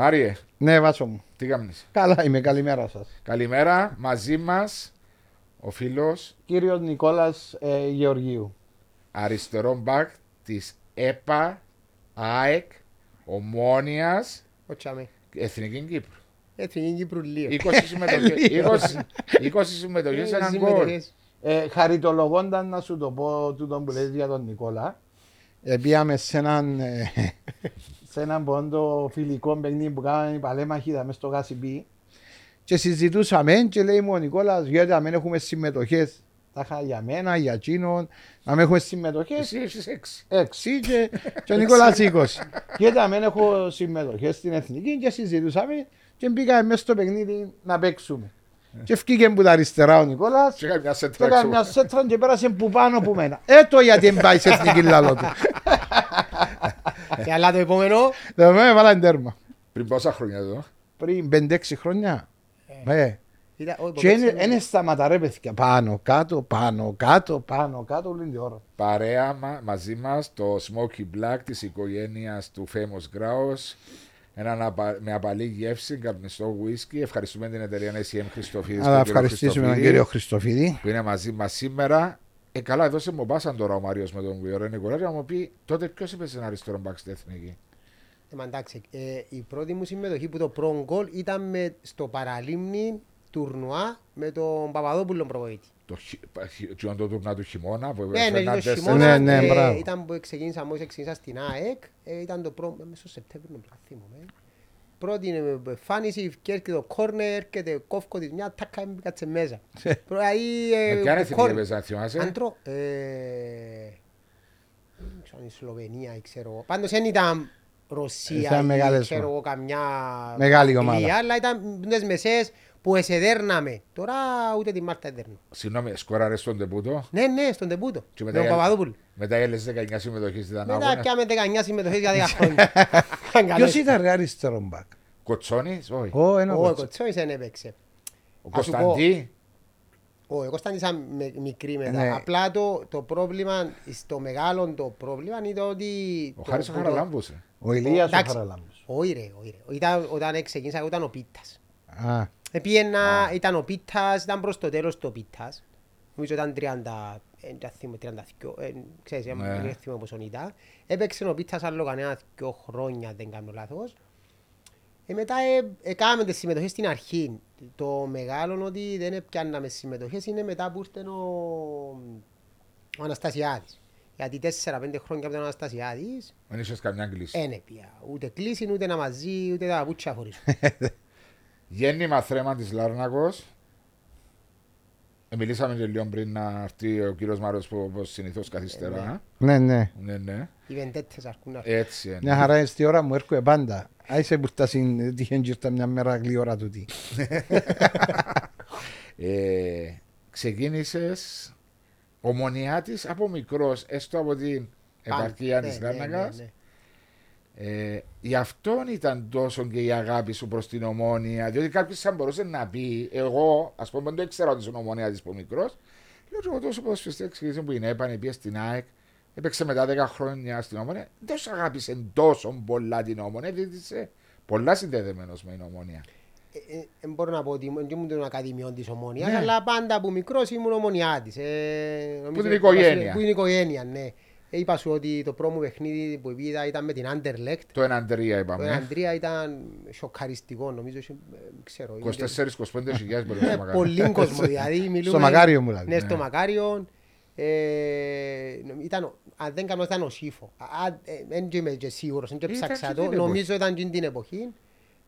Μάριε, Ναι, βάσο μου. τι κάνεις. Καλά είμαι, καλημέρα σας. Καλημέρα, μαζί μας ο φίλος Κύριος Νικόλας ε, Γεωργίου. αριστερό μπακ της ΕΠΑ, ΑΕΚ, Ομόνιας, Ωτσάμε. Εθνική Κύπρου. Εθνική Κύπρου λίγο. 20 συμμετοχές, 20, 20 συμμετοχές σε έναν γκολ. συμμετοχές. Ε, χαριτολογώντας να σου το πω τούτο που λες για τον Νικόλα. Ε, πήγαμε σε έναν, ε, σε έναν πόντο φιλικό παιχνίδι που κάναμε οι παλέμαχοι μέσα στο Γασιμπή και συζητούσαμε και λέει μου ο Νικόλας γιατί να μην έχουμε συμμετοχές τα είχα για μένα, για εκείνον, να μην έχουμε συμμετοχές Εσύ έχεις έξι. έξι και, και ο Νικόλας 20. Γιατί να μην έχω συμμετοχές στην εθνική και συζητούσαμε και μπήκαμε μέσα στο παιχνίδι να παίξουμε. Και βγήκε που τα αριστερά ο Νικόλας Και έκανε μια και σέντρα έκανε έξω. μια σέτρα και πέρασε που πάνω που μένα. Έτω γιατί δεν πάει σε εθνική λαλό του. Και αλλά το επόμενο. Δεν με έβαλα τέρμα. Πριν πόσα χρόνια εδώ; Πριν 5-6 χρόνια. Ε. ήταν- όχι, Και υποπέξαμε. δεν σταματά ρε παιδιά. Πάνω, κάτω, πάνω, κάτω, πάνω, κάτω όλη την ώρα. Παρέα μα, μαζί μας το Smoky Black της οικογένειας του Famous Grouse. Ένα απα- με απαλή γεύση, καπνιστό whisky. Ευχαριστούμε την εταιρεία SCM Χριστοφίδης. Αλλά τον κύριο ευχαριστήσουμε τον Χριστοφίδη, κύριο Χριστοφίδη. Που είναι μαζί μας σήμερα. Ε, καλά, εδώ σε Μομπάσαν τώρα ο Μάριος με τον Γουιωρέ Νικολά να μου πει τότε ποιος είπε στην αριστερό μπακ στην εθνική; Ε, μα εντάξει, ε, η πρώτη μου συμμετοχή που το πρώτο γκολ ήταν με, στο παραλίμνη τουρνουά με τον Παπαδόπουλο προπονητή. Το, χι- πα- χι- τσιόν το τουρνά του χειμώνα που Ναι, ναι, έφερναν το τέσσερα- χειμώνα Ναι, ναι, ε, μπράβο. ήταν που ξεκίνησα, μόλις ξεκίνησα στην ΑΕΚ, ε, ήταν το πρώτο, μέσα στο Σεπτέμβριο, να θυμούμαι. Πρώτη είναι με εμφάνιση, και έρχεται το κόρνερ, έρχεται κόφκο της μια, τάκα, κάτσε μέσα. Πρωί, ε, Με ποια ο εθνική κόρνερ. έπαιζε, αν θυμάσαι; Άντρο, ε, δεν ξέρω αν η Σλοβενία ή ξέρω εγώ. Πάντως δεν ήταν Ρωσία Ήταν ή μεγάλες ξέρω ομάδες. εγώ καμιά Μεγάλη Αγγλία, ομάδα. αλλά ήταν τις μεσές που εσεδέρναμε. Τώρα ούτε τη Μάρτα έδερνω. Συγγνώμη, σκόραρες στον τεπούτο. Ναι, ναι, στον τεπούτο. Και Με μετά τον η- Παπαδόπουλο. Μετά οι άλλες 19 συμμετοχές ήταν Μετά αγώνα. πιάμε 19 συμμετοχές για 10 χρόνια. Ήταν καλές. Ποιος ήταν ρε αριστερό μπακ. Κοτσόνης, όχι. Ω, ένα Ο κοτσό. Κοτσόης δεν έπαιξε. Ο Ας σου πω, Κωνσταντή; Ο εγώ στάνησα με- μικρή μετά. Ναι. Απλά το, το πρόβλημα, στο μεγάλο το πρόβλημα είναι ότι... Ο το- Χάρης ο που το- Χαραλάμπους. ε. Ο Ηλίας ο Εντάξει. Χαραλάμπους. Όχι ρε, όχι ρε. Ήταν, όταν ξεκίνησα εγώ ήταν ο Πίτας. Α, Επίαινα, ήταν ο Πίτας, ήταν προς το τέλος το Πίτας. Νομίζω ήταν 30, ε, δεν θυμάμαι, 32, ε, ξέρεις, ε, Ναι. δεν θυμάμαι πόσο ήταν. Έπαιξε ο Πίτας άλλο κανένα δυο χρόνια, αν δεν κάνω λάθος. Ε, μετά ε, έκαναμε τις συμμετοχές στην αρχή. Το μεγάλο ότι δεν έπιαναμε συμμετοχές είναι μετά που ήρθε ο, ο Αναστασιάδης. Γιατί 4-5 χρόνια από τον Αναστασιάδης Δεν είχες καμιά κλίση. δεν έπια. Ούτε κλείσει, ούτε να μαζί, ούτε τα παπούτσια χωρίς. Γέννημα θρέμα της Λάρνακος. Ε, μιλήσαμε και λίγο πριν να έρθει ο κύριος Μάρος που όπως συνήθως καθυστερά. ναι, ναι. Ναι, ναι. Οι βεντέτες αρκούν να Έτσι είναι. Μια χαρά είναι στη ώρα μου έρχομαι πάντα. Άισε που φτάσει τυχαίνει και ήρθα μια μέρα γλυόρα τούτη. Ε, ξεκίνησες ομονιά της από μικρός, έστω από την επαρχία Ναι, της ναι, Λάρνακας. ναι, ναι. Ε, γι' αυτόν ήταν τόσο και η αγάπη σου προς την ομόνια. Διότι κάποιος θα μπορούσε να πει, εγώ, ας πούμε, δεν το ήξερα ότι ήσουν ομονίας της από μικρός. Λέω, εγώ τόσο ποδοσφαιριστή ξεκίνησε που είναι, έπανε, πήγε στην ΑΕΚ, έπαιξε μετά 10 χρόνια στην ομόνια. Δεν σου αγάπησε τόσο πολλά την ομόνια, διότι είσαι πολλά συνδεδεμένος με την ομόνια. Ε, ε, Δεν μπορώ να πω ότι ήμουν- ήμουν των ακαδημιών της ομόνιας, Ναι. αλλά πάντα από μικρός ήμουν ομονιά της. Ε, νομίζω- την οικογένεια. Που την οικογένεια, ναι. Ε, Είπα σου ότι το πρώτο μου παιχνίδι που είδα ήταν με την Anderlecht. Το 1-3 Το είπαμε. 1-3 ήταν σοκαριστικό, νομίζω. είχε, ε, δεν ξέρω. είναι- 24-25 χιλιάδες μπορεί Ε, να Πολύ κόσμο δηλαδή. Μιλούμε, Στο Μακάριο μου, δηλαδή. Ναι, στο Ναι. Μακάριο. Ε, νομ- ήταν, ο- αν δεν κάνω ήταν ο Σίφο. Α, α, ε, Δεν είμαι και σίγουρος, δεν και Ήταν ψάξα και το. την Νομίζω ήταν και την εποχή.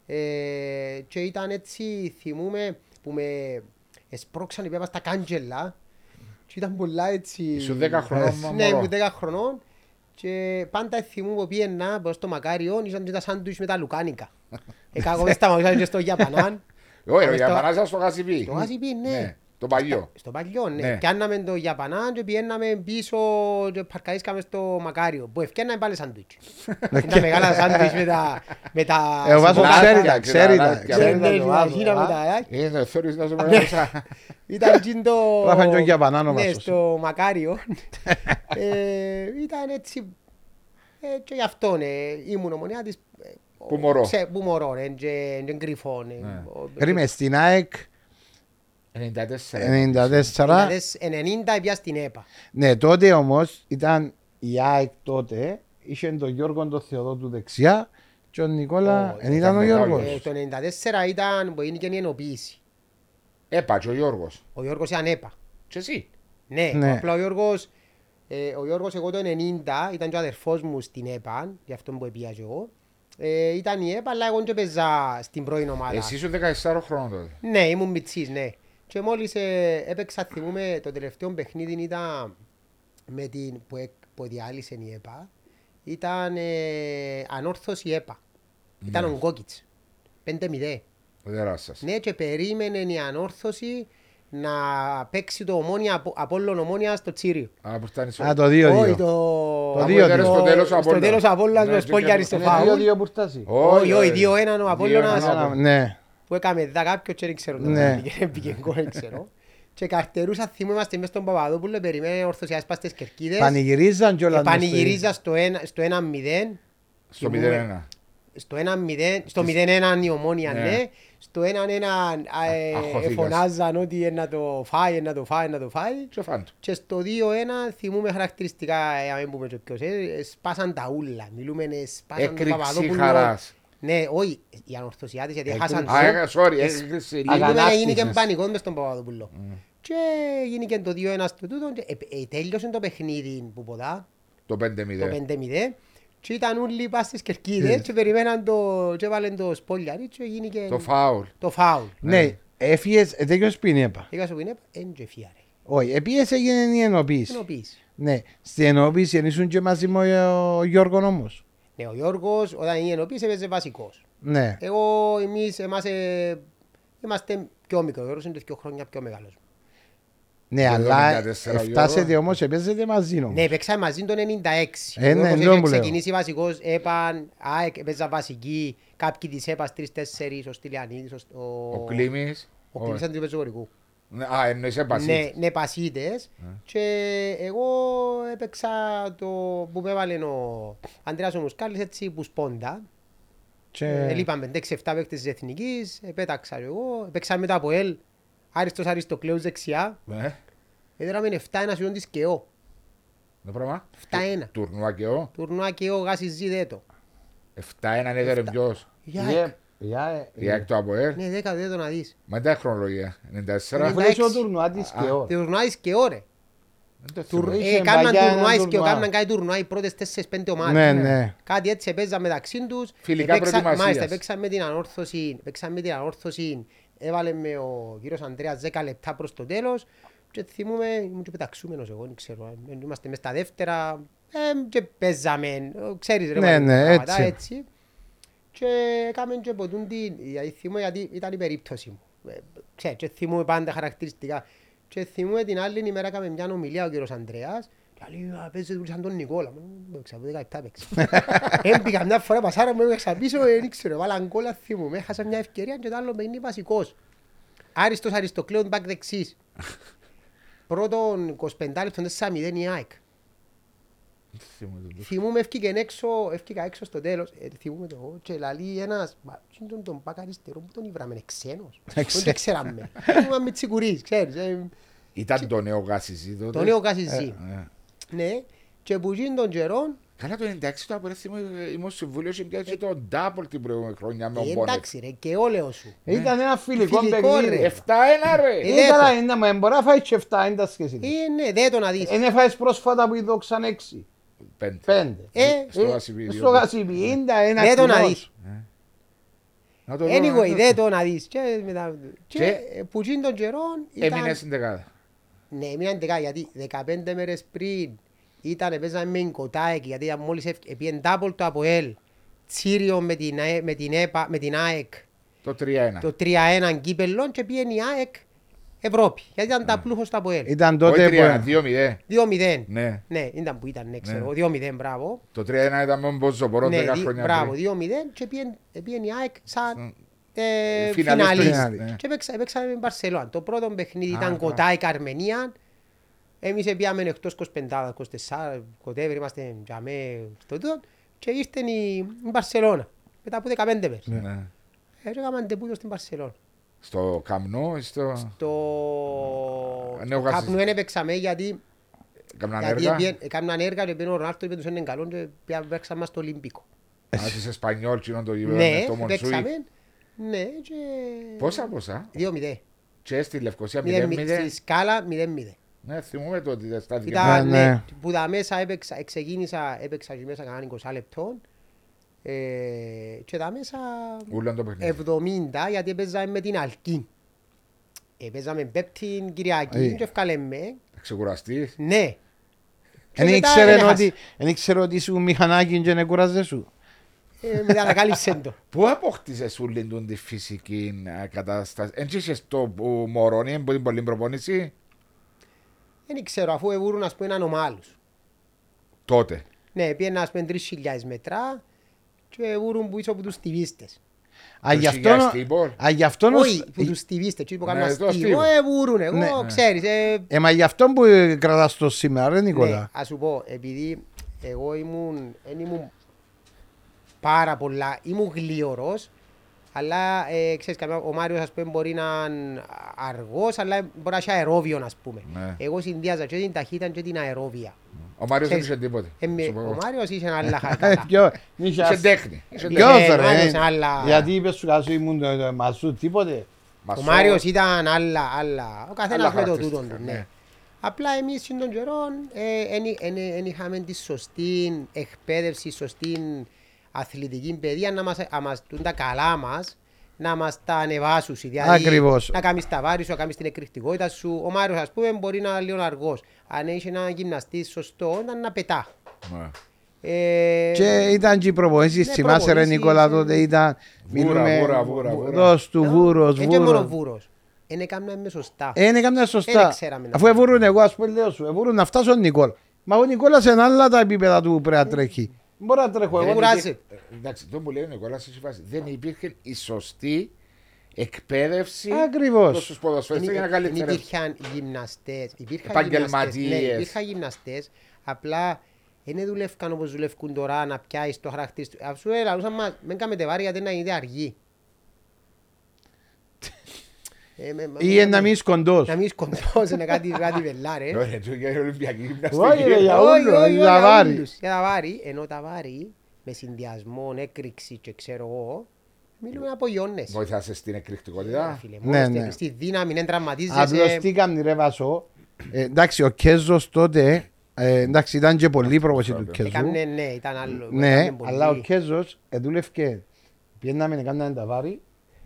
Ε, και ήταν έτσι, θυμούμε, που με εσπρώξαν υπέβα στα κάντζελα. Και ήταν πολλά έτσι... Ήσουν 10 χρονών Ναι, μωρό. ήμουν 10 χρονών. Και πάντα θυμούμαι που πήγαινα προς το Μακάριο, ήσαν και τα σάντουις με τα λουκάνικα. Εκάγω μες στα μαγαζιά και στο Γιαπανάν. Όχι, Πάμε για στο- παράζα στο Γασιπί. Στο Γασιπί, ναι. Το παλιό. Στο παλιό, ναι. Ναι. Πιάνναμε το Γιαπανάν και πιέναμε πίσω και παρκαρίσκαμε στο Μακάριο. Που ευκέναμε πάλι σαντουίτς. τα μεγάλα σαντουίτς με τα... Με τα... Ε, ο Βάσος Λάρκια, ξέρει τα, ξέρει τα. λάρκια. ξέρει Ναι, τα ναι, το ναι, Βάσος, γίναμε α. τα... ε. Είναι θεωρείς να σου μεγάλωσα. Ήταν τζιν το... Ράφαν και ο Γιαπανάν ο Ναι, Βάσος. στο Μακάριο. Ε, Ήταν έτσι... ε, Και γι' αυτό ναι, ήμουν ομονιά της. ε, Που μωρό. Ξέ, που μωρό, ρε, και και κρυφό. ναι. Ναι. Ο- Περίμενε στην ΑΕΚ 94. 94. 90 πια στην ΕΠΑ. Ναι, τότε όμως ήταν η ΑΕΚ τότε. Είχε τον Γιώργο τον Θεοδότου δεξιά και ο Νικόλα. Ω, Δεν ήταν ήταν ο μεγάλος. Γιώργος. Ε, Το 94 ήταν που είναι και η ενοποίηση. Έπα και ο Γιώργος. Ο Γιώργος ήταν ΕΠΑ. Και εσύ. Ναι, Ναι. απλά ο Γιώργος, ε, ο Γιώργος εγώ το 90 ήταν και ο αδερφός μου στην ΕΠΑ, γι' αυτό που έπια και εγώ. Ε, ήταν η ΕΠΑ, αλλά εγώ και παίζα στην πρώην ομάδα. Εσύ ήσουν 14 χρόνων τότε. Ναι, ήμουν μητσής, ναι. Και μόλις ε, έπαιξα, θυμούμε, το τελευταίο παιχνίδι ήταν με την, που, εκ, που διάλυσε η ΕΠΑ. Ήταν ε, ανόρθωση η ΕΠΑ. Ήταν Ναι. ο Γκόκιτς. 5-0. Ο δεράς σας. Ναι, και περίμενε η ανόρθωση να παίξει το ομόνια, Απο- Απόλλων ομόνια στο Τσίριο. Α, που φτάνει Α, το Όχι, 2-2. το... Το Α, δύο, που έδερε δύο. στο τέλος ο Στο Απόλλωνας. τέλος ο Απόλλωνας Ναι, με και- σπόλιαρη στο και- φάουλ. Είναι 2-2 που φτάσει. Όχι, όχι, 2-1 ο Απόλλωνας. Δύο-ένα ο Ένα- Ναι. Που έκαμε δα κάποιος και δεν ξέρω το Ναι. ναι. πήγε γκολ, δεν ξέρω. Και καρτερούσα θυμούμαι είμαστε μες στον Παπαδόπουλο, περιμένε ορθωσιάς πας στις κερκίδες. Πανηγυρίζαν κιόλα. Ε, Πανηγυρίζα στο 1-0. Στο 1-0. Στο Θυμούμαι- 0-1. Στο 1-0, στο 0-1 η ομόνια, Ναι. ναι. Στο 1-1 ε, Αχωθήκας. φωνάζαν ότι να το φάει, να το φάει, να το φάει. Και φάντου. Και στο 2-1 θυμούμε χαρακτηριστικά, ε, αν πούμε και ποιος, ε, σπάσαν τα ούλα. Μιλούμε, ε, σπάσαν τον Έκρηξη Παπαδόπουλο. χαράς. Ναι, όχι, οι ανορθωσιάτες γιατί Έκρηξη. χάσαν Α, το. ε, sorry, έκρηξη. Μιλούμε, Αγανάκτησες. έγινε και πανικός μες στον Παπαδόπουλο. Και γίνηκε το 2-1 στο τούτο και ε, ε, τέλειωσε το παιχνίδι που ποδά, Το το 5-0. 5-0. Και ήταν όλοι πας στις κερκίδες και περιμέναν το... και έβαλαν το σπόλιαρι και γίνηκε Το φάουλ. το φάουλ. Ναι, έφυγες, ε, τέλειωσε πριν είπα. Είχα σου πει, ναι, εν και φιάρε. Όχι, επίσης έγινε η ενοποίηση. Ενοποίηση. Ναι, στην ενοποίηση δεν ήσουν και μαζί με ο Γιώργο όμως. Ναι, ο Γιώργος όταν είναι ενοποίηση έπαιζε βασικός. Ναι. Εγώ, εμείς, εμάς, ε, είμαστε πιο μικροί. Ο Γιώργος είναι δύο χρόνια πιο μεγάλος. Ναι, Το αλλά 74 ο φτάσετε Γιώργος. όμως, έπαιζετε μαζί όμως. Ναι, παίξαμε μαζί το 96. Ε, Ο ναι, Γιώργος εντό είχε μου λέω. ξεκινήσει βασικός, έπαν, ΑΕΚ, έπαιζα βασική, κάποιοι της έπας τρεις-τέσσερις, ο Στυλιανίδης, ο- Ο ο... Κλήμης. Ο ο- Κλήμης ήταν του πεζογορικού. Ναι, Α, εννοείς Ναι, έπασίτες. ναι, πασίτες. Και εγώ έπαιξα το που με έβαλε ο Ανδρέας ο Μουσκάλης έτσι που σπόντα. Και... Ε, Λείπαμε 6-7 παίκτες της Εθνικής, επέταξα εγώ, παίξα μετά από ελ, Άριστος Αριστοκλέους δεξιά, Ναι, έδραμε 7-1 σιόν της ΚΕΟ, το πράγμα. 7-1. Τουρνουά και ο. Τουρνουά ΚΕΟ γάσι ζίδετο. 7-1 έδερε ποιος. Για Ε, εκ. για, ε, Η ΑΕΚ το ΑΠΟΕΛ. Ναι, δέκα δέτο να δεις. Μα δεν χρονολογία. 94. Αφού λες ο 96. τουρνουά της και Α, ο. Τουρνουά της ΚΕΟ ρε. Δεν το Τουρ- θυμάμαι. Είχε ε, Κάμναν μπαγιά έναν τουρνουά της ΚΕΟ, τουρνουά. κάμναν κάτι τουρνουά οι πρώτες 4-5 ομάδες. Ναι, ναι. Κάτι έτσι έπαιζαν μεταξύ τους. Φιλικά Έπαιξα- προετοιμασίας. Μάλιστα, παίξαν με την ανόρθωση. Παίξαν με την ανόρθωση. Έβαλε με ο κύριος Ανδρέας 10 λεπτά προς το τέλος. Και θυμούμε, ήμουν και πεταξούμενος εγώ, δεν ξέρω. ε, Είμαστε μες στα δεύτερα ε, και παίζαμε. ε, Ξέρεις ρε, Ναι, πάλι, ναι, πράγματα, έτσι. έτσι. Και έκαμε και ποτούν την, γιατί θυμούμαι γιατί ήταν η περίπτωση μου. Ε, Ξέρεις, και θυμούμαι πάντα χαρακτηριστικά. Και θυμούμαι την άλλη ημέρα έκαμε μια ομιλία ο κύριος Ανδρέας και λέει, «Α, παίζετε τους σαν τον Νικόλα. Μου λέει, «Παίξα, από 17 παίξα». Έμπηκα μια φορά πασάρα μου έπαιξα πίσω, ε, δεν ξέρω, βάλαν κόλλα θυμούμαι. Έχασα μια ευκαιρία και το άλλο με είναι βασικός. Άριστος Αριστοκλέον μπακ δεξής. Πρώτον 25 λεπτών 4-0 η ΑΕΚ. Θυμούμαι το. Θυμούμαι έφυγε έξω, έφυγα έξω στο τέλος. Ε, θυμούμαι το εγώ και λαλεί ένας, μα τι είναι τον τον μπακ αριστερό που τον ήβραμε, ξένος. Δεν Ξέ- το ξέραμε. Ήμουν με τσικουρίς, ξέρεις. ε, Ήταν το νέο γάσιζι τότε. Το νέο Κασιζή. Ναι. Ναι, και που γίνει τον καιρό, Καλά το 96 το απορρέθη ήμουν συμβούλιο και πιάσει τον Ντάπολ την προηγούμενη χρονιά με ε, ο Μπόνετ. εντάξει ρε, και όλεο σου. Ήταν ένα φιλικό Φιλικό, παιχνίδι. ρε. 7-1 ρε. Ε, Είναι καλά, είναι, μα μπορεί να φάει και 7, είναι τα σχέση. του. Ε, ναι, δεν το να δεις. Είναι φάεις πρόσφατα που είδωξαν 6, Πέντε. 5. Ε, Στο Γασιπίδιο. Στο Γασιπί, είναι ένας Δεν το να κοινός. δεις. Να το δω, Anyway, να το- δεν το να δεις. Και, μετά, και, Και- ε, που γίνει τον καιρό ήταν... Έμεινες στην δεκάδα. Ναι, έμειναν δεκά, γιατί 15 μέρες πριν ήταν, παίζαμε με Ιγκοτάεκ, γιατί ήταν μόλις έπιεν τάπολ το ΑΠΟΕΛ, Τσίριο με την, ΑΕ- με την, ΕΠΑ, με την ΑΕΚ, Το 3-1. το 3-1 κύπελλον και πήγαινε η ΑΕΚ Ευρώπη, γιατί ήταν τα πλούχος το ΑΠΟΕΛ. Ήταν Όχι τότε 3-1, που... 2-0. 2-0. Ναι. Ναι, ήταν που ήταν, ναι, ξέρω, Ναι. 2-0, μπράβο. Το 3-1 ήταν με τον Μποζοπορό Ναι, 10 δι- χρόνια μπράβο, πριν. 2-0 και πήγαινε πήγαινε η ΑΕΚ σαν Σαν- ε, Φιναλίστ, φιναλίστ. ναι. Και παίξα- παίξαμε με Μπαρσελόνα. Το πρώτο παιχνίδι Α, ήταν α. Κοτάικ Αρμενία. Εμείς πήγαμε εκτός 25, 24, whatever, είμαστε για με στο τούτο και ήρθε η η Μπαρσελόνα. μετά από 15 μέρες. Ναι. Ε, και έκαναν τεπούτο στην Παρσελόνα. Στο Καμνό, ή στο. Το... Ναι, ο Γασίς. Κάπου δεν έπαιξαμε γιατί Καμνάν γιατί έργα. έπιεν- έκαναν έργα και πήγαινε ο Ρονάλτο είπε τους είναι καλό και πήγα- παίξαμε μας στο Ολυμπίκο. Α, της Εσπανιόλ, κοινό το γήπεδο Ναι, με το Μονσούι. παίξαμε. Ναι, και... Πόσα, πόσα; 2-0. Και στη Λευκοσία Μηδέν- 0-0. Στη σκάλα 0-0. Ναι, θυμούμε το ότι στα δικά Ήταν, Ναι, ναι. ναι, που τα μέσα έπαιξα, ξεκίνησα, έπαιξα και μέσα κανέναν 20 λεπτών. Ε, και τα μέσα Ούλαν το παιχνίδι. 70 γιατί έπαιζαμε με την Αλκή. Έπαιζαμε πέπτην Ε. Κυριακή και ευκάλεμε. Ξεκουραστείς. Ναι. Και Εν μετά ήξερε έχασα. ότι, εν ήξερε ότι σου μηχανάκι και να κουράζε σου. Ε, Μετά ανακάλυψε το. Πού αποκτήσες ούλη του τη φυσική ε, κατάσταση; Εν είχες το που μωρόνι, που την πολλή προπόνηση; Δεν ξέρω αφού εβούρουν ας πούμε έναν ομάλους. Τότε. Ναι, πήγαινα ας πούμε 3.000 μετρά και εβούρουν που ίσω από τους στιβίστες. Α, γι' Τους αυτό... χιλιάς τύπων. Α, γι' αυτό... Όχι, που τους στιβίστες, εκεί που Ναι, κάνουν το στίβο, στίβο. εβούρουν. Εγώ, Ναι. ξέρεις, ε, Ε, μα γι' αυτό που ε, κρατάς το σήμερα, ρε Ναι, Νικόλα. ας σου πω, επειδή εγώ ήμουν, δεν ήμουν πάρα πολλά, ήμουν γλίωρος, αλλά ε, ξέρεις, καμιά- ο Μάριος ας πούμε μπορεί να είναι αργός, αλλά μπορεί να έχει αερόβιο ας πούμε. Ναι. Εγώ συνδυάζα και την ταχύτητα και την αερόβια. Ο Μάριος δεν Ξέρεις, είχε τίποτε. Ε, με- Σου πω ο εγώ. Μάριος είχε άλλα Ε, χαρκάτα. ποιο- είχε Είχε ας- τέχνη. Είχε Ποιο- τέχνη. Ποιος Ε, ρε, Μάριος άλλα- γιατί είπες σου κάσου ήμουν ε, ε, μαζού τίποτε. Μα Ο σω- Μάριος ήταν άλλα, άλλα, ο καθένας Άλλα με το χαρακτηριστικά, τούτον του, ναι. ναι. Απλά εμείς στην των καιρών δεν είχαμε τη σωστή εκπαίδευση, σωστή αθλητική παιδεία να μας, να μας τούν τα καλά μας να μας τα ανεβάσουν. Δηλαδή, Ακριβώς. Να κάνεις τα βάρη σου, να κάνεις την εκρηκτικότητα σου. Ο Μάριος ας πούμε μπορεί να είναι λίγο αργός. Αν έχει ένα γυμναστή σωστό, ήταν να πετά. Ναι. Ε, Και ήταν και οι προπονήσεις, Ναι, θυμάσαι ρε προπονήσεις, Νικόλα ε, τότε ήταν... Βούρα, μιλούμε- βούρα, βούρα, βούρα. Δώσ' του βούρος, δεν και μόνο βούρος. βούρος. Δεν έκαναμε με σωστά. Ε, είναι καμιά Δεν σωστά. ξέραμε να Αφού κάνουμε. εβούρουν εγώ, ας πούμε, λέω σου, εβούρουν να φτάσω ο Νικόλα. Μα ο Νικόλας είναι άλλα τα επίπεδα του που πρέπει να τρέχει. Μπορεί να τρέχω Δεν εγώ. κουράζει. υπήρχε- ε, Εντάξει, το που λέει ο Νικόλας σε φάση. Δεν υπήρχε η σωστή εκπαίδευση Ακριβώς. προς τους ποδοσφαιριστές για να Δεν καλύτερα. υπήρχαν γυμναστές. Υπήρχαν Επαγγελματίες. γυμναστές, Ναι, υπήρχαν γυμναστές. Απλά δεν δουλεύκαν όπως δουλεύκουν τώρα να πιάσεις το χαρακτηριστικό. Αφού σου έλαβαν μας, μην κάνετε βάρη γιατί να είναι αργή. Ε, με- Ή να μην είσαι κοντός. Να μην είσαι κοντός, είναι κάτι, κάτι βελά ρε. Ωραία, του για Ολυμπιακή Όχι, ρε, γυμναστική. για Όχι, όλους, όχι, για όχι, τα για βάρη. όλους. Για τα βάρη, ενώ τα βάρη με συνδυασμό, έκρηξη και ξέρω εγώ, μιλούμε από γιώνες. Βοηθάσαι στην εκρηκτικότητα; Φίλε, Ναι, μόνο ναι. στη- στη δύναμη, δεν τραυματίζεσαι. Απλώς τι κάνει ρε Βασό. Ε, Εντάξει, ο Κέζος τότε, ε, εντάξει, ήταν και πολύ πρόπωση του Κέζου. Έκαμνε, ναι, ήταν άλλο. Ναι, έκαμνε πολύ. αλλά ο Κέζος ε, δούλευκε. Πιέναμε να κάνουμε τα βάρη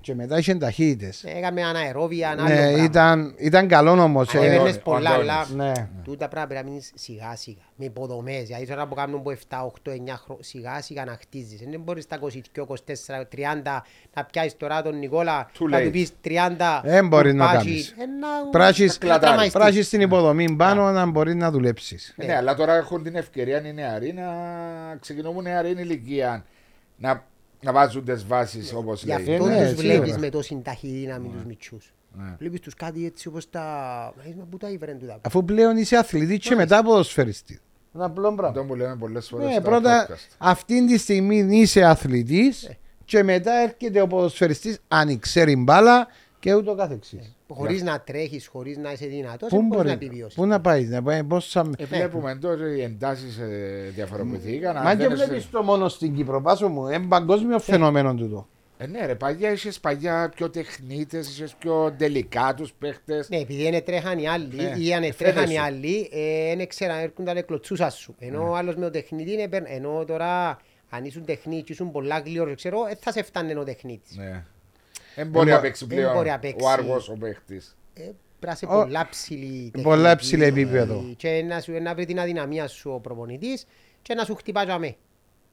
και μετά είχε ταχύτητες. Έκαμε αναερόβια, ένα άλλο Ναι, πράγμα. ήταν, ήταν καλό όμως. Αν ε, έπαιρνες ο πολλά, Αντώνης. αλλά Ναι. τούτα πράγματα πρέπει να μείνεις σιγά σιγά, με υποδομές. Γιατί τώρα που κάνουν από 7, 8, 9 χρόνια, σιγά σιγά να χτίζεις. Δεν μπορείς στα 22, 24, 30 να πιάσεις τώρα τον Νικόλα, Too να late. του πεις 30 Δεν μπορεί να κουπάκι. κάνεις. Ε, να- Πράξεις- να κλατάρεις. Πράξεις Πράξεις την υποδομή πάνω να μπορεί να δουλέψεις. Ε, Ναι, αλλά τώρα έχουν την ευκαιρία οι νεαροί να ξεκινούν νεαρή ηλικία να, να βάζουν τις βάσεις όπως Γι' λέει. αυτό ναι, τους σίγουρα. βλέπεις με τόση ταχυδύναμη τους μητσούς. Ναι. Βλέπεις τους κάτι έτσι όπως τα... Μα είσαι, μα πού τα ήβρεν τούτα. Αφού πλέον είσαι αθλητής και μετά ποδοσφαιριστή. Ένα απλό πράγμα. Αυτό που λέμε πολλές φορές. Ναι, πρώτα αυτή τη στιγμή είσαι αθλητής και μετά έρχεται ο ποδοσφαιριστής αν ξέρει μπάλα και ούτω καθεξής. Χωρίς να τρέχεις, χωρίς να είσαι δυνατός, Πού δεν μπορείς μπορεί, να επιβιώσεις. πού να πάει, να πάει πώς θα... Ε, βλέπουμε τώρα οι εντάσεις διαφοροποιηθήκαν. Μα αν και δεν είσαι- βλέπεις το μόνο στην Κύπρο, πάσο μου, είναι παγκόσμιο φαινόμενο τούτο. Ε, ναι, ρε, παλιά είχες παλιά πιο τεχνίτες, είχες πιο τελικά τους παίχτες. Ναι, επειδή είναι τρέχαν οι άλλοι Ναι, ή αν ε, τρέχαν οι φαίνεσαι. άλλοι, ε, δεν ξέραν, έρχονταν εκλωτσούσαν σου. Ενώ Ναι. ο άλλος με το τεχνίτης είναι, παίρν- ενώ τώρα αν ήσουν τεχνίτης και ήσουν πολλά γλύωρος, ξέρω, δεν θα σε φτάνε ο τεχνίτης. Ναι. Δεν μπορεί μπο- να παίξει δεν πλέον μπορεί να παίξει. ο άργος ο παίχτης. Ε, Πρέπει να είσαι Ο- πολλά ψηλή πολλά τεχνική ψηλό επίπεδο. Και να, σου, να βρει την αδυναμία σου ο προπονητής και να σου χτυπά για μέ.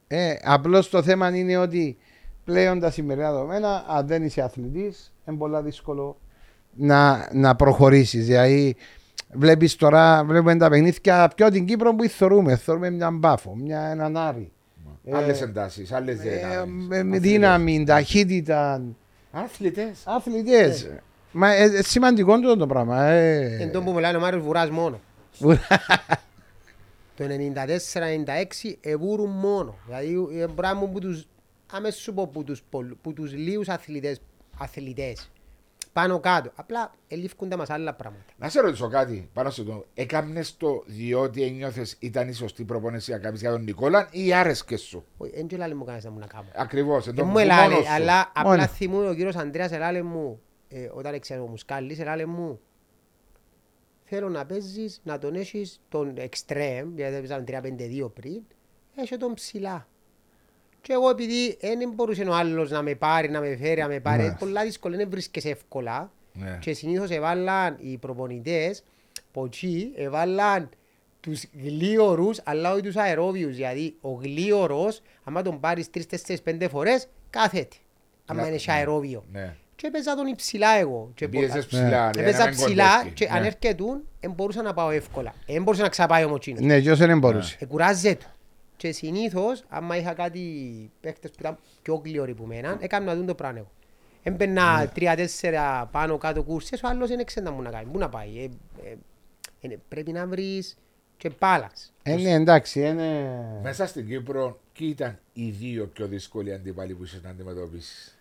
Ε, απλώς το θέμα είναι ότι πλέον τα σημερινά δεδομένα, αν δεν είσαι αθλητής, είναι πολύ δύσκολο να, να προχωρήσεις. Δηλαδή, βλέπεις τώρα, βλέπουμε τα παιχνίδια πιο την Κύπρο που θεωρούμε. Θεωρούμε μια μπάφο, μια, έναν άρη. Ε, Άλλε εντάσεις, άλλες ε, δυνάμεις. με- με δύναμη, ταχύτητα, Αθλητές. αθλητές. Μα ε, ε, σημαντικό τούτο το πράγμα. Ε. Εν τω που μιλάει ο Μάριος Βουράς μόνο. Το 94-96 εβούρουν μόνο. Δηλαδή ε, πράγμα που τους αμέσως σου πω που τους, πολλ- που τους λίγους αθλητές, αθλητές πάνω κάτω. Απλά ελήφκονται μας άλλα πράγματα. Να σε ρωτήσω κάτι πάνω σε το. Έκαμνες το διότι ένιωθες ήταν η σωστή προπόνηση να κάνεις για τον Νικόλα ή άρεσκες σου; Όχι, Δεν και λέει μου κανένας να μου να κάνω. Ακριβώς. Δεν μου ελάλε, αλλά απλά Μόνος. θυμούμαι ο κύριος Ανδρέας ελάλε μου, ε, όταν έξερε ο Μουσκάλης, ελάλε μου, θέλω να παίζεις, να τον έχεις τον extreme, γιατί έπαιζαν 3-5-2 πριν, έχει τον ψηλά. Και εγώ επειδή δεν μπορούσε ο άλλος να με πάρει, να με φέρει, να με πάρει, Ναι. πολλά δύσκολα, δεν βρίσκεσαι εύκολα. Ναι. Και συνήθως έβαλαν οι προπονητές, ποτσί, έβαλαν τους γλίωρους, αλλά όχι τους αερόβιους. Γιατί ο γλίωρος, άμα τον πάρεις τρεις, τέσσερις, πέντε φορές, κάθεται. Άμα Ναι, είναι σε αερόβιο. Ναι. Και έπαιζα τον υψηλά εγώ. Και Πίεσες πο- ψηλά. δηλαδή, Έπαιζα να μην ψηλά κοντεύει. και Ναι. αν έρχετουν, δεν μπορούσα να πάω εύκολα. Δεν μπορούσα να ξαπάει ο Μοτσίνος. Ναι, και όσο δεν μπορούσε. Εκουράζεται. Και συνήθως, άμα είχα κάτι παίχτες που ήταν πιο γλυόροι που μέναν, έκανα να δουν το πράγμα εγώ. Έμπαινα τρία-τέσσερα πάνω κάτω κούρσες, ο άλλος δεν ξέρει να μου να κάνει. Πού να πάει. Ε, ε, ε, πρέπει να βρεις και balance. Ε, ναι, εντάξει, είναι... Μέσα στην Κύπρο, ποιοι ήταν οι δύο πιο δύσκολοι αντίπαλοι που είσαι να αντιμετωπίσεις;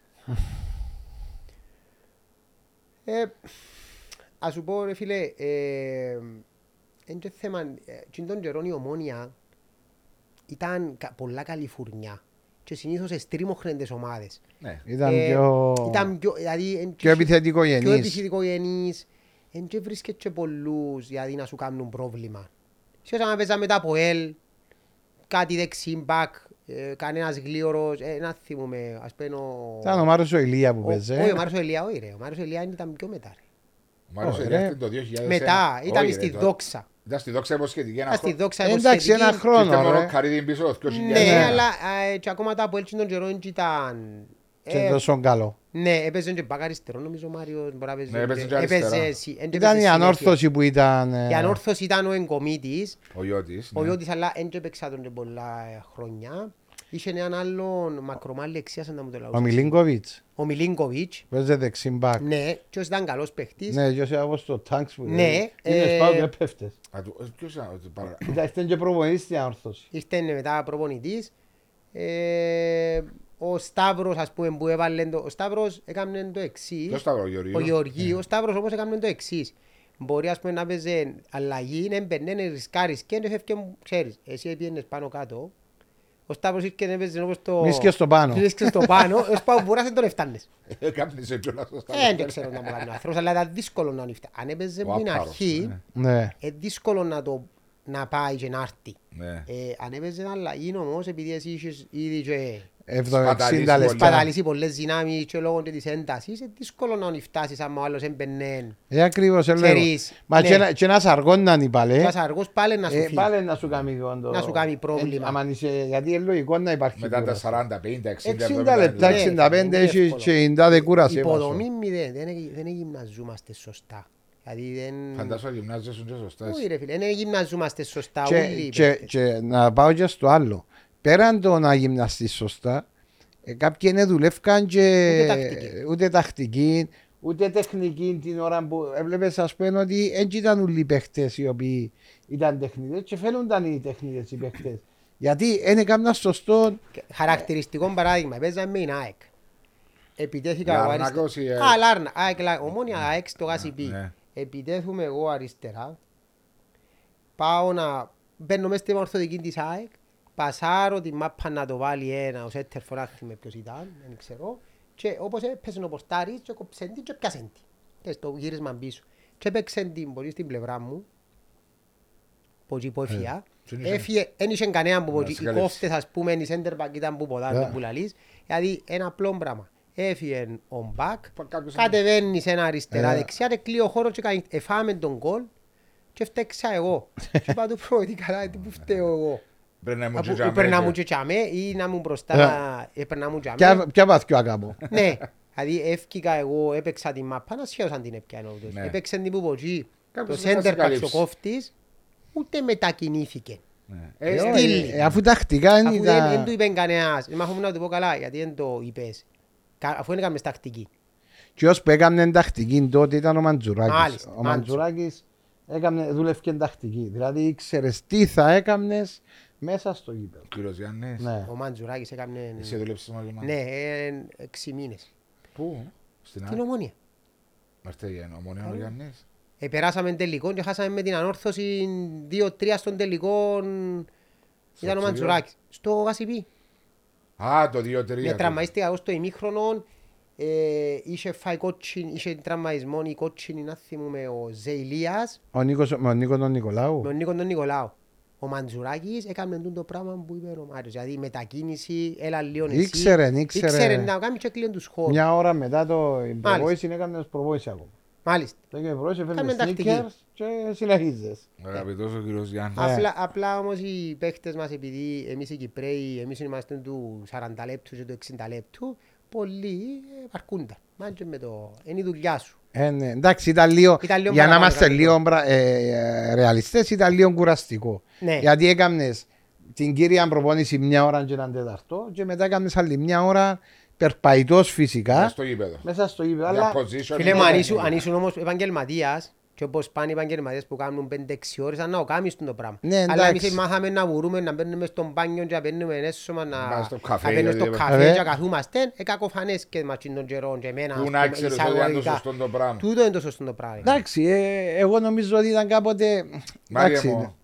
Ε, ας σου πω ρε φίλε, ε, εν και θέμα, ε, τσιν τον καιρόν η ομόνια ήταν κα- πολλά καλή φουρνιά και συνήθως εστρίμωχναν τις ομάδες. Ναι. Ήταν Ε, πιο... Ήταν πιο, δηλαδή, εν- πιο επιθετικογενής. Πιο επιθετικογενής. Εν και βρίσκεται και πολλούς δηλαδή να σου κάνουν πρόβλημα. Σε όταν παίζαμε τα από ελ, κάτι δεξί μπακ, ε, κανένας γλίωρος, ε, να θυμούμε, ας πούμε ο... Ήταν ο Μάρος ο Ηλία που ο- παίζε. Όχι, ο Μάρος ο Ελία, όχι ρε, ο Μάρος ο Ελία ήταν πιο μετά ρε. Ο Μάριος Ωραία. Ελιάχτη το 2001. Μετά, ήταν Όχι, στη ρε, το- δόξα. Ήταν στη δόξα υποσχετική ένα Ήταν στη χρόνο. δόξα Εντάξει, υποσχετική. ένα Και ήρθε χρόνο, μόνο ρε. καρύδι πίσω το 2000. Ναι, Ναι. αλλά ε, και ακόμα τα από έλτσι τον καιρό έτσι ήταν... Και ε, τόσο καλό. Ναι, έπαιζε και μπακ αριστερό νομίζω ο Μάριος. μπορεί να παίζει Ναι, έπαιζε και έπαιζε αριστερά. συ- εν και Ήταν έπαιζε η συνέχεια. ανόρθωση που ήταν... ε, Η ανόρθωση ήταν ο εγκομίτης, Ο Ιώτης. ο ναι. Ιώτης αλλά δεν και έπαιξα τον και πολλά ε, χρόνια. Είχε έναν άλλον μακρομάλι εξίας να μου το Ο λαούσα. Μιλίνκοβιτς. Ο Μιλίνκοβιτς. Παίζε δεξιμπάκ. Ναι, και ως ήταν καλός παίχτης. Ναι, και όσοι από στο τάγκς που Ναι, είναι ε, σπάω και έπεφτες. Α, του- ε, ποιος ήταν, ότι παρα- Ήταν ήταν και προπονητής στην ανόρθωση. Ήρθε μετά προπονητής. Ε, ο Σταύρος ας πούμε που έβαλε το... Ο Σταύρος έκανε το εξής. Ποιος ήταν ο Γεωργίου; Ο Γεωργίου, ο Σταύρος όμως έκανε το εξής. Μπορεί ας πούμε να παίζει αλλαγή, να έμπαινε, να ρισκάρεις και να φεύγει, ξέρεις, εσύ έπιενες πάνω κάτω. Ο Σταύρος ήρθε και έπαιζε όπως το... Βρίσκες στο πάνω. Βρίσκες στο πάνω, ως πάω μποράς δεν τον έφτανες. Ε, Κάμνεις έτσι όλα σωστά. Ε, δεν ξέρω να μου κάνει ο άνθρωπος, αλλά ήταν δύσκολο να ανοιχτά. Αν έπαιζε Ο από την Άπαρος, αρχή, ναι. Ναι. ε, δύσκολο να το να πάει και να έρθει. Ναι. Ε, αν έπαιζε αλλαγή όμως, επειδή εσύ είχες ήδη και 70 Σπαταλήσει λεπτά. πολύ. παταλήσει πολλές δυνάμεις και λόγω και της έντασης, είναι δύσκολο να φτάσεις άμα ο άλλος έμπαινε. Ε, ακριβώς, ε, λέω. Ξέρεις, Μα ναι. και ένα- και ένας αργός να είναι πάλι. Και ας αργός πάλι να σου Ε, φύγει. πάλι να σου κάνει κόντο. Να σου κάνει πρόβλημα. Ε, άμα είσαι- Γιατί είναι λογικό να υπάρχει Μετά τα κούραση. 40, 50, 60, 60 λεπτά, Ναι, 65 είναι έχει εύκολο. και 90 δεν κούρασε. Υποδομή μηδέν, δεν, εγι- δεν γυμναζούμαστε σωστά. Δηλαδή δεν... Φαντάσου γυμνάζεσαι και σωστά. Όχι ρε φίλε, δεν γυμναζούμαστε σωστά Και, όλοι οι και, παίκτες. και να πάω και στο άλλο. Πέραν το να γυμναστείς σωστά, ε, κάποιοι δεν δουλεύκαν και Ούτε τακτική. ούτε τακτική, ούτε τεχνική την ώρα που έβλεπες ας πούμε ότι δεν ήταν όλοι οι παίχτες οι οποίοι ήταν τεχνίτες και φαίνονταν οι τεχνίτες οι παίχτες. Γιατί δεν έκαναν σωστό Και Χαρακτηριστικό παράδειγμα, παίζαμε με την ΑΕΚ. Επιτέθηκα εγώ Λάρνακος αριστερά. ή, ε, Α, Λάρνα, ΑΕΚ, Λά- ομόνια ΑΕΚ στο Γασιπί. ναι. Επιτέθουμε εγώ αριστερά. Πάω να μπαίνω μέσα στην ορθοδική της ΑΕΚ. Πασάρω τη μάπα να το βάλει ένα, ο Σέτερ φοράχτη με ποιος ήταν, δεν ξέρω. Και όπως έπαιζε ο πορτάρης και κόψε την και πιάσε την. Και στο γύρισμα πίσω. Και έπαιξε την πολύ στην πλευρά μου. Πότσι που έφυγα. δεν είχε- Έφυγε, δεν είχε κανέναν που Να πότσι. σε Οι καλύψει. κόφτες ας πούμε, οι center back ήταν που ποδάνε, Yeah. που λαλείς. Δηλαδή ένα απλό πράγμα. Έφυγε ο μπακ, Πα- κάποιος- κατεβαίνει σε ένα αριστερά Ε. δεξιά και κλείω χώρο και κάνει, εφάμε τον κόλ και φταίξα εγώ. και είπα του πρώτη καλά, τι που φταίω εγώ. Πρέπει να μου Αφού τζιτζάμε, Έπαιρνα και- μου και τσάμε ή να μου μπροστά Ε. να έπαιρνα μου τσάμε. Ποια, ποια βαθιά ακάμω. Ναι, δηλαδή έφυγα εγώ, έπαιξα την μάπα, να σχέδωσαν την έπιανε ούτως. Ναι. Έπαιξε την που πω εκεί, το Κάποιος θα σε center back καλύψει. ο κόφτης, ούτε μετακινήθηκε. Ναι. Ε, Ε, όχι, στείλει. ε, Αφού τακτικά είναι Αφού δεν, δεν ήταν... του είπε κανένας, μα έχω να του πω καλά, γιατί δεν το είπες. Κα- Αφού δεν έκαμε τακτική. Και ως που έκαμε τακτική τότε ήταν ο Μαντζουράκης. Μάλιστα, Ο Μάντζου. Μαντζουράκης Έκαμνε, δούλευκε τακτική. Δηλαδή ήξερες τι θα έκανε μέσα στο γήπεδο. Ο κύριος Γιάννης. Ναι. Ο Μαντζουράκης έκανε... Εσύ δούλεψες μαζί μας. Ναι, ε, έξι μήνες. Πού; Στην Την ΑΕΚ. ομόνια. Μαρτέγεν, ομόνια ο Γιάννης. Ε, περάσαμε τελικό και χάσαμε με την ανόρθωση 2-3 στον τελικό. Στο Ήταν ο ψηλό. Μαντζουράκης. Στο Γασιπί. Α, το 2-3. Με τραυματίστηκα εγώ στο ημίχρονο. Ε, είχε φάει κότσιν, είχε τραυματισμό η κότσινη να θυμούμε ο Ζεϊλίας Ο Νίκος, με τον Νίκο τον Νικολάου. με τον Νίκο τον Νικολάου. Ο Μαντζουράκης έκανε τούτο το πράγμα που είπε ο Μάριος. Δηλαδή μετακίνηση, έλα λίγο εσύ. Ήξερε, ήξερε. Ήξερε να κάνει και κλείον τους χώρους. Μια ώρα μετά το η προπόνηση έκανε προπόνηση ακόμα. Μάλιστα. Το έκανε προπόνηση, έφερε Κάμε τακτική. sneakers και συνεχίζεις. Αγαπητός ο κύριος Γιάννης. Ναι. Απλά, απλά όμως οι παίχτες μας επειδή εμείς οι Κυπρέοι, εμείς είμαστε του 40 λεπτού και του 60 λεπτού, πολλοί ε, παρκούνταν. Μάντια με το... Είναι η δουλειά σου. Ε, ναι. Εντάξει, ήταν λίγο, Ήταν λίγο για να παραπάνω είμαστε κανονικό. λίγο μπρα- ε, ε, ρεαλιστές, ήταν λίγο κουραστικό. Ναι. Γιατί έκαμνες την κύρια προπόνηση μια ώρα και έναν τέταρτο και μετά έκαμνες άλλη μια ώρα περπαϊτός φυσικά Μες στο γήπεδο. μέσα στο γήπεδο. Για Αλλά position. Φίλε μου, είναι- αν ήσουν- αν ήσουν όμως επαγγελματίας και όπως πάνε οι επαγγελματίες που κάνουν 5-6 ώρες, αν να το κάνεις το πράγμα. Ναι, Αλλά εντάξει. εμείς μάθαμε να βουρούμε, να μπαίνουμε στον μπάνιο και να μπαίνουμε έσωμα, να Πάμε στο καφέ, να μπαίνουμε στο γιατί- καφέ Ε. και να καθούμαστε. Ε, κακοφανές και μας των καιρών και εμένα. Πού ας να πούμε, ξέρεις ότι είναι το εισαγωγικά. σωστό το πράγμα. Τούτο είναι το σωστό το πράγμα. εντάξει, ε, εγώ νομίζω ότι ήταν κάποτε. Μάρια εντάξει, μου,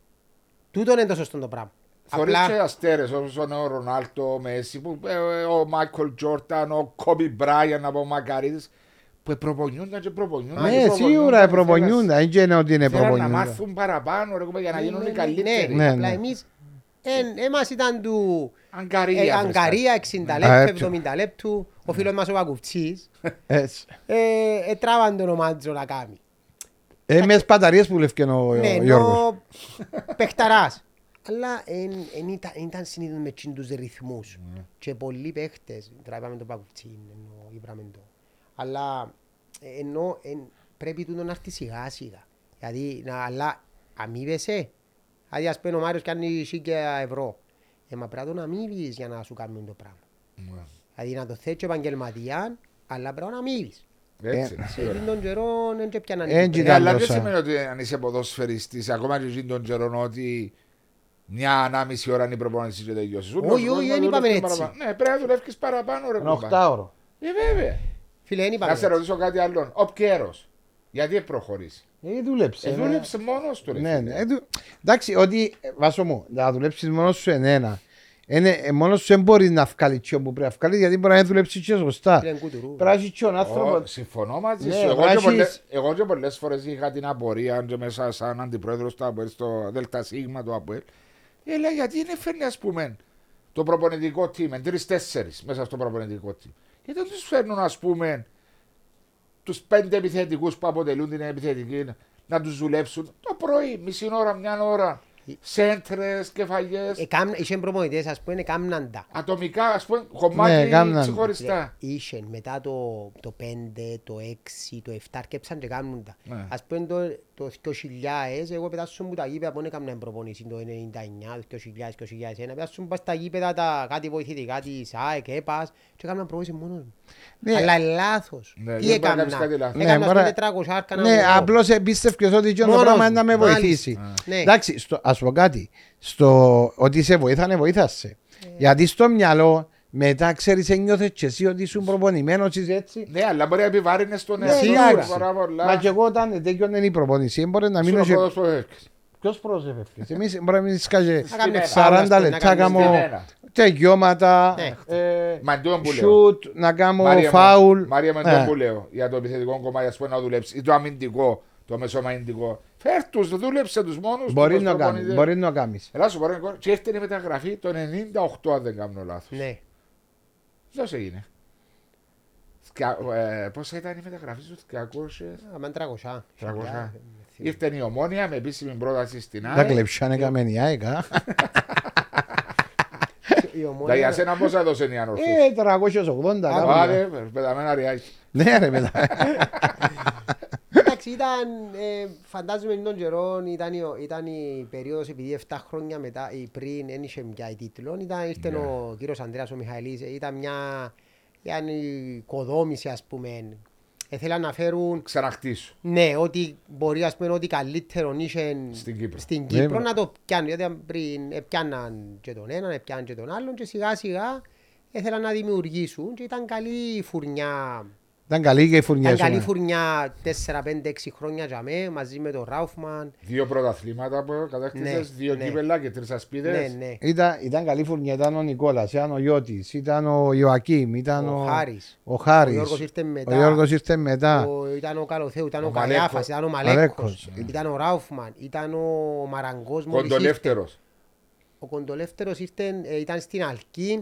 Τούτο είναι το σωστό το πράγμα. Θωρείς Απλά- και αστέρες όπως ο Ρονάλτο, ο Μέση, που, ε, ε, ο Μάικολ Τζόρταν, ο Κόμπι Μπράιαν από Μακαρίδης, που προπονιούνταν και προπονιούνταν. και Ναι, προπονιούνταν σίγουρα και προπονιούνται. Δεν είναι ότι είναι θέλαν- θέλαν να προπονιούνται. μάθουν παραπάνω ρε, κομπέ, για να γίνουν οι Ναι, καλύτεροι. Ναι, απλά ναι. εμείς, εν- εμάς ήταν του Αγκαρία. ε, βρες Αγκαρία 60 Α, λεπτού, έτσι. 70 λεπτού, ο φίλος μας ο Πακουφτσής, Έτσι. ε, ε, τράβαν τον ομάτζο να κάνει. Ε, μες σπαταρίες που λευκέ ο, Ναι, ο Γιώργος. ενώ παιχταράς. Αλλά εν, εν ήταν, εν ήταν συνήθως με τσιν τους ρυθμούς. Ναι. Και πολλοί παίχτες, τώρα είπαμε το Πακουφτσίν, ενώ είπαμε το. Αλλά ε, ενώ εν, πρέπει τούτο να έρθει σιγά σιγά. Γιατί να, αλλά αμείβεσαι. Δηλαδή ας πούμε ο Μάριος κάνει σίκαια ευρώ. Ε, μα πρέπει να τον αμείβεις για να σου κάνουν το πράγμα. Ναι. Δηλαδή να το θέτεις επαγγελματία, αλλά πρέπει να αμείβεις. Έτσι, Ε, είναι, Σε σίγουρα. εκείνον τον καιρό δεν και πιάναν Έτσι εκεί Ε, ήταν αλλά δεν τόσα. σημαίνει ότι αν είσαι ποδοσφαιριστής, ακόμα και εκείνη των καιρών ότι μια ανάμιση ώρα είναι η προπόνηση και τελειώσεις. Όχι, Ούλος όχι, κόσμος δεν είπαμε δουλεύει έτσι. παραπάνω. Ναι, πρέπει να δουλεύεις παραπάνω ρε Ένα κουμπά. οχτάωρο. Ε, βέβαια. Φίλε, δεν είπαμε Να σε έτσι. ρωτήσω κάτι άλλο. Ο Πιέρος, γιατί έχει προχωρήσει; Ε, δούλεψε. Ε, ναι. δούλεψε μόνος του ρε. Ναι, φίλε. ναι. Ε, δου- Εντάξει, ότι ε, βάσο μου, να δουλέψεις μόνος σου είναι ένα. Είναι, ε, μόνος σου δεν μπορείς να βγάλεις τσιό που πρέπει να βγάλεις γιατί μπορεί να δουλέψεις και σωστά. Φίλε, κουτουρού. Πρέπει να έχεις τσιόν άνθρωπο. Ω, Συμφωνώ μαζί Ναι, σου. Εγώ βάζεις- και πολλές- Εγώ και πολλές φορές είχα την απορία και μέσα σαν αντιπρόεδρος του ΑΠΟΕΛ στο ΔΣ του ΑΠΟΕΛ. Έλα γιατί δεν φέρνει ας πούμε το προπονητικό team, τρεις-τέσσερις μέσα στο προπονητικό team. Γιατί δεν τους φέρνουν ας πούμε τους πέντε επιθετικούς που αποτελούν την επιθετική να τους δουλέψουν το πρωί, μισή ώρα, μια ώρα, σέντρες, κεφαλιές, Εκάμ- Είχε προπονητές, ας πούμε, έκαμναν τα. ατομικά ας πούμε κομμάτι Ναι, κάμναν. ξεχωριστά. Είχε μετά το, το 5, το 6, το 7 αρκέψαν και κάνουν τα. Ναι. Ας πούμε το, το 2000, εγώ πετάσω μου τα γήπεδα που έκανα προπονήση το 99, το 2000, 2001. Πετάσω μου πας στα γήπεδα τα κάτι βοηθητικά της ΑΕΚ, ΕΠΑΣ και έκανα προπονήση μόνος μου. Ναι. Αλλά είναι λάθος. Ναι, Τι δεν μπορεί να έκανα. κάνεις κάτι λάθος. Ναι, Έκανα μπορεί- ας πούμε 400 άρκα να Ναι, βγω. απλώς εμπίστευκες ότι και το Μόνος πράγμα μου. είναι να με Μάλιστα. βοηθήσει. Ναι. Εντάξει, στο, ας πω κάτι. Στο ότι σε βοήθανε, βοήθασε. Ναι. Γιατί στο μυαλό μετά ξέρεις ένιωθες και εσύ ότι ήσουν προπονημένος είσαι έτσι. Ναι αλλά μπορεί να επιβάρυνες τον ναι, εσύ Μα και εγώ όταν τέτοιον είναι η προπονησία μπορεί να μείνω Ποιος πρόσεχε Εμείς μπορεί να μην σκάζει 40 λεπτά κάνω τεγιώματα, σουτ, ναι. ε, να κάνω φάουλ. Μαρία με τον ε. που λέω. Για το επιθετικό κομμάτι πούμε να δουλέψεις. Ή το αμυντικό το μεσομαϊντικό. Φέρ τους, δούλεψε Ναι. Πώς έγινε; Θκια- ε, Πόσα ήταν η μεταγραφή σου, 200. Αμάν 300. 300. Ήρθε η ομόνια με επίσημη πρόταση στην Τα ΑΕΚ. κλεψάνε έκαμε η ΑΕΚ, α. Η Τα ομόνια- για σένα πόσα έδωσε η ανόρθωση. Ε, 380 κάπου. Άντε, πεταμένα ριάκι. Ναι ρε μετά. Εντάξει, ήταν, ε, φαντάζομαι τον καιρό ήταν, η- ήταν η περίοδος επειδή 7 χρόνια μετά ή πριν δεν είχε πια τίτλο. Ήταν, ήρθε Ναι. ο κύριος Ανδρέας ο Μιχαηλής, ε, ήταν μια, μια οικοδόμηση ας πούμε Ήθελαν να φέρουν Ξαναχτίσου. Ναι, ότι μπορεί ας πούμε ότι καλύτερο είχε Στην Κύπρο. στην Κύπρο Ναι. να το πιάνουν. Γιατί πριν έπιαναν και τον έναν, έπιαναν και τον άλλον και σιγά σιγά ήθελαν να δημιουργήσουν και ήταν καλή η φουρνιά. Ήταν καλή και η φουρνιά. Ήταν καλή σου, φουρνιά 4, 5, 6 χρόνια για μέ, μαζί με τον Ράουφμαν. Δύο πρωταθλήματα που κατάκτησες, Ναι, δύο ναι. κύπελα και τρεις Ναι, ασπίδες. ναι. Ήταν, ήταν καλή φουρνιά. Ήταν ο Νικόλας, ήταν ο Γιώτης, ήταν ο Ιωακήμ, ήταν ο, Ο Χάρης. ο Χάρης. Ο Γιώργος ήρθε μετά. Ο Γιώργος ήρθε μετά. Ο, ήταν ο Καλοθέου, ήταν ο, Ο Καλιάφας, Μαλέκος. ήταν ο Μαλέκος, Μαλέκος, ναι. ήταν ο Ράουφμαν, ήταν ο Μαραγκός μόλις ήρθε. Κοντολεύτερος. Ο Κοντολεύτερος ήρθε, ε, ήταν στην Αλκίν,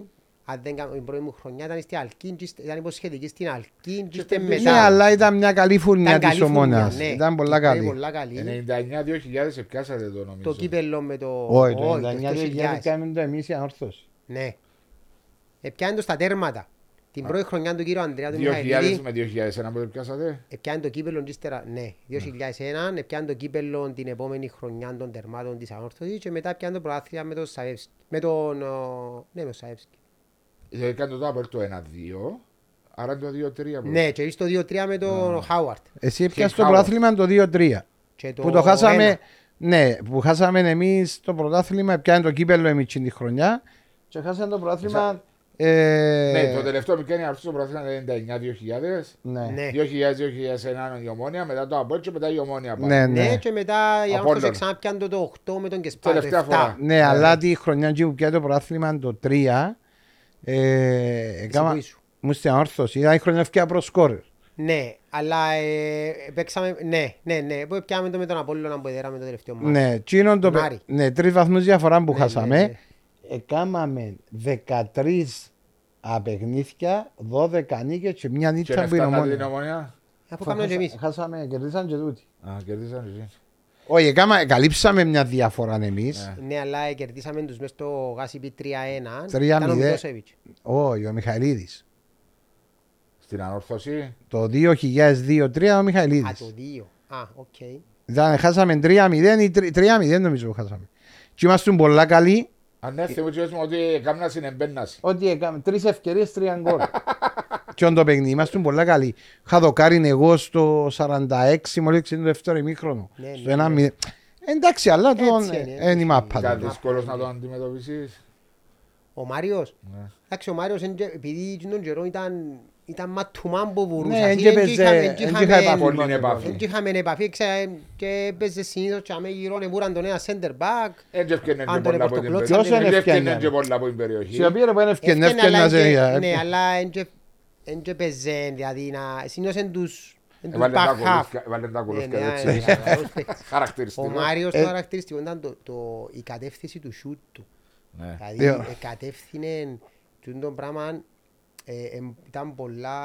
αν δεν κάνω την πρώτη μου χρονιά ήταν στην Αλκίν, και είστε- ήταν υποσχετική στην Αλκίν και ήρθε στην μετά. Ναι, αλλά ήταν μια καλή φουρνιά Ήταν της καλή φουρνιά, ομόνας. ναι. Ήταν πολλά Ήταν καλή. πολλά καλή. 99-2000 επιάσατε το νομίζω. Το κύπελλο με το... Όχι, το όχι, 99 κάνουμε το εμείς η ανόρθωση. Ναι. Επιάνε το στα τέρματα. Την πρώτη χρονιά του κύριου Ανδρέα του 2000 Μιχαηλίδη, με 2001 που επιάσατε. επιάνε το κύπελλο και ύστερα, ναι, 2001, επιάνε το κύπελλο την επόμενη χρονιά των τερμάτων της ανόρθωσης και μετά επιάνε το προάθλια με τον Σαεύσκι. Με τον... ο, Ναι, με τον Σαεύσκι. Ε, Έκανε το από το 1-2. Άρα το 2-3. που- Ναι, και εις το 2-3 με τον Χάουαρτ. Εσύ έπιασες το Χάουα. πρωτάθλημα το 2-3. Και το Που το χάσαμε, ένα. ναι, που χάσαμε εμείς το πρωτάθλημα, πιάνε το κύπελο εμείς την χρονιά και χάσαμε το πρωτάθλημα... ε, Ναι, το τελευταίο μικρό είναι αυτός το πρωτάθλημα 99-2000. ναι. Ναι. 2000-2001 η ομόνια, μετά το Απόλυτο και μετά η ομόνια. πάλι. Ναι, Ναι, ναι. και μετά η Απόλλων. Άνθος ξανά πιάνε το, το 8 με τον Κεσπά, το Τελευταία 7. φορά. Ναι, αλλά τη χρονιά εκεί που πιάνε το πρωτάθλημα το 3, ε, έκαμα, Εσύ που ήσου. μου στην ανόρθωση, ήταν η χρονιά ευκαιρία προς σκόρερ. Ναι, αλλά ε, παίξαμε, ναι, ναι, ναι, που πιάμε το με τον Απόλλωνα που έδεραμε το τελευταίο μάτι. Ναι, εκείνον το, Μάρι. ναι, τρεις βαθμούς διαφορά που Ναι, χάσαμε. ναι, ναι. Εκάμαμε 13 απεγνίδια, 12 νίκες και μια Και νύχτα να που είναι φτάνατε την ομόνια. ομόνια. Αφού κάνουμε και εμείς. Χάσαμε, κερδίσαν και τούτοι. Α, κερδίσαν εσείς. Όχι, εκάμα, καλύψαμε μια διαφορά εμείς. Ναι. Ναι, αλλά ε, κερδίσαμε τους μες στο Γάσιπι 3-1. 3-0. Ήταν ο Μιλόσεβιτς. Όχι, ο Μιχαηλίδης. Στην ανόρθωση. Το 2002-2003 ο Α, Μιχαηλίδης. το 2. Α, οκ. Ήταν, χάσαμε 3-0 ή 3-0 νομίζω που χάσαμε. Και ήμασταν πολλά καλοί. Αν ναι, θυμούσες μου ότι έκανα συνεμπέναση. Ότι έκαμε τρεις ευκαιρίες, τρία γκολ. Και όντω παιχνίδι, ήμασταν πολλά καλοί. Είχα δοκάρει εγώ στο 46 μόλις το δεύτερο ημίχρονο. Ναι, Στο ναι, 1 ναι. μηδέν. Εντάξει, αλλά τον Έτσι είναι, δεν είμαι έτσι άπατο. Ήταν δύσκολος να το αντιμετωπίσεις. Ο Μάριος. Ναι. Εντάξει, ο Μάριος εν και- επειδή τον καιρό ήταν, ήταν ματουμάν που βουρούσε. Ναι, Ας εν είναι, και εν παίζε- είχαμε- εν εν και και είχαμε- είχα επαφή. Πολύ μόνο επαφή. εν και είχαμε επαφή ξέ- και έπαιζε συνήθως και αμέ γύρω εβούραν τον ένα center back. Έτσι ευκαιρνέ και Αν τον πολλά από την Πορτοκλώτσα, περιοχή. Ποιος είναι Έτσι ευκαιρνέ ευκαιρνέ. και πολλά από την περιοχή. Σε οποία ρε που είναι ευκαιρνέ, Ευκαιρνέ, αλλά ευκαιρνέ εν σε- και- Ναι, αλλά εν και- εν και παίζε, δηλαδή να- συνήθως εν τους εν τους Έβαλε τα back half. κολούθια- έβαλε τα Ναι, κολούθια ναι, έτσι. ναι, καλός παίκτης. Ο Χαρακτηριστικό. Μάριος Ε, το χαρακτηριστικό ήταν το- το- η κατεύθυνση του σούτ του. Ναι. Δηλαδή Ναι. ε, κατεύθυνε τούτο το πράγμα ε, εμ, ήταν πολλά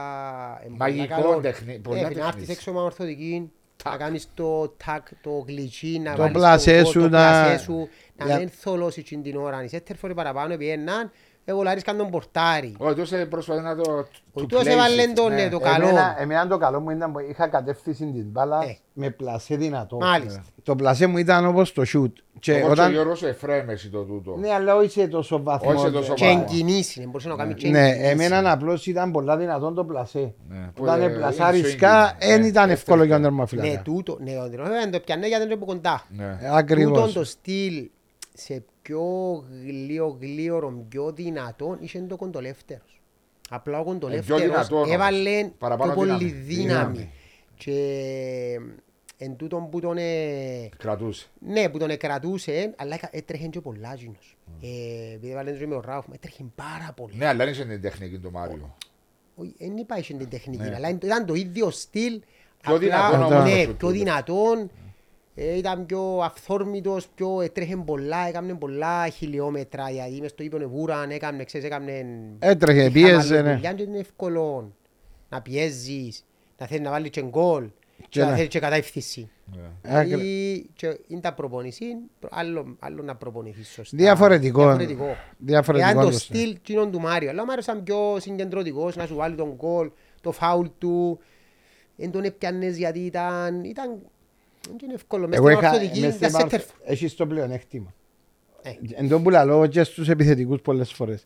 εμ, Μαγικό πολλά καλό. τεχνη- πολλά Ε, Να τεχνής. έρθεις έξω με ορθοδική, να κάνεις το τάκ, το γλυτσί, να Το βάλεις πλασέ το- σου, το να- πλασέ σου, να Για- μην θολώσεις εκείνη την ώρα. Είσαι φορές παραπάνω πιέναν, εγώ λάρεις καν τον πορτάρι. Όχι, τόσο προσπαθεί να το... Ο to τούτος place έβαλε it, τον, ναι. ε, το καλό. Εμένα, εμένα το καλό μου ήταν που είχα κατεύθυνση την μπάλα Ε. με πλασέ δυνατό. Μάλιστα. Το πλασέ μου ήταν όπως το shoot. Και Όπως και ο όταν... Γιώργος Εφραίμ εσύ το τούτο. Ναι, αλλά όχι σε τόσο βαθμό. Όχι σε τόσο Και Σοβαρά. εγκινήσεις, μπορούσε να κάνει και Ναι, εγκινήσεις. εμένα απλώς ήταν πολλά δυνατόν το πλασέ. Ναι, που, Όταν ε, πλασάρισκα, είναι δεν swinging, ήταν ναι, εύκολο για τον Ναι, τερμαφυλάκα. τούτο, ναι, ο Αντρέας δεν το πιάνε γιατί δεν είναι από κοντά. Ναι. Ε, Τούτον Ακριβώς. το στυλ σε πιο γλύο γλύωρο, πιο δυνατό, είχε το κοντολεύτερος. Απλά ο κοντολεύτερος Ε, δυνατό όμως. έβαλε Παραπάνω πιο πολύ δύναμη. δύναμη. Δύναμη. Και εν τούτον που τον, ε, Κρατούσε. ναι, που τον εκρατούσε, αλλά έκα- έτρεχε και πολλά γίνος. Ε, επειδή έβαλε και με ο Ράουφμα, έτρεχε πάρα πολύ. Ναι, αλλά δεν είχε την τεχνική του Μάριο. Όχι, Δεν είπα είχε την τεχνική, Ναι. αλλά ήταν το ίδιο στυλ. Πιο απλά, δυνατόν όμως Ναι, το σου πιο τούτο. δυνατόν. Ε, ήταν πιο αυθόρμητος, πιο έτρεχε πολλά, έκαμε πολλά χιλιόμετρα, γιατί μες στο ύπνο βούραν, έκαμε, ξέρεις, έκαμε... Έτρεχε, είχα πίεζε, μάλλον ναι. δουλειά και είναι εύκολο να πιέζεις, να θέλεις να βάλεις και γκολ, Και και να να- θέλεις και κατεύθυνση. Ναι. Άκρα- Δηλαδή, και είναι τα προπονησή, άλλο, άλλο να προπονηθείς σωστά. Διαφορετικό. Διαφορετικό. Διαφορετικό Εάν το το στυλ κοινών του Μάριο. Αλλά ο Μάριος ήταν πιο συγκεντρωτικός να σου βάλει τον γκολ, το φάουλ του. Δεν τον έπιανες γιατί ήταν... ήταν δεν είναι εύκολο. Μες Εγώ στην είχα, ορθοδική μες στην ήταν Μάρ- center- έχεις το πλεονέκτημα. Ε. Εν τω που λαλώ και στους επιθετικούς πολλές φορές.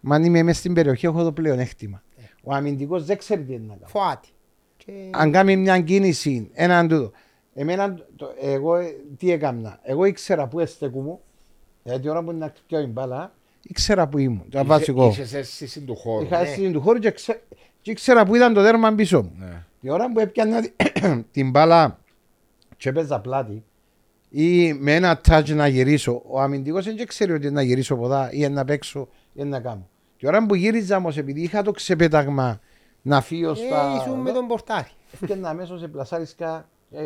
Μα αν είμαι μες στην περιοχή έχω το πλεονέκτημα. Ο αμυντικός δεν ξέρει τι είναι να κάνει. Φοάται. Και και... αν κάνει μια κίνηση, έναν τούτο. Εμένα, το, εγώ ε, τι έκανα. Εγώ ήξερα που έστεκου μου, γιατί ώρα που είναι να πιω η μπάλα, ήξερα που ήμουν. Το βασικό. Είχες αίσθηση του χώρου. Είχα Ναι. αίσθηση του χώρου και, ξέ, και ήξερα που ήταν το δέρμα πίσω μου. Ναι. Η ώρα που έπιανα την μπάλα και έπαιζα πλάτη ή με ένα touch να γυρίσω, ο αμυντικός δεν ξέρει ότι είναι να γυρίσω ποδά ή να παίξω ή να κάνω. Και η ώρα που γύριζα όμως επειδή είχα το ξεπέταγμα να φύγω Ε, στα... ήσουν με τον πορτάρι. Έφτιανα αμέσως σε πλασάρισκα. Ε,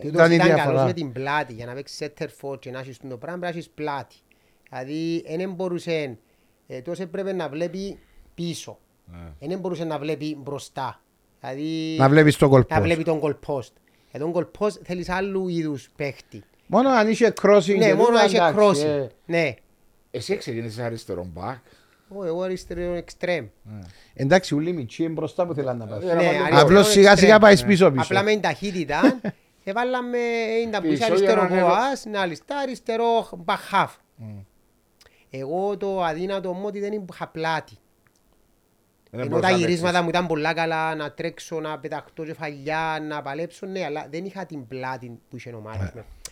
Τούτος ήταν η ήταν καλός διαφορά. με την πλάτη. Για να παίξεις center for και να έχεις το πράγμα πρέπει να έχεις πλάτη. Δηλαδή δεν μπορούσε, ε, τόσο έπρεπε να βλέπει πίσω. Ναι. Δεν μπορούσε να βλέπει μπροστά. Δηλαδή Να βλέπεις το να κολπό. βλέπει τον goal post. Για τον goal post θέλεις άλλου είδους παίχτη. Μόνο αν είχε crossing Ναι, και μόνο τούτα, να είσαι εντάξει, ε. crossing. Ναι. Εσύ ξεκίνησες αριστερό μπακ. Ω, Εγώ αριστερό extreme. Εντάξει, ούλοι μητσί είναι μπροστά που θέλαν να Ε, πας. να Ναι, βάλω αριστερό Απλώς σιγά σιγά extreme. πάεις πίσω πίσω. Απλά με την ταχύτητα έβαλαμε ήταν που είσαι Πίσω αριστερό για να ανέβω. κοάς, να αριστερό, αριστερό back half. Εγώ το αδύνατο μου ότι δεν είχα πλάτη. Δεν Ενώ μπορούσα τα να γυρίσματα παίξεις. μου ήταν πολλά καλά, να τρέξω, να πεταχτώ κεφαλιά, να παλέψω, ναι, αλλά δεν είχα την πλάτη που είχε ο Μάριος.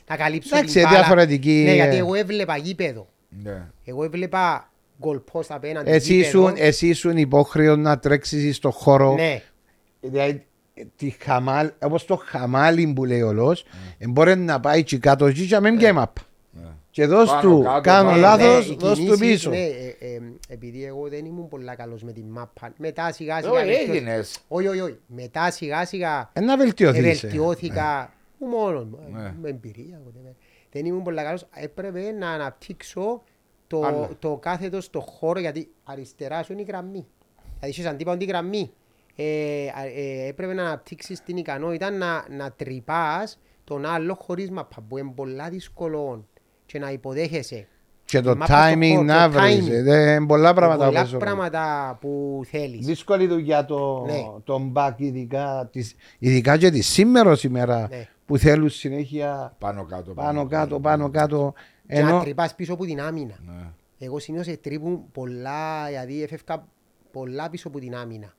Να καλύψω Εντάξει, την μπάλα. διαφορετική, Ναι, γιατί ε. εγώ έβλεπα γήπεδο. Ναι. Εγώ έβλεπα goal post απέναντι Εσύ γήπεδο. ήσουν, εσύ ήσουν υπόχρεο να τρέξεις στο χώρο. Ναι, Δηλαδή, τη χαμάλ, όπως το χαμάλι που λέει ο Λος, μπορεί να πάει και κάτω εκεί και να μην και μάπα. Ναι. Και δώσ' Πάνω, του, κάτω, κάνω πάνω. λάθος, οι δώσ' του κινήσεις, πίσω. Ναι, ε, ε, επειδή εγώ δεν ήμουν πολλά καλός με τη μάπα. Μετά σιγά Ε, σιγά... όχι, βελτιώ- έγινες. Όχι, όχι, όχι. Μετά σιγά σιγά Ε, να βελτιωθείς. ε. βελτιώθηκα μου μόνος μου, Ναι. με εμπειρία. whatever. Δεν ήμουν πολλά καλός. Έπρεπε να αναπτύξω το, Άλλο. το κάθετο στο χώρο γιατί αριστερά σου είναι η γραμμή. Δηλαδή είσαι αντίπαλο τη γραμμή. Ε, α- ε, έπρεπε να αναπτύξεις την ικανότητα να, να τρυπάς τον άλλο χωρίς μαπά που είναι πολλά δύσκολο και να υποδέχεσαι. Και το Μάπα στο timing χώρο, να το βρεις. timing. ε, δεν- Πολλά πράγματα πολλά παίζουν. πράγματα που θέλεις. Δύσκολη δουλειά το, Ναι. τον μπακ, ειδικά, της, ειδικά και τη σήμερα σήμερα Ναι. που θέλουν συνέχεια Πάνω κάτω. πάνω κάτω, πάνω κάτω. Και να Ενώ τρυπάς πίσω από την άμυνα. Ναι. Εγώ συνήθως τρύπουν πολλά, δηλαδή έφευκα πολλά πίσω από την άμυνα.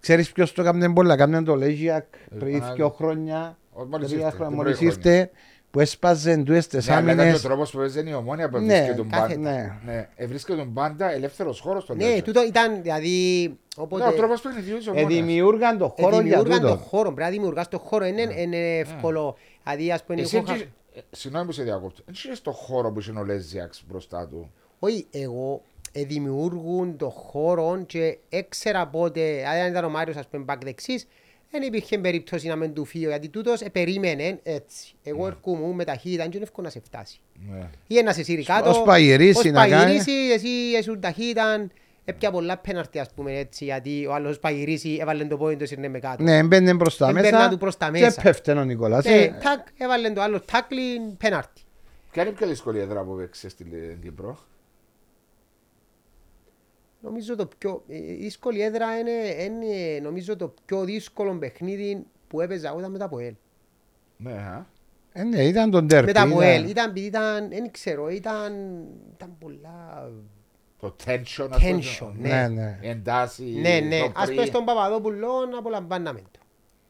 ξέρεις ποιος το έκανε πολλά, έκανε το Λέγιακ πριν Πανάγι. δύο χρόνια, Ο- μόλις τρία ήρθε, χρόνια, την μόλις πρώτη χρονιά. ήρθε, που έσπαζε ντουές τις Ναι, αλλά ήταν και ο άμυνες. τρόπος που παίζει η ομόνια που Ναι, εβρίσκεται τον κάθετα. πάντα. Ναι. Ναι, εβρίσκεται τον πάντα ελεύθερος χώρος στον Ναι, Λέζα. τούτο ήταν, δηλαδή, όποτε... Ναι, ο τρόπος παιχνιδιού της Ε, ομόνιας. δημιούργαν το ε, χώρο για δημιούργαν τον τούτο. χώρο, πρέπει να δημιουργάς τον χώρο, είναι είναι εύκολο. Δηλαδή, ας πούμε, Εσύ εγώ... έτσι- ε, Συγγνώμη που σε διακόπτω. Δεν είσαι στο χώρο που είσαι ο Λέζιαξ μπροστά του; Όχι, εγώ ε, δημιούργουν τον χώρο και έξερα πότε, αν ήταν ο Μάριος, ας πούμε, μπακ δεξής, δεν υπήρχε περίπτωση να μην του φύγω, γιατί τούτος ε, περίμενε έτσι. Εγώ έρχομαι με ταχύτητα, είναι εύκολο να σε φτάσει. Ναι. Ή να σε σύρει κάτω, Ως παγυρίσει ως να κάνει. παγυρίσει, εσύ ήσουν ταχύτητα, έπια πολλά πέναρτη ας πούμε έτσι, γιατί ο άλλος παγυρίσει, έβαλε το πόδι του, σύρνε με κάτω. Ναι, μπαίνε μπροστά Έμπαιρνα μέσα του προς τα και μέσα. πέφτει ο Νικόλας. Ε, ε. τάκ, έβαλε το άλλο τάκλιν, πέναρτη. Ποια είναι η πιο δύσκολη έδρα που παίξεις στην Κύπρο. Νομίζω το πιο η δύσκολη έδρα είναι, είναι νομίζω το πιο δύσκολο παιχνίδι που έπαιζα εγώ ήταν με τα ΠΟΕΛ. Ναι, α. Ε, ναι, ήταν τον τέρπι. Με τα ήταν- ΠΟΕΛ. Ήταν, επειδή ήταν, δεν ξέρω, ήταν, ήταν πολλά... Το tension. ας πούμε, Tension, το- ναι. Ναι, ναι. Η εντάση. Ναι, ναι. το Ας πριν. πούμε στον Παπαδόπουλο να απολαμβάναμε το.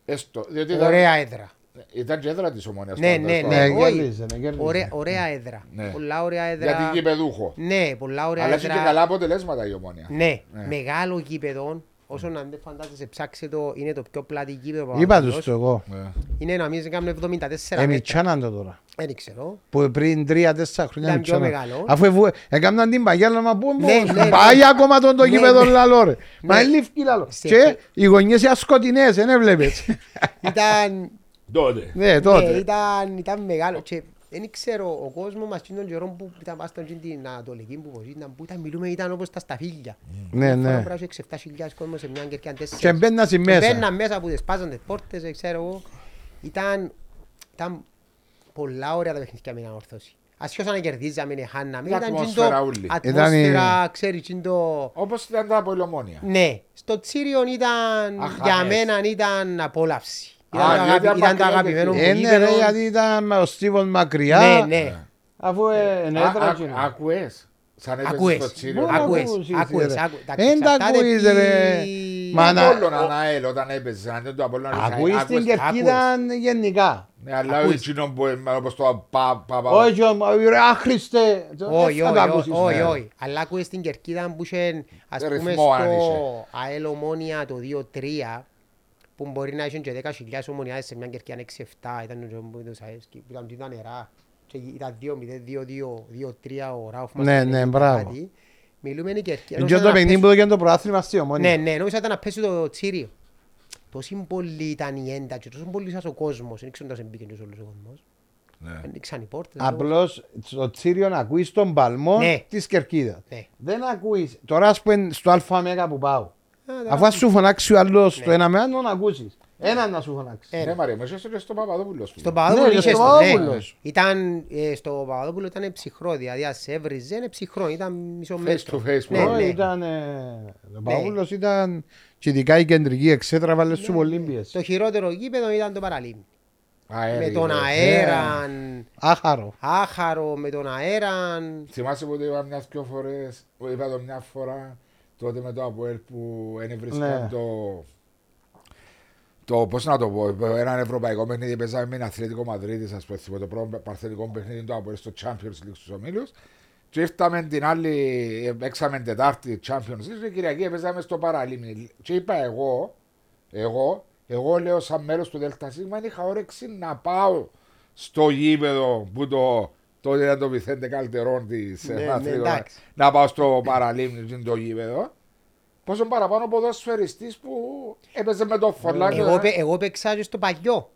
Έστω. Διότι ήταν, Ωραία έδρα. Ήταν και έδρα της ομόνιας. Ναι, πάντως, ναι, το- ναι. Ναι, όχι. γέλιζε, ναι, γέλιζε. Ωραία, ωραία έδρα. Ναι. Πολλά ωραία έδρα. Για την γηπεδούχο. Ναι, πολλά ωραία Αλλά έχει και έδρα. καλά αποτελέσματα η ομόνια. Ναι, Ναι. μεγάλο γήπεδο. Όσο να δεν φαντάζεσαι, ψάξε το, είναι το πιο πλάτη γήπεδο. Είπα Παπαδόπουλος. τους το εγώ. Ναι. Είναι να μην κάνουν 74 μέτρα. Εμιτσάναν το τώρα. Δεν ξέρω. Που πριν τρία-τέσσερα χρόνια Ήταν πιο εμιτσάναν. μεγάλο. Αφού ευου- έκαναν την παγιά, λέμε πού Ναι, ναι, ναι. πάει ακόμα τον το Ναι, γήπεδο ναι. λαλό ρε. Μα Ναι. είναι λιφκή λαλό. Σε- Και οι γωνιές είναι σκοτεινές, δεν έβλεπες. Ήταν, Τότε. Ναι, ναι, τότε. ήταν, ήταν μεγάλο. Και δεν ξέρω, ο κόσμος μας τον καιρό που ήταν πάνω στον την Ανατολική που πως ήταν, που ήταν, μιλούμε, ήταν όπως τα σταφύλια. Ναι, ναι. Πρέπει να έχει 6-7 κόσμος σε μια κερκιά Και τέσσερις. μπαίναν στη Και μέσα. Μπαίναν μέσα που τις σπάζαν τις πόρτες, ε, ξέρω εγώ. Ήταν, ήταν πολλά ωραία τα παιχνίδια με την ορθώση. Ασχώς αν κερδίζαμε, ναι, χάναμε. Η Ήταν ατμόσφαιρα τζιν το- ούλη. Ατμόσφαιρα, ξέρεις, τζιν το... Όπως ήταν τα από η ομόνια. Ναι, στο Τσίριον ήταν, Αχανές. για μένα ήταν απόλαυση. Α, Ήταν, το, γιατί αγαπη- ήταν το απακλείεται. αγαπημένο μου Ε, ναι, ρε, γήπεδο. γιατί ήταν με ο Στίβον μακριά. Ναι, ναι. Αφού ε, είναι Α, έδρα α, εκείνο. Άκουες. Σαν έπαιζες Ακούες, στο Τσίριο. Μπορεί να ακούες, ακούσεις, ακούες, ρε. άκου- τα- Εν τα εξαρτάται ακούεις, τι- ρε. Μα Μα να- Απόλλων Αναέλ όταν έπαιζες, αν δεν το Απόλλων Ακούεις άκουες- στην κερκίδα γενικά. Ναι, αλλά Ακούεις. εκείνο που είναι όπως το πα- πα- πα- Όχι, ο- ο- ρε άχρηστε. Όχι, Δεν θα το όχι, ακούσεις. όχι, ναι. όχι. Αλλά ακούες στην κερκίδα που είχε, ας πούμε, Ρυθμό, αν στο ΑΕΛ Ομόνια το 2-3, που μπορεί να είχε και 10.000 ομονιάδες σε μια κερκίδα 6-7, ήταν ο που το Σαέσκι, που ήταν τα νερά. Και ήταν 2-0, 2-2, 2-3 ο Ράουφμαν. Ναι, και ναι, κάτι. μπράβο. Μιλούμε είναι η κερκίδα. Είναι Νόμιζα και το να παιχνίδι πέσουν- που έγινε το πρωτάθλημα στη Ομόνια. Ναι, ναι, νόμιζα ήταν να πέσει το τσίριο. Τόση πολύ ήταν η ένταξη, τόσο πολύ σας ο κόσμος, δεν ξέρω αν μπήκε και όλος ο κόσμος. Ναι. Ανοίξαν οι πόρτες. Απλώς στο Τσίριο να ακούεις τον παλμό Ναι. της κερκίδας. Ναι. Δεν ακούεις. Τώρα ας πούμε στο αλφα μέγα που πάω. Α, τώρα- Αφού ας σου φωνάξει ο άλλος Ναι. το ένα με άλλο να ακούσεις. Ένα να σου φωνάξει. Ε, Ναι, Μαρία, μου είσαι και στο Παπαδόπουλο. σου. Στον Παπαδόπουλο Ναι, είχε στον στο, ναι. Παπαδόπουλος. Ήταν, ε, στο Παπαδόπουλο ήταν ψυχρό, δηλαδή αν σε έβριζε είναι ψυχρό, ήταν μισό Face μέτρο. to face, Ναι, Όχι, ναι. ήταν... ε, Ο Παύλος ήταν... Και ειδικά η κεντρική εξέδρα βάλε σου πολύ πίεση. Το χειρότερο γήπεδο ήταν το παραλίμνη. Αέρι, Με τον ναι. αέρα, Άχαρο. άχαρο, με τον αέρα. Θυμάσαι που το είπα μια δυο φορές, που είπα το μια φορά, τότε με το Αποέλ που δεν βρίσκαν Ναι. το... Το, πώς να το πω, έναν ευρωπαϊκό παιχνίδι παίζαμε με ένα Αθλητικό Μαδρίτης, ας πούμε, το πρώτο παρθενικό παιχνίδι του Αποέλ στο Champions League στους ομίλους και ήρθαμε την άλλη, έξαμε Τετάρτη Champions League και Κυριακή παίζαμε στο Παραλίμνη και είπα εγώ, εγώ, εγώ λέω σαν μέλος του ΔΣ είχα όρεξη να πάω στο γήπεδο που το τότε ήταν το Βιθέντε Καλτερών της Ναι, ε, ναι, Αθλητικό, εντάξει. να πάω στο Παραλίμνη που είναι το γήπεδο πόσο παραπάνω ποδοσφαιριστής που έπαιζε με το Φορλάνι Εγώ, παι- εγώ παίξα και στο παλιό.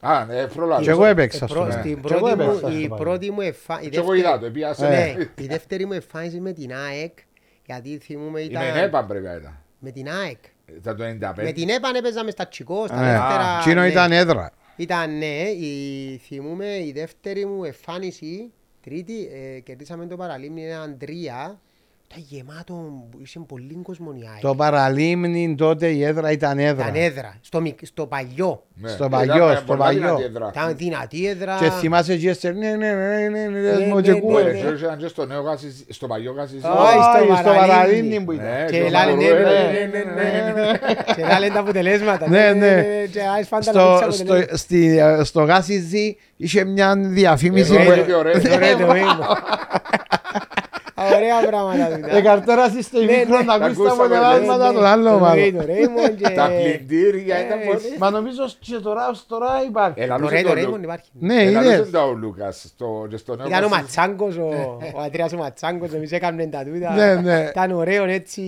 Α, ναι, φρολάβει. Και εγώ έπαιξα Ε, στο προ- ναι. Στην Και εγώ πρώτη μου, έπαιξα στο η παλιό. πρώτη μου εμφάνιση. Και εγώ είδα το, επίασε. Ναι, η δεύτερη μου εμφάνιση με την ΑΕΚ, γιατί θυμούμε Η ήταν... Μενέπα πρέπει να ήταν. Με την ΑΕΚ. Ήταν το 95. Με την ΕΠΑ έπαιζαμε στα Τσικό, στα Ναι. δεύτερα. Εκείνο ναι. ήταν έδρα. Ήταν ναι, η, θυμούμε η δεύτερη μου εμφάνιση, τρίτη, ε, κερδίσαμε το παραλίμνη έναν τρία. Ήταν γεμάτο, είχε πολύ κόσμο η ΑΕΚ. Το παραλίμνη τότε η έδρα ήταν έδρα. Ήταν έδρα, στο, μικ- στο παλιό. Ναι. στο Ήταν παλιό, πολύ στο δυνατή παλιό. έδρα. Ήταν δυνατή έδρα. Και θυμάσαι και έστερ, ναι, ναι, ναι, ναι, ναι, Ναι, ναι, μου ναι, και ναι, κούε. ναι. Και ήταν και στο νέο γάσι, στο παλιό γάσι. Όχι, Όχι, στο στο παραλίμνη. παραλίμνη που ήταν. Ναι, Και το λάλε, ναι, Μαουρουέ, ναι, ναι, ναι, ναι. Και να λένε τα αποτελέσματα. Ναι, ναι. Και άις πάντα να Στο, δείξει στο, αποτελέσματα. στη, ε, στο Γάσιζι είχε μια διαφήμιση Εδώ που είναι και ωραίο. Ωραία το μήνυμα. Ωραία πράγματα τούτα. εκαρτέρασε στο Ναι, ημίχρονο ναι. να ακούεις τα Ακούσαμε, αποτελέσματα Ναι, των ναι. άλλων Το ομάδων. Ρέι, το Ρέιμον και- Τα πλυντήρια ήταν Ε, πολύ. Μα νομίζω και τώρα, ως τώρα υπάρχει. Ελαλούσε Το Ρέι, το το Ρέιμον Λου- υπάρχει. Ναι, ελαλούσε είδες. το ο Λούκας στο- και στο νέο Ήταν ο γάσι. Ματσάγκος, ο, ο Αντρέας ο Ματσάγκος, εμείς έκαναν τα τούτα. Ναι, ναι. Ήταν ωραίο έτσι.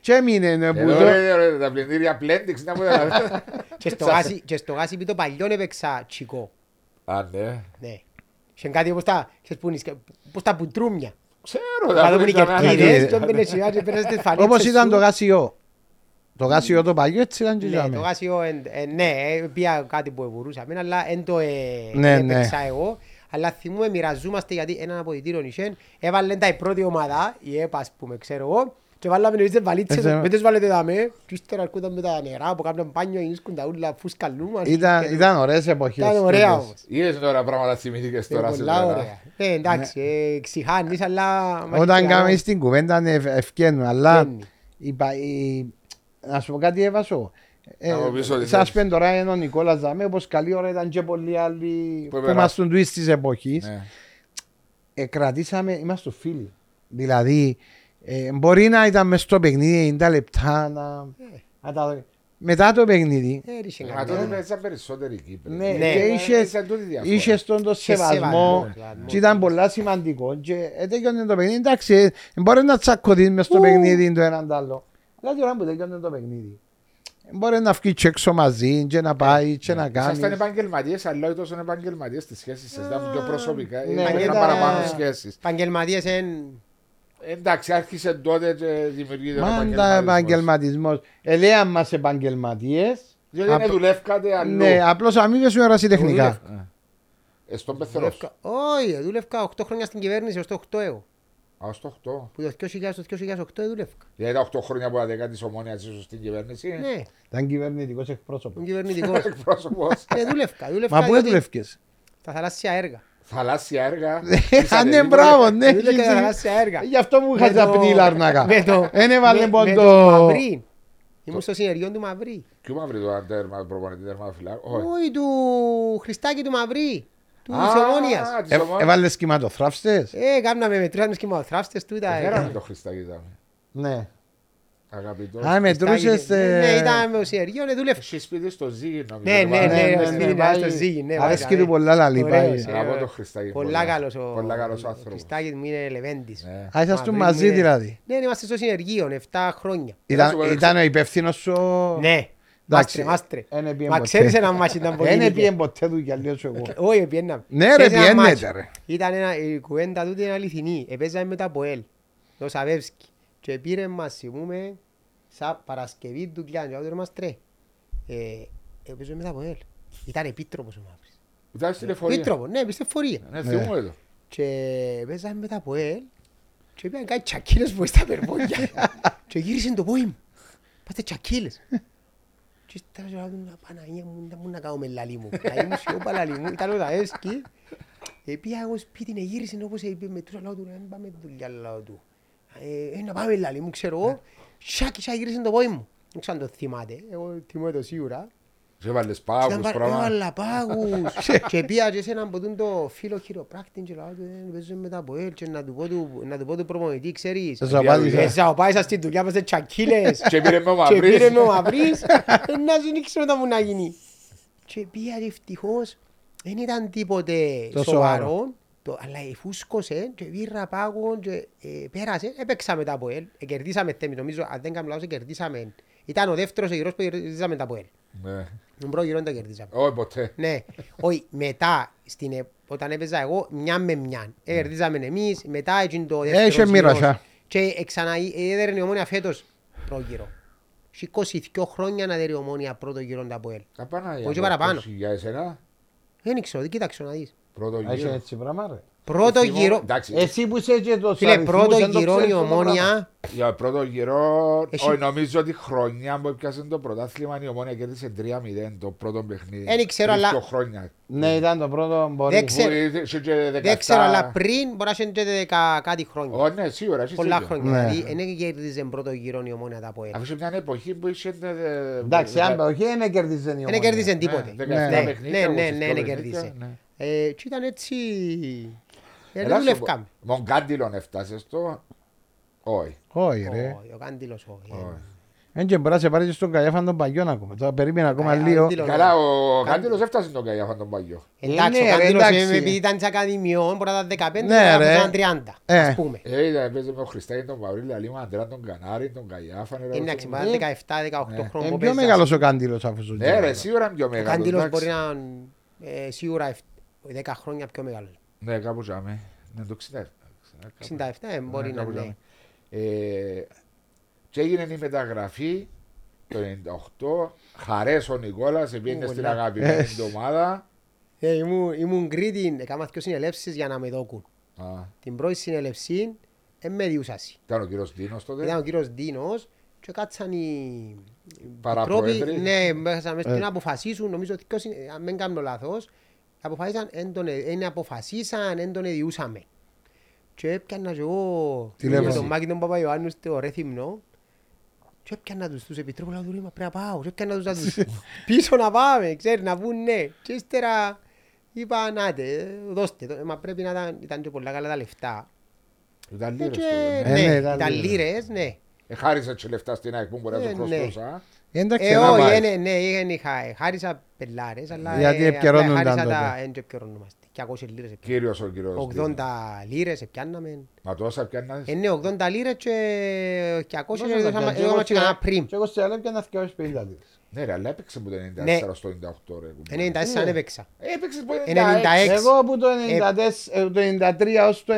Και έμεινε ναι, που Εδώ το... ρε, ρε, τα πλυντήρια πλέντιξ να μου έλεγα. Και στο γάσι- Και στο γάσι πει το παλιό έπαιξα τσικό. Α, ναι. Ναι. Είχε κάτι όπως τα, ξέρεις που είναι, όπως τα πουτρούμια. Ξέρω. Κάτω που είναι οι ήταν κερκίδες ναι. και όμπαινε σιγά και πέρασες τις φανίτσες Όπως ήταν σου. το Γάσιο. Το Γάσιο το παλιό έτσι ήταν και Ναι, για το μένα. γάσιο, εν- ε, ναι, ε, πια κάτι που μπορούσαμε, αλλά δεν το ε, Ναι, έπαιξα εγώ. Αλλά θυμούμε, μοιραζόμαστε γιατί έναν αποδητήριο νησέν, έβαλε τα η πρώτη ομάδα, η ΕΠΑ, ας πούμε, ξέρω εγώ, και βάλαμε εμείς τις βαλίτσες, Έτσι, με τις βάλετε δαμέ, και ύστερα αρκούνταν με τα νερά, που κάνουν μπάνιο, ίσκουν τα ούλα, φουσκαλούμαν. Ήταν, Και- ήταν ωραίες εποχές. Ήταν ωραία τούτες. όμως. Είδες τώρα πράγματα θυμήθηκες Ε, τώρα Πολλά σήμερα. ωραία. Ε, εντάξει, ε, ξηχάνεις, αλλά... Όταν μαχητικά, κάνουμε στην κουβέντα ναι, ευ- ευκαινούν, αλλά βγαίνει. είπα, η- να σου πω κάτι έβασο. Ε, Να μου πεις ό,τι σας θέλεις. πεν τώρα είναι ο Νικόλας Ζαμέ, όπως καλή ώρα ήταν και πολλοί άλλοι που περάσαν. ήμασταν του της εποχής. Ναι. Ε, κρατήσαμε, είμαστε φίλοι. Δηλαδή, ε, μπορεί να ήταν μες στο παιχνίδι 90 λεπτά, να, να τα- μετά το παιχνίδι, Ε, ρίξε Μα καμιά. τότε παίζαν περισσότεροι Κύπροι. Ναι, Ναι. και Ε, είχες, ήταν τούτη η διαφορά. είχες τον το σεβασμό, σεβασμό σεβασμό. και ήταν πολλά σημαντικό και έτεγιονε το παιχνίδι, εντάξει, ε, μπορεί να τσακωθείς μες στο Ου. παιχνίδι το έναν το άλλο. Αλλά την ώρα που τέλειωνε το παιχνίδι, ε, μπορεί να βγει και έξω μαζί και να πάει και να Ήσασταν κάνεις. επαγγελματίες, αλλά όχι τόσο επαγγελματίες στις σχέσεις σας. Ήταν πιο προσωπικά. Ναι, Ήταν ήταν- παραπάνω σχέσεις. Επαγγελματίες εν... Εντάξει, άρχισε τότε και δημιουργείται ο Μάντα επαγγελματισμός. επαγγελματισμός. Ελέαν μας επαγγελματίες. Διότι δεν Απ- δουλεύκατε αλλού. Ναι, απλώς αμοιβες σου ερασιτεχνικά. Ε, Στον Πεθερός. Δούλευκα- Όχι, ε, δούλευκα 8 χρόνια στην κυβέρνηση ως το 8 εγώ. Α, στο 8. Που το 2000 στο 2008 δούλευκα. Γιατί τα 8 χρόνια που ήταν της ομόνιας ίσως στην κυβέρνηση. Ναι, Ήταν κυβερνητικός εκπρόσωπος. ήμουν κυβερνητικός. Εκπρόσωπος. Ναι, δούλευκα. δούλευκα Μα πού γιατί- έδουλευκες. Τα θαλάσσια έργα. Θαλάσσια έργα. Α, Είσατε ναι, λίγο- μπράβο, ναι. Δούλευκα είχε- τα θαλάσσια έργα. Γι' αυτό μου είχα Με το- τα πνή λαρνάκα. με το- Εν έβαλε με- πον με το- το Μαυρίν. Ήμουν στο συνεργείο του Μαυρί. Ποιο μαύρη το τέρμα προπονητή τέρμα φυλάκου. Όχι. Όχι, του Χριστάκη του Μαυρί. Του Α, Ομόνιας. της Ε, Ομόνιας. Έβαλες κυματοθράφστες. Ε, κάναμε μετρούσαμε σχηματοθράφστες του. ήταν- Φέραμε το Χριστάκη ήταν. Ναι. Αγαπητός. Α, μετρούσες... Χριστάκη, Ναι, ε, ήταν με το συνεργείο, ναι, δούλευε. Έχει σπίτι στο Ζήγη νομίζω. Ναι, το ναι, βάζει. ναι, ναι, ο ναι, σπίτι ναι, ήταν στο πάει- Ζήγη, ναι, αρέσκει πάει, του πολλά λαλή, ωραίος, πάει. ωραίος. Αγαπώ τον Χριστάκη. Πολλά καλός ο Πολλά καλός ο άνθρωπος. Χριστάκης μου είναι Λεβέντης. Ναι. Α, ήσασταν Μαυρί μαζί μου είναι- δηλαδή. Ναι, είμαστε στο συνεργείο, 7 χρόνια. Ένα σου Ήταν, πω, ήταν ο υπεύθυνος σου... Ναι, μάστρε, μάστρε. Εν έπιεν Μα ποτέ. ξέρεις ένα μάτσι ήταν πολύ Δεν νίκη. έπιεν ποτέ δουλειά, λέω σου εγώ. Όχι, πιέναμε. Ναι, ρε, Ξέρεις ένα πιένετε, μάτσι. ρε. Ήταν ένα, η κουβέντα τούτη είναι αληθινή. Επέζαμε με τα ΠΟΕΛ, το Σαβεύσκι. Και πήρε μας, θυμούμε, σαν Παρασκευή του Κλιάνου. Και μας τρέ. Ε, Επέζαμε με τα ΠΟΕΛ. Ήταν επίτροπος ο Μαύρης. Ήταν στη λεωφορεία. Επίτροπο, ναι, μες στη φορεία. Ναι, θυμούμαι το. Και παίζαμε με τα ΠΟΕΛ και πήγαν κάτι τσακίλες που στα περπόδια. και γύρισε το πόη μου. Πάτε τσακίλες. Και ύστερα λέω του, Παναγία μου, δεν μου να κάνω με λαλί μου. Να ήμουν σιώπα λαλί μου, ήταν ο Δαέσκι. Επία εγώ σπίτι, ναι, γύρισε όπως είπε με τους λαό του, δεν πάμε δουλειά λαό του. Ε, ε, να πάμε λαλί μου, ξέρω εγώ. Σάκι, σάκι, γύρισε το πόη μου. Δεν ξέρω αν το θυμάται, εγώ θυμάμαι το σίγουρα. Σε έβαλες Ήταν πάγους πα- πράγμα. Έβαλα πάγους και πήγα και σε έναν ποτούν το φίλο χειροπράκτη και λέω του δεν παίζω μετά από ελ και να του πω του, να του πω του προπονητή ξέρεις Σας απάντησα. Ε, θα πάει σας στη δουλειά μας σε τσακίλες Και πήρε με ο και Μαυρής. πήρε με ο Μαυρής ε, να σου δεν ξέρω τι μου να γίνει και πήγα και ευτυχώς δεν ήταν τίποτε Το σοβαρό σοβαρό. Το, αλλά εφούσκωσε και πήρα πάγον και ε, πέρασε, έπαιξα μετά από ελ, ε, κερδίσαμε θέμη, νομίζω, αν δεν κάνω λάθος, κερδίσαμε. Ήταν ο δεύτερος γυρός που κερδίσαμε τα από ελ. Ναι. Τον πρώτο γύρο δεν το κερδίσαμε. Όχι ποτέ. Ναι, όχι, μετά, στην, ε- όταν έπαιζα εγώ, μια με μια. Ε, κερδίζαμε εμείς, μετά έγινε το δεύτερο Έχει μοίρασα. Και ξανά έδερνε η ομόνια φέτος πρώτο γύρο. Έχει 22 χρόνια να δέρει η ομόνια πρώτο γύρο τα από ελ. Τα Παναγία. Όχι παραπάνω. Όχι Για εσένα. Δεν ξέρω, δεν κοίταξε να δεις. Πρώτο Έχει γύρο. έτσι πράγμα, ρε. Πρώτο Θυμώ- γύρο, Εντάξει. Εσύ που είσαι και το φίλε, πρώτο γύρο η ομόνια, Για πρώτο γύρο, Έχει- όχι, νομίζω ότι χρονιά που έπιασε το πρωτάθλημα η Ομόνια κέρδισε 3-0 το πρώτο παιχνίδι. Δεν ξέρω, Πριν αλλά- δύο χρόνια. Ναι, ήταν το πρώτο μπορεί. Δεν ξέρω. Που είχε και 17 δεν ξέρω, αλλά πριν μπορεί να είναι και δεκα- κάτι χρόνια. Ω, ναι, σίγουρα. έχεις Πολλά δίκιο. χρόνια. Ναι. Δηλαδή, δεν κέρδιζε πρώτο γύρο η ομόνια τα από ελ. Αφού είχε μια εποχή που είχε... ε, Εντάξει, ε, αν όχι, δεν κέρδιζε η Δεν ομόνια. κέρδιζε ναι, τίποτε. 17 Ναι, παιχνίδια, ναι, όπως ναι, τις ναι, πρώτες ναι, παιχνίδια, κέρδισε. ναι. Ε, και ήταν έτσι... Ε, Ελά Δεν σου δουλεύκαμε. πω, Μογκάντιλον έφτασες στο... Όχι. Όχι, ρε. Όχι, ο Κάντιλος όχι. όχι. Δεν και μπορείς να σε πάρεις και στον Καγιάφαν των Παγιών ακόμα. Τώρα περίμενα ακόμα Καγιά- λίγο. Καντήλο. Καλά, ο Κάντιλος έφτασε στον Καγιάφαν τον Παγιό. Εντάξει, Ναι, ο ρε, Κάντιλος εντάξει. ε, επειδή ήταν της Ακαδημιών, μπορεί να ήταν 15, Ναι, τώρα ρε. ήταν 30, Ε. ας πούμε. Ε, ήταν, παίζει με ο Χριστάκη τον Παυρίλη, αλλά είμαι αντρά τον Κανάρη, τον Καγιάφαν. ρε, Εντάξει, όσο- μπορεί να είναι 17-18 Ναι. χρόνια Είναι που πιο παίζας. μεγάλος ο Κάντιλος αφού σου Ναι, ρε, σίγουρα είναι πιο Ο μεγάλος. Κάντιλος εντάξει. μπορεί να είναι ε, σίγουρα εφ- 10 χρόνια πιο μεγάλος. Ναι, κάπου ζάμε. Ναι, το 67. 67 ε, μπορεί Ναι, να κάπου είναι. ζάμε. Ε, Και έγινε η μεταγραφή το 98. Χαρές ο Νικόλας, πήγαινε Ου, στην πολλά. αγαπημένη του ομάδα. Ε, ήμουν- Ήμουν Κρήτη, έκανα δύο συνελεύσεις για να με δόκουν. Α, Την πρώτη συνελευσή ε, με διούσασαι. Ήταν ο κύριος Δίνος τότε; Ήταν ο κύριος Δίνος και κάτσαν οι οι Παραπρόεδροι. τρόποι, ναι, μέσα μέσα Ε. να αποφασίσουν, νομίζω ότι ποιος είναι- αν δεν κάνω λάθος, αποφάσισαν, εν τον, ε- εν αποφασίσαν, εν τον εδιούσαμε. Και έπιανα και εγώ Τηλέφωνο. με τον Μάκη τον Παπαϊωάννους στο Ρέθυμνο και έπιανα τους, τους επιτρόπους, λέω του «Ρε, μα πρέπει να πάω, και έπιανα τους να τους πίσω να πάμε, ξέρεις, να πούν ναι. Και ύστερα είπα, νάτε, ε, δώστε το, μα πρέπει να ήταν, ήταν και πολλά καλά τα λεφτά. Ήταν Ε, λίρες και, τότε. Ε, ναι, ναι, ήταν ήταν λίρες. λίρες, ναι. Ε, Χάρισες και λεφτά στην ΑΕΚ που μπορεί να Ε, το ναι. χρωστούσα. Εντάξει, Ε, να όχι, πάει. ε, ναι, ναι, είχαν- είχα- χάρισα πελάρες, αλλά Γιατί ε, επικαιρώνονταν απλά χάρισα τότε. τα- εν και επικαιρώνομαστε. 200 λίρες έπιανα. Κύριος ο κύριος 80 Δίνος. λίρες έπιαναμε. Μα τόσα πιάννας. Ε, ναι, 80 λίρες και 200 Πόσο λίρες θα έδωσαμε- πιάνει, έδωσαμε και και εγώ κανένα σε- πριμ. Και εγώ σε άλλα έπιανα 250 λίρες. Ναι ρε, αλλά έπαιξε που το 94 Ναι. στο 98 ρε. κουμπάρε. 94 Ναι. έπαιξα. Ε, Έπαιξες που 96. είναι Εγώ από το 94 ε, το 93 ως το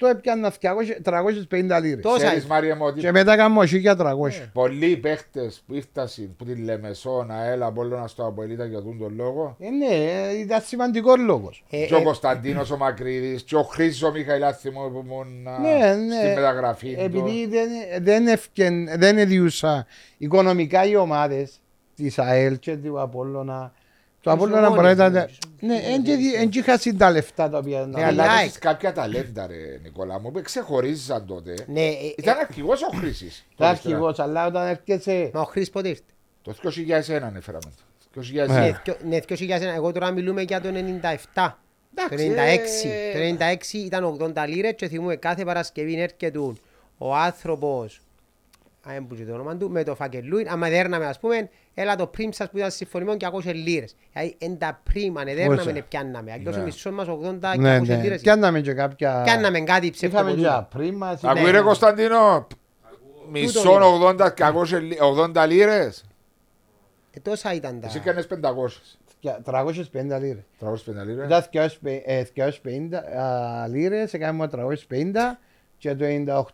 98 έπιανα 200 350 λίρες. Τόσα Ξέρεις είναι. Μάρια μου ότι Και μετά κάνω 1300. πολλοί παίχτες που ήρθαν που τη Λεμεσόν, ΑΕΛ, Απόλλωνα στο Αποελίτα για τον τον λόγο Ε, ναι, ε, ήταν σημαντικός λόγος. Ε, και ο ε, Κωνσταντίνος ο Μακρύδης και ο Χρήστος ο Μιχαηλάθη μου που ήμουν α, Ναι, ναι. στη μεταγραφή του. Επειδή δεν, δεν, ευκεν, δεν εδιούσα οικονομικά οι ομάδες της ΑΕΛ και του Απόλλωνα Το Απόλλωνα Ίσο μπορεί να ήταν... μόνοι, Ναι, ίσο- εν και δι- εν και χάσει τα λεφτά τα οποία... Ναι, η αλλά ΑΕΚ. έχεις κάποια ταλέντα ρε Νικόλα μου που ξεχωρίζαν τότε. Ναι, ε, Ήταν αρχηγός ο Χρήσης. Τα αρχηγός, αλλά όταν έρχεσαι... Μα ο Χρής πότε ήρθε; Το 2001 ανέφεραμε. Το 2001. Ναι. Ναι, δυο- Ναι, 2001. Εγώ τώρα μιλούμε για το 97. Το Εντάξει, 96. ε. Το 96 ήταν 80 λίρες και θυμούμε κάθε Παρασκευή έρχεται ο άνθρωπος Α, δεν πούσε το όνομα του, με το φακελούιν, άμα δέρναμε ας πούμε, έλα το πριμ σας που ήταν συμφωνημένο και 200 λίρες. Δηλαδή, εν τα πριμ, αν δέρναμε, Πόσα. ναι, πιάνναμε. Αλλιώς ο Ναι. μισός μας 80 και Ναι, 200 ναι. λίρες. Πιάνναμε και κάποια... Πιάνναμε κάτι Είχαμε ψεύτικο. και πριν μας... Ναι. Ακούει ρε Κωνσταντίνο. Μισόν 80 και 200 λί- 80 λίρες. Ε, Τόσα ήταν τα... Εσύ κάνεις 500. 350 λίρες. 350 λίρες. Ήταν 250 α, λίρες, έκαμε μου 350 και το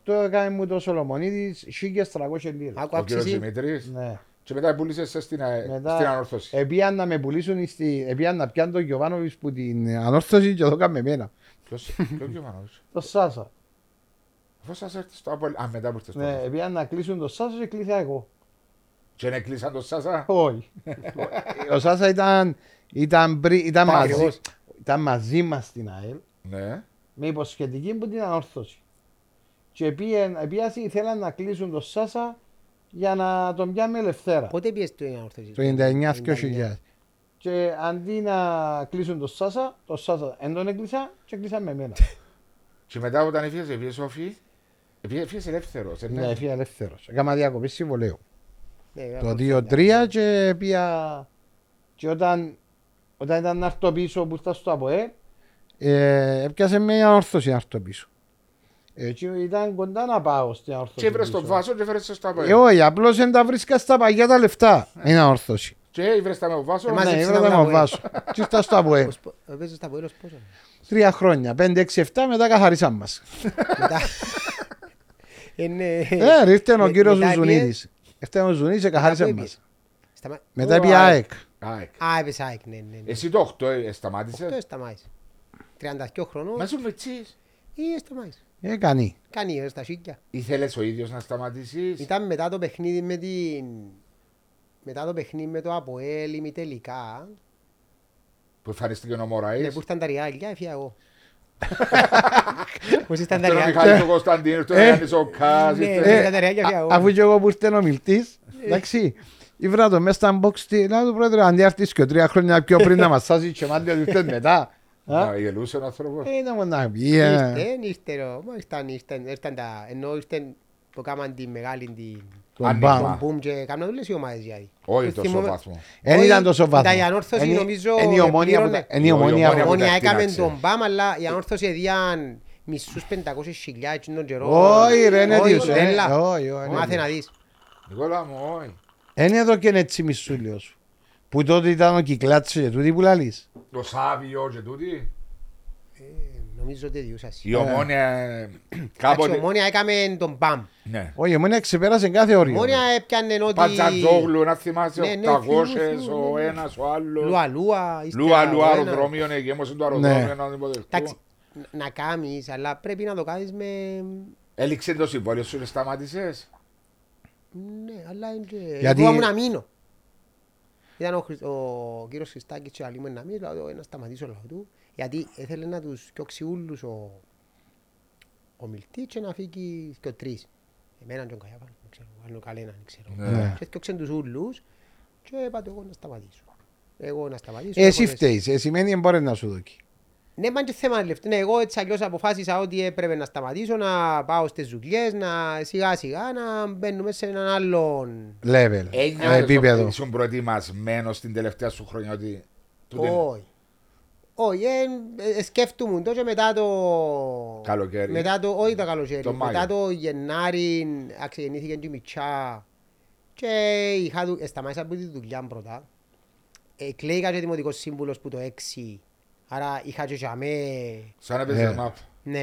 98 έκαμε μου το Σολομονίδης 1300 λίρες. Άκου Ο κύριος αύξηση. Δημητρής. Ναι. Και μετά πούλησες σε στην, α- Μετά- στην ανόρθωση. Επίαν να με πουλήσουν, στη... επίαν να πιάνε τον Γιωβάνοβιτς που την ανόρθωση και το έκαμε εμένα. Ποιος, ποιος Γιωβάνοβιτς; Το Σάσα. Αφού σας έρθει στο Απόλλη. Α, μετά που ήρθες στο Ναι, Απόλλη. επίαν να κλείσουν το Σάσα και κλείσα εγώ. Και να κλείσαν το Σάσα; Όχι. Ο Σάσα ήταν, ήταν, πρι- ήταν, μαζί, Ακριβώς. ήταν μαζί μας στην ΑΕΛ Ναι. με υποσχετική που την ανόρθωση. Και επίεν, επίαση ήθελαν να κλείσουν το Σάσα για να τον πιάμε ελευθέρα. Πότε πιες το ανόρθωση. Το 99-2000. Και αντί να κλείσουν το Σάσα, το Σάσα δεν τον έκλεισα και κλείσαν με εμένα. Και μετά όταν έφυγες, έφυγες όφη. Έφυγες ελεύθερος. ε, ναι, έφυγε ελεύθερος. Έκανα διακοπή συμβολέου. Ναι, Το ανόρθωση. 2-3 και πήγα. Και όταν, όταν ήταν να έρθω πίσω που ήρθα στο ΑΠΟΕ, ε, έπιασε με ανόρθωση να έρθω πίσω. Έτσι ήταν κοντά να πάω στην ανόρθωση. Και έβρες πίσω. τον Βάσο και έφερες σε στο Ε, Απόλλη. όχι, απλώς δεν τα βρίσκα στα παγιά τα λεφτά. Είναι ανόρθωση. Και έβρες τα με τον Βάσο. Εμάς- Ναι, Μάζεψε έβρεπε τα να ΑΠΟΕ. βάσω. Και ήρθα στο ΑΠΟΕ. Πώς- πώς- Παίζεις τα ποέλος πόσο. Τρία χρόνια. 5, 6, 7 μετά καθαρίσαν μας. Μετά. Ε, ναι. Ε, ήρθε ο Με- κύριος μετά Ζουνίδης. Ήρθε ο Ζουνίδης και καθάρισε πού μας. Σταμα- Μετά Ω, πήγε ΑΕΚ. ΑΕΚ. Α, έπαιζε ΑΕΚ, ναι, ναι. ναι. Εσύ το 8 ε, Αυτό σταμάτησες. σταμάτησε. 32 χρονών Μα σου μετσείς. ή σταμάτησε. Ε, κανεί. Κάνει ε, στα σίκια. Ήθελες ο ίδιος να σταματήσεις; Ήταν μετά το παιχνίδι με την... Μετά το παιχνίδι με το Αποέλ ή τελικά. Που εμφανίστηκε ο Ναι, Μωραής. που ήταν τα ριάλια, έφυγα εγώ. Πώς ήταν τα Τον ριάλια. Μιχάλης τον Κωνσταντίνος, τον Ε. Γιάννης ο Κάς. Ναι, ήρθε- ναι. ήταν τα ριάλια, έφυγα εγώ. Αφού και εγώ που ήρθε ο μιλτής, εντάξει, ήβρα το μέσα στα box τι, να του πρόεδρε, αντί έρθεις και τρία χρόνια πιο πριν να μας σάσει και μάτια του ήρθες μετά. Α, Να γελούσε ο άνθρωπος. ε, ήταν μόνο να πει, ε. Ήρθεν, ήρθεν, ο- μα ήρθαν, ήρθαν, ήρθαν τα, ενώ ήρθαν που κάμαν τη μεγάλη την... Τον Άνοιγμα. μπαμ. Τον μπουμ και κάμαν όλες οι ομάδες δηλαδή. Όχι Και τόσο θυμούμαι- βάθμο. Εν Όχι, ήταν τόσο βάθμο. ήταν η ανόρθωση, Εν η- νομίζω, εν η ομόνια που πλήρωνε- τα- εν η Η ομόνια ομόνια που- που- Μόνοι τα έκαμε εκτείναξε. τον ΠΑΜ, αλλά η ανόρθωση έδιαν μισούς 500 χιλιάδες τον καιρό. Όχι ρε, είναι Όχι, δίος, ε. τέλα. Όχι, όχι, Μάθε ναι. να δεις. Νικόλα μου, όχι. Εν εδώ και έτσι μισούλιο σου. Που τότε ήταν ο Κυκλάτσος και τούτοι που λαλείς. Το Σάβιο και τούτη. Ε, Νομίζω ότι διούσας. Η ομόνια ε, Εντάξει, κάποτε... ομόνια έκαμε τον ΠΑΜ. Ναι. Όχι, η ομόνια ξεπέρασε κάθε όριο. Ομόνια έπιανε ότι... Πατζατζόγλου, να θυμάσαι, Ναι, ναι, 800, θυμούμαι, ο θυμούμαι, ναι. ένας, ο άλλος. Λουα λουα. ύστερα Λουα ο λουα ένας. αεροδρόμιο, ναι, γέμωσε το αεροδρόμιο Ναι. να τον υποδεχτούν. Εντάξει, να κάνεις, αλλά πρέπει να το κάνεις με... Έληξε το συμβόλαιο σου και σταμάτησες; Ναι, αλλά είναι και... Γιατί- Εγώ ήμουν να μείνω. Ήταν ο, Χρυσ- ο κύριος Χριστάκης και άλλοι μου να μείνω, δηλαδή να σταματήσω λόγω του, γιατί ήθελε να τους διώξει ούλους ο, ο Μιλτής και να φύγει και ο τρεις. Εμένα και τον Καϊάπαν, δεν ξέρω, άλλο καλένα, δεν ξέρω. Ναι. Και διώξαν τους ούλους και είπα του εγώ να σταματήσω. Εγώ να σταματήσω. Εσύ έχω φταίεις, ε, σημαίνει δεν μπορεί να σου δοκεί. Ναι, μα και θέμα λεφτά. Ναι, εγώ έτσι αλλιώς αποφάσισα ότι έπρεπε να σταματήσω, να πάω στις δουλειές, να σιγά σιγά να μπαίνουμε σε έναν άλλον... Level, Ένιωθες επίπεδο. ότι ήσουν προετοιμασμένος την τελευταία σου χρονιά ότι... τούτη είναι Όχι. Όχι, ε, ε, σκέφτομαι το και μετά το... Καλοκαίρι. Μετά το, όχι το καλοκαίρι. Το Μάιο. μετά το Γενάρη α, ξεκινήθηκε και η Μιτσά και είχα, δου- ε, σταμάτησα από τη δουλειά πρώτα. Ε, κλαίηκα και δημοτικός σύμβουλος που το 6. Άρα είχα και για με... Σαν έπαιζες Ναι. μαπ. Ναι.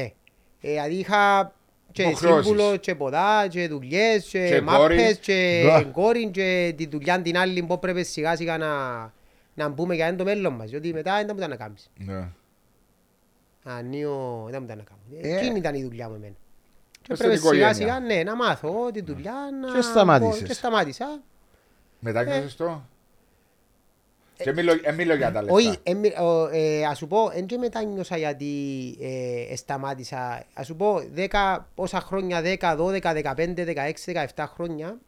Ε, δηλαδή είχα και Υποχρεώσεις. σύμβουλο και ποδά και δουλειές και, Και μάπες κόρη. και Μπα. κόρη και τη δουλειά την άλλη που πρέπει σιγά σιγά να, να μπούμε για το μέλλον μας. Γιατί μετά δεν ήταν να κάνεις. Ναι. Ανίο, δεν ήταν να κάνω. Ε. Εκείνη ήταν η δουλειά μου εμένα. Και Μες στην πρέπει σιγά οικογένεια. σιγά ναι, να μάθω τη δουλειά. Να... Και σταμάτησες. Και σταμάτησα. Μετά Ε. έκανες το; Και μιλώ, ε, μιλώ για τα λεφτά. Όχι, εμι- ο, ε, ας σου πω, δεν και μετάνιωσα γιατί ε, σταμάτησα. Ας σου πω, 10, πόσα χρόνια, 10, 12, 15, 16, 17 χρόνια,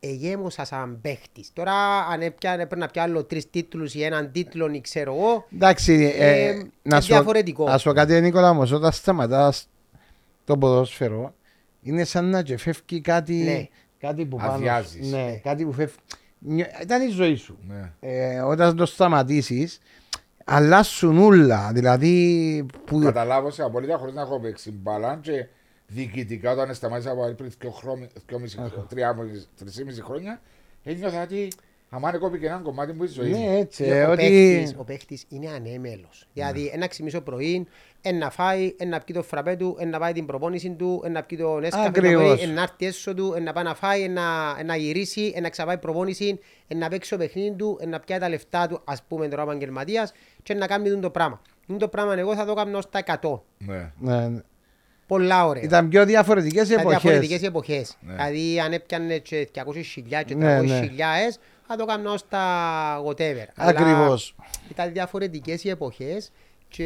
εγέμωσα σαν παίχτης. Τώρα αν έπια, πρέπει να πιάνω τρεις τίτλους ή έναν τίτλο ή ξέρω εγώ, Εντάξει, ε, Ε, να ε, σου, διαφορετικό. να σου πω κάτι, Νίκολα, όμως, όταν σταματάς το ποδόσφαιρο, είναι σαν να και φεύγει κάτι, Ναι. κάτι που πάνω. Αδειάζεις. Ναι, κάτι που φεύγει. Νιώ- Ήταν η ζωή σου. Ναι. Ε, όταν το σταματήσεις, αλλάσουν όλα. Δηλαδή, που... Καταλάβω σε απολύτω χωρίς να έχω παίξει μπάλα και διοικητικά όταν σταμάτησα από πριν 3,5 χρόνια, ένιωθα ότι αμάν κόπηκε ένα κομμάτι μου τη ζωή. ναι, έτσι. ο, ε, ότι... παίχτης, ο παίχτης είναι ανέμελος. Δηλαδή, ένα ξυμίσω πρωί, ένα φάει, ένα πιει το φραπέ του, ένα πάει την προπόνηση του, ένα πιει το νέσκαφε το Ακριβώς. πρωί, ένα έρθει έσω του, ένα πάει να φάει, ένα, ένα γυρίσει, ένα ξαπάει προπόνηση, ένα παίξει το παιχνίδι του, ένα πιάει τα λεφτά του, ας πούμε τώρα ο επαγγελματίας, και να κάνει τούτο το πράγμα. Τούτο το πράγμα εγώ θα το κάνω στα 100. Ναι. Ναι, ναι. Πολλά ωραία. Ήταν πιο διαφορετικές Ήταν εποχές. διαφορετικές εποχές. Ναι. Δηλαδή αν έπιανε και 200.000 και 300.000 Ναι, ναι. Θα το κάνω στα whatever. Αλλά Ακριβώς. Ήταν διαφορετικές οι εποχές και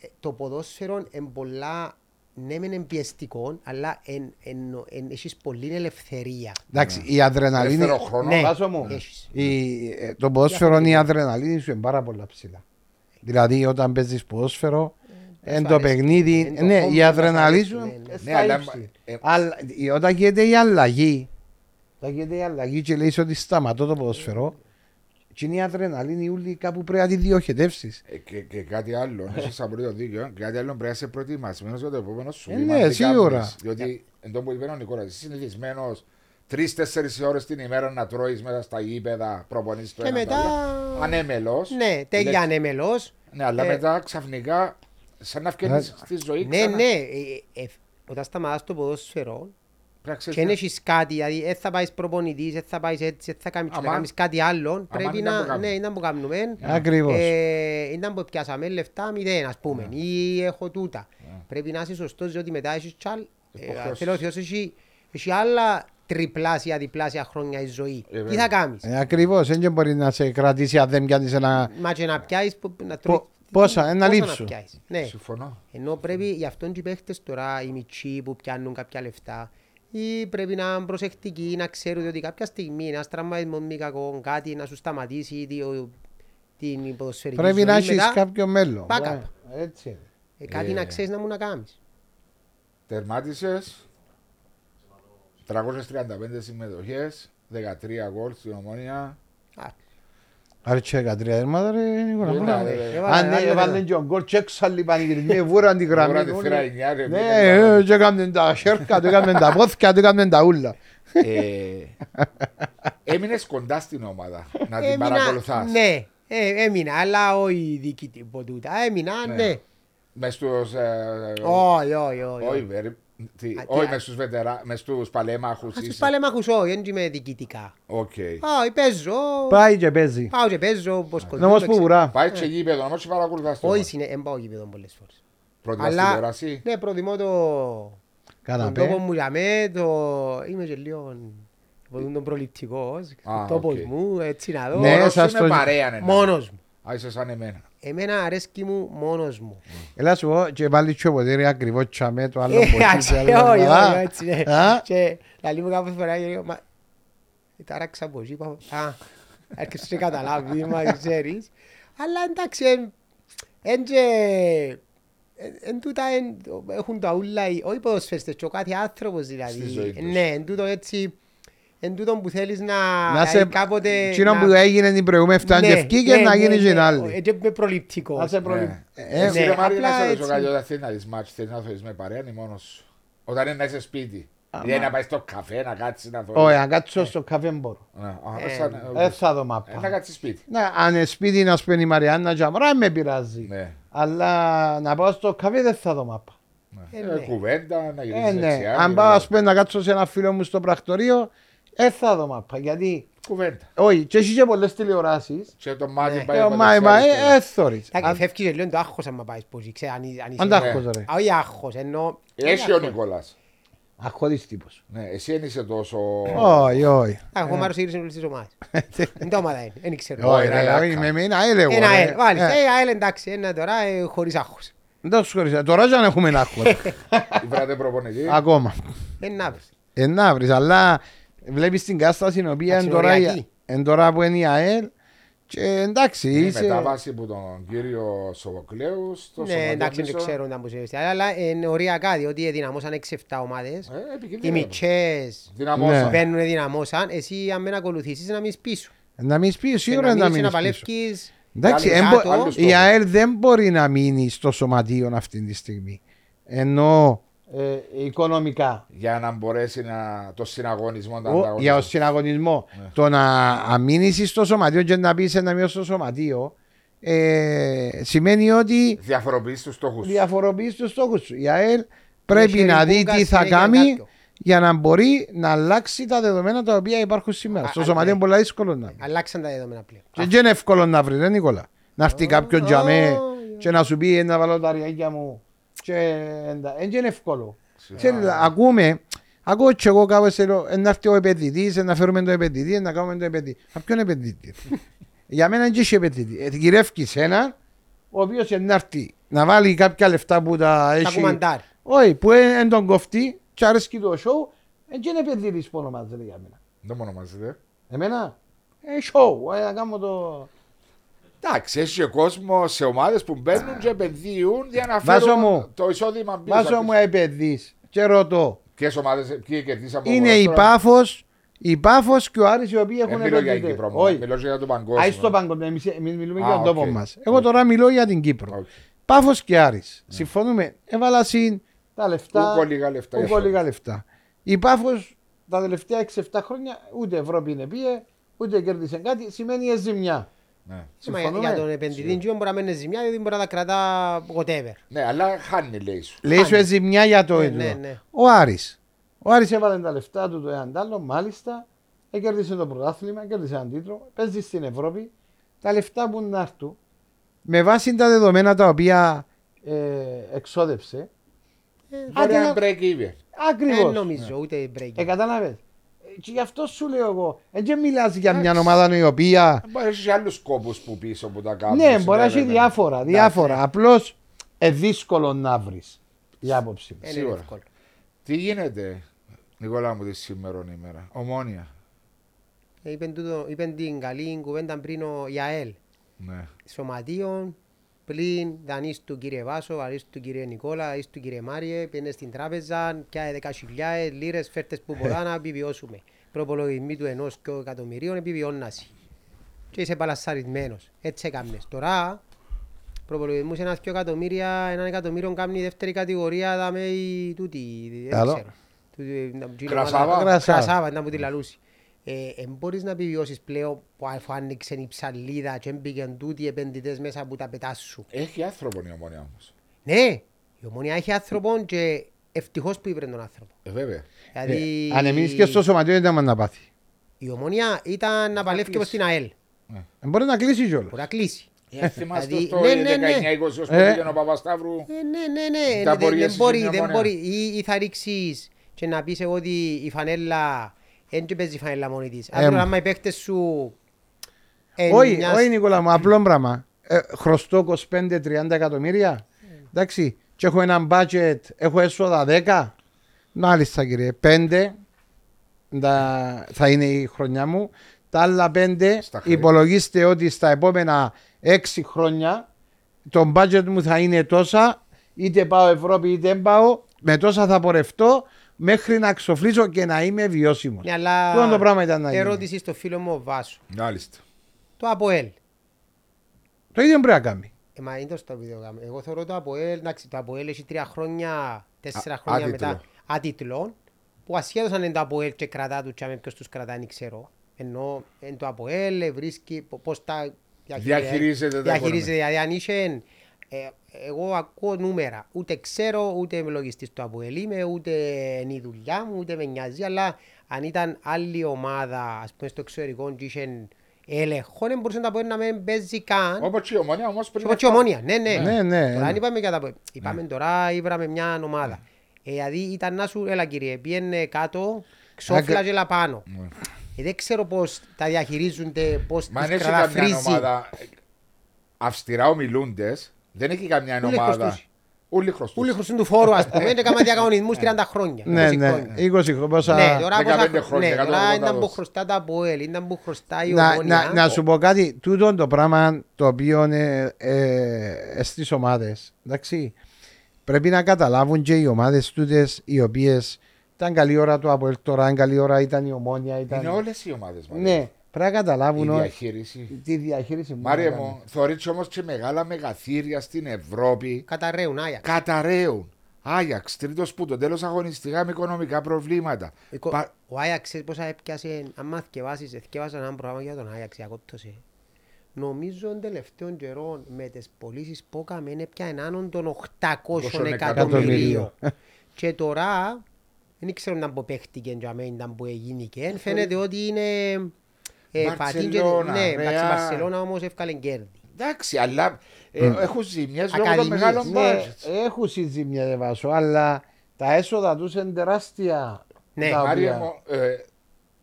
ε, το ποδόσφαιρο είναι πολλά ναι μεν είναι πιεστικό, αλλά εν, εν, εν, έχεις πολλή ελευθερία. Εντάξει, η αδρεναλίνη... Ελεύθερο χρόνο. Ναι. Βάζω μου. Έχεις. Η, ε, το ποδόσφαιρο η αδρεναλίνη σου είναι πάρα πολλά ψηλά. Δηλαδή όταν παίζεις ποδόσφαιρο, εν σου το αρέσει. παιχνίδι, Εν το ναι, χώμα η που αδρεναλίνη μας σου αρέσει, ναι, είναι ναι. στα Ναι, αλλά, ύψη. ε, Αλλά η- όταν γίνεται η αλλαγή, όταν γίνεται η αλλαγή και λέει ότι σταματώ το ποδόσφαιρο, και είναι η αδρεναλίνη ούλη κάπου πρέπει να τη διοχετεύσεις. Ε, Και, και κάτι άλλο, έχει απολύτω δίκιο. Και κάτι άλλο πρέπει να είσαι προετοιμασμένος για το επόμενο σου. Ε, βήμα, ναι, τι σίγουρα. κάνεις. Διότι εντό που είπε ο Νικόλας, είσαι συνηθισμένος τρει-τέσσερι ώρες την ημέρα να τρώεις μέσα στα γήπεδα, προπονήσει το Και ένα, το μετά... άλλο. Ανέμελος. Ναι, τέλεια ανέμελος. Ναι, αλλά Ε, μετά ξαφνικά σαν να βγαίνει στη ζωή. Ναι, ξανά. ναι. ε, ε, Όταν σταματάς το ποδόσφαιρο, Πρέπει να και αν ξέρεις έχεις κάτι, δηλαδή δεν θα πάεις προπονητής, δεν θα πάεις έτσι, δεν θα κάνεις, να Αμάν. κάνεις κάτι άλλο, πρέπει ήταν που να, κάνουμε. ναι, ήταν που κάνουμε. Ακριβώς. Ε, ήταν που πιάσαμε λεφτά μηδέν, ας πούμε, ή έχω τούτα. Πρέπει να είσαι σωστός, διότι μετά έχεις κι άλλ- ε, Υποχρεώσεις. θέλω ο Θεός, έχει, έχει άλλα τριπλάσια, διπλάσια χρόνια η ζωή. Ε, Τι βέβαια. θα κάνεις; Ε, ακριβώς, δεν μπορεί να σε κρατήσει αν δεν πιάνεις ένα... Μα και να πιάσεις, που- να τρώεις- πόσα, ένα πόσα λείψου. να πιάσεις. Ναι. Συμφωνώ. Ενώ πρέπει γι' αυτόν και οι παίχτες τώρα, οι μητσοί που πιάνουν κάποια λεφτά, ή πρέπει να είναι προσεκτικοί, να ξέρουν ότι κάποια στιγμή ένας τραυματισμός μη κακό, κάτι να σου σταματήσει τη- την ποδοσφαιρική Πρέπει ζωή να έχεις μετά, κάποιο μέλλον. backup. Ε, Έτσι είναι. ε, κάτι Ε. να ξέρεις να μου να κάνεις. Τερμάτισες 335 συμμετοχές, 13 γκολ στην ομόνια. Α, Άρτσε 13 δέρματα ρε Νικόλα. Ήταν, μπράβο. ρε. έβαλε- Αν ναι, έβαλε- έβαλε και ο γκολ και έξαλλοι πανηγυρισμοί, βούραν την γραμμή. Τώρα τη όλοι. θύρα εννιά, ρε, Ναι, πήγαινε ε, και έκαναν τα σέρκα, του έκαναν τα πόθηκια, του έκαναν τα ούλα. Ε, Έμεινες κοντά στην ομάδα να την έμεινα- παρακολουθάς. Ναι, ε, έμεινα, αλλά όχι διοικητή ποτούτα. Έμεινα, Ναι. ναι. Μες στους. ε, Όχι, όχι, όχι. Όχι, βε, τι, Α, όχι τι, μες α- στους βετερα... μες στους παλέμαχους. Ας τους είσαι. παλέμαχους όχι, δεν είμαι διοικητικά. Οκ. Όχι, παίζω, Πάει και παίζει. πάω και παίζω, πως κοντά, Νομός το που ξέρω. βουρά. Πάει και γήπεδο, όμως και παρακολουθάς το. Όχι, μάτς. συνε- δεν πάω γήπεδο πολλές φορές. Προτιμάς Αλλά, τηλεόραση. ναι, προτιμώ το... Τον τόπο Καναπέ. μου για μέ, το... Είμαι και λίγο... Ποτούν τον προληπτικός, Α, ο τόπος οκ. μου, έτσι να δω. Ναι, Μόνος σας σου με το- παρέα, ναι. Μόνος μου. Α, είσαι σαν εμένα. Εμένα αρέσκει μου μόνος μου. Έλα σου πω και βάλει και ποτήρι ακριβώς τσαμέ το άλλο Ε, ποτήρι. ας, το άλλο όχι, μπαλά. όχι, έτσι, ναι. Α, Και λαλεί μου κάθε φορά και λέω, μα... Τάραξα από εκεί, πάω, α, έρχεσαι και καταλάβει, μα ξέρεις. Αλλά εντάξει, εν- εν και... εν- Εν τούτα εν- έχουν τα ούλα, οι- όχι οι ποδοσφαιριστές, και ο κάθε άνθρωπος Στη δηλαδή. ζωή τους. Ναι, εν τούτο έτσι, εν τούτο που θέλεις να... Να δηλαδή σε... κάποτε... Εκείνο να- που έγινε την προηγούμενη φτάνει Ναι, και ευκεί και ναι, να ναι, γίνει ναι, και ναι, άλλη. ε, και με προληπτικός. Να σε προλη- Ναι. Ε, Εσύ ναι, ρε Μάρια, απλά να σε ρωτήσω έτσι. κάτι, όταν θέλεις να δεις μάτς, θέλεις να θωρείς με παρέα ή μόνος σου; Όταν είναι να είσαι σπίτι. Δηλαδή να πάεις στο καφέ, να κάτσεις να θωρείς. Όχι, αν κάτσω στο καφέ μπορώ. Ναι, α, Ε, σαν- Δεν θα δω ε, Να μάπα. κάτσεις σπίτι. Ναι, αν είναι σπίτι να σπένει η Μαριάννα και αμορά με πειράζει. Ναι. Αλλά να πάω στο καφέ δεν θα δω μάπα. Ε, Ε, ναι. Κουβέντα, να Ε, γυρίσεις ναι. δεξιά. Αν να πάω γυρίσεις- ας πούμε, να κάτσω σε ένα φίλο μου στο πρακτορείο, δεν θα δω μάπα. Γιατί, Κουβέντα. όχι, και έχει και πολλές τηλεοράσεις. Και το μάτι Ναι. πάει Ε, από Μα, δεξιά μα, αριστερά. ε, ε, θωρείς. Εντάξει, Αν- φεύγεις και λίγο το άγχος άμα πάεις πως, ξέρω, αν είσαι- αν είσαι- Αν τα έχω ρε. Α, Όχι άγχος, ενώ... Έχει ο Νικόλας. Αχώδης τύπος. Ναι, εσύ δεν είσαι τόσο. Όχι, όχι. Α, Εγώ μάρω γύρισε όλες τις ομάδες. Δεν το ομάδα είναι, δεν ξέρω. Όχι, ρε, ρε, λάκα. είμαι με ένα ΑΕΛ εγώ. Ένα ρε. ΑΕΛ, βάλεις. Ε, Ε, ΑΕΛ εντάξει, ένα τώρα ε, χωρίς άγχος. Δεν σου χωρίς. Τώρα δεν έχουμε ένα άγχος. Βράδυ προπονητή. Ακόμα. Ε, να βρεις. Ε, να βρεις, αλλά βλέπεις την κάσταση η οποία είναι τώρα, Αξιοριακή. εν τώρα που είναι η ΑΕΛ και εντάξει Η είσαι... μετάβαση που τον κύριο Σοβοκλέους στο Ναι, σωματείο εντάξει, δεν πίσω. ξέρω αν που σε αλλά είναι οριακά, διότι δυναμώσαν 6-7 ομάδες. Ε, Οι επικίνδυνο. μητσές Δυναμώσα. Ναι. μπαίνουν δυναμώσαν, εσύ αν με ακολουθήσεις να μείνεις πίσω. Να μην πει Και σίγουρα να μείνεις μην να πίσω. παλεύκεις Εντάξει, Άλλοι εν μπο- κάτω. άλλους η στόχους. ΑΕΛ δεν μπορεί να μείνει στο σωματείο αυτή τη στιγμή. Ενώ ε, οικονομικά. Για να μπορέσει να, το συναγωνισμό να Ο, ανταγωνιστεί. για τον συναγωνισμό. Ναι. Το να αμήνεις στο σωματείο και να πεις να μειώσει στο σωματείο ε, σημαίνει ότι Διαφοροποιείς τους στόχους. διαφοροποιείς τους στόχους σου. Η ΑΕΛ πρέπει Έχει να δει ριμπούγκα τι θα συνέχεια κάνει κάποιο. για να μπορεί να αλλάξει τα δεδομένα τα οποία υπάρχουν σήμερα. Α, Στο α, σωματείο ναι. είναι πολύ δύσκολο να βρεις. Αλλάξαν τα δεδομένα πλέον. Και δεν είναι εύκολο να βρεις, δεν Νικόλα. Να έρθει κάποιον για με oh, και να σου πει «Ε, να βάλω τα αριάκια μου. Και δεν είναι εύκολο. Σιγά. Ξέρεις, ακούμε, ακούω και εγώ κάπου σε λέω, «Ε, να έρθει ο επενδυτής, ε, να φέρουμε τον επενδυτή, ε, να κάνουμε τον επενδυτή. Α ποιον επενδυτή. Για μένα δεν έχει επενδυτή. Ε, γυρεύκεις έναν, ο οποίος να έρθει να βάλει κάποια λεφτά που τα Τα έχει. κουμαντάρι. Όχι, που δεν τον κοφτεί και αρέσκει το show, δεν είναι επενδυτής που ονομάζεται για μένα. Δεν μου ονομάζεται. Εμένα, ε, show, ε, να κάνω το... Εντάξει, έχει και κόσμο σε ομάδες που μπαίνουν και επενδύουν για να Βάζω φέρουν μου. το εισόδημα πίσω. Βάζω μου επενδύς και ρωτώ. Ποιες ομάδες, ποιοι κερδίσαν από Είναι η Πάφος, η Πάφος και ο Άρης οι οποίοι Δεν έχουν μιλώ για την επενδυτές. Κύπρο μου, Όχι, μιλώ για το παγκόσμιο. Άι στο παγκόσμιο, εμείς εμείς μιλούμε Α, για τον τόπο οκ. μας. Εγώ Οκ. τώρα μιλώ για την Κύπρο. Οκ. Πάφος και Άρης. Συμφωνούμε. Έβαλα συν τα λεφτά. Ούκο λίγα λεφτά. Ούκο λίγα λεφτά. Η Πάφος τα τελευταία 6-7 χρόνια ούτε Ευρώπη είναι πήγε, ούτε κέρδισε κάτι. Σημαίνει ε, ζημιά. Ναι. Μα για- Συμφωνούμε. Για τον επενδυτή τζιό μπορεί να μένει ζημιά, γιατί μπορεί να τα κρατά whatever. ναι, αλλά χάνει λέει σου. Λέει σου ε, ζημιά για το Ναι, ίδιο. ναι, ναι. Ο Άρης. Ο Άρης έβαλε τα λεφτά του το έναν τ' άλλο, μάλιστα. Ε, κέρδισε το πρωτάθλημα, κέρδισε έναν τίτλο. Παίζει στην Ευρώπη. Τα λεφτά που να έρθουν με βάση τα δεδομένα τα οποία ε, εξόδεψε. Μπορεί να να- break even. Δεν Ακριβώς. νομίζω ούτε break. Ε, κατάλαβες. Ε, Και γι' αυτό σου λέω εγώ. Ε, δεν μιλάς για μια ομάδα η οποία. Μπορεί να έχει άλλους σκόπου που πίσω που τα κάνουν. Ναι, μπορεί να έχει συνέβαινε. διάφορα. Εντάξει. διάφορα. Απλώς ε, δύσκολο να βρεις. Η άποψη μου. Δεν είναι σίγουρα. εύκολο. Τι γίνεται, Νικόλα μου, τη σήμερα ημέρα; Ομόνια. Ε, Είπεν τούτο- είπεν την καλή κουβέντα πριν ο Ιαέλ. Ναι. Σωματείων, πλην δανείς του κύριε Βάσο, δανείς του κύριε Νικόλα, δανείς του κύριε Μάριε, πήγαινε στην τράπεζα, πιάε 10.000 λίρες, φέρτες που πολλά να επιβιώσουμε. Προπολογισμοί του ενός και εκατομμυρίων επιβιώνασαι. Και είσαι παλασσαρισμένος. Έτσι έκαμνες. Τώρα, προπολογισμούς ένας και εκατομμύρια, έναν εκατομμύριο κάνει η δεύτερη κατηγορία, δάμε η τούτη, δεν Καλό. ξέρω. Τούτη, να- η Κρασάβα. ομάδα- Κρασάβα. Κρασάβα, ήταν που τη λαλούσει. Ε, εν μπορείς να επιβιώσεις πλέον που αφού άνοιξε η ψαλίδα και μπήκαν τούτοι οι επενδυτές μέσα που τα πετάς σου. Έχει άνθρωπο η ομόνια όμως. Ναι, η ομόνια έχει άνθρωπο και ευτυχώς που ήπρε τον άνθρωπο. Ε, βέβαια. Δηλαδή, Ε, αν εμείς και στο σωματείο δεν ήταν να πάθει; η ομόνια ήταν να παλεύει και προς την ΑΕΛ. Ε, μπορεί να κλείσει κιόλας. Μπορεί να κλείσει. Ε, θυμάστε Δηλαδή, το ναι, ναι, ναι. 19-20 ως που Ε. πήγαινε ο Παπασταύρου. Ε, ναι, ναι, ναι. Τα Δεν- μπορείς Δεν εσύ μπορεί, στην δεν Ομόνια. μπορεί. Ή, ή θα ρίξεις και να πεις εγώ ότι η φανέλα δεν και παίζεις η φανέλα μόνη της. Ε, Αύριο άμα οι παίκτες σου... ε, Όχι, μιας- όχι Νικόλα μου, απλό πράγμα. Ε, χρωστώ 25-30 εκατομμύρια. Εντάξει. Και έχω ένα budget, έχω έσοδα 10. Μάλιστα κύριε. 5 τα- θα είναι η χρονιά μου. Τα άλλα 5 Στα χρέη. υπολογίστε ότι στα επόμενα 6 χρόνια το budget μου θα είναι τόσα. Είτε πάω Ευρώπη είτε δεν πάω. Με τόσα θα πορευτώ μέχρι να ξοφλήσω και να είμαι βιώσιμος. Ναι, αλλά Τούτο το πράγμα ήταν να γίνει. ερώτηση στο φίλο μου ο Βάσο. Μάλιστα. Το ΑΠΟΕΛ. Το ίδιο πρέπει να κάνει. Ε, μα είναι το στο βίντεο γάμο. Εγώ θεωρώ το ΑΠΟΕΛ, εντάξει, το ΑΠΟΕΛ έχει τρία χρόνια, τέσσερα Α- χρόνια άτιτλο. μετά άτιτλων, που ασχέτως αν είναι το ΑΠΟΕΛ και κρατά του και ποιος τους κρατά, δεν ξέρω. Ενώ είναι το ΑΠΟΕΛ, ε, βρίσκει πο- πώς τα Διαχειρίζεται τα διαχειρίζεται. Δηλαδή αν είσαι, ε, εγώ ακούω νούμερα, ούτε ξέρω, ούτε είμαι λογιστής του ΑΠΟΕΛ είμαι, ούτε είναι η δουλειά μου, ούτε με νοιάζει, αλλά αν ήταν άλλη ομάδα, ας πούμε στο εξωτερικό και είχε έλεγχο, δεν μπορούσε να πω να μην παίζει καν. Όπως και η ομόνια όμως πριν. Και η ομόνια, ναι, ναι. Ναι, ναι, Τώρα ναι. δεν είπαμε για τα... Είπαμε τώρα, ήβραμε μια ομάδα. Ε, Δηλαδή ήταν να σου, έλα κύριε, πήγαινε κάτω, ξόφλα και έλα πάνω. Ναι. Ε, δεν ξέρω πώς τα διαχειρίζονται, πώς Μα αν τις έχει καμιά καταφρίζει. ομάδα αυστηρά ομιλούντες, δεν έχει καμιά Ούλοι ομάδα. χρωστούσι. Ούλοι χρωστούσι. Ούλοι χρωστούν του φόρου, ας πούμε, είναι κάμα διακανονισμούς 30 χρόνια. Ναι, 20 ναι, χρόνια. 20 χρόνια. Πόσα... Ναι, τώρα 15 πόσα- χρόνια, ναι, 180 τώρα ήταν που δόσεις. χρωστά τα ΑΠΟΕΛ, ήταν που χρωστάει η να, Ομόνια. να, να σου πω κάτι, τούτο το πράγμα το οποίο είναι ε, στις ομάδες. Πρέπει να καταλάβουν και οι ομάδες τούτες οι οποίες ήταν καλή ώρα του από τώρα, ήταν καλή ώρα ήταν η ομόνια. Ήταν... Είναι όλες οι ομάδες. Ναι, πρέπει να Η καταλάβουν ο- διαχείριση. τη διαχείριση που Μάρια κάνουν. μου, θεωρείς όμως και μεγάλα μεγαθύρια στην Ευρώπη Καταραίουν, Άγια. καταραίουν. Άγιαξ, τρίτος που το τέλος αγωνιστικά με οικονομικά προβλήματα. Οικο- Πα- Ο Άγιαξ ξέρεις πόσα έπιασε, άμα θκευάσεις, θκευάσα ένα πρόγραμμα για τον Άγιαξ, ακόπτωσε. Νομίζω των τελευταίων καιρών με τις πωλήσεις που έκαμε έπιανε άνω των 800 εκατομμυρίων. εκατομμυρίων. και τώρα, δεν ξέρω αν που παίχτηκε για μένα, ήταν που έγινε και φαίνεται ότι είναι... ε, πατήν και- Μπαρτσελώνα, Ναι, εντάξει, Ρεάλ. Μπαρσελώνα όμως έφκαλε κέρδη. Εντάξει, αλλά ε, έχουν ζημιέ λόγω των Ακαδημίες, μεγάλων Ναι, budgets. έχουν συζημιά δεν βάσω, αλλά τα έσοδα του είναι τεράστια. Ναι. τα Μάρια οποία- μου, ε,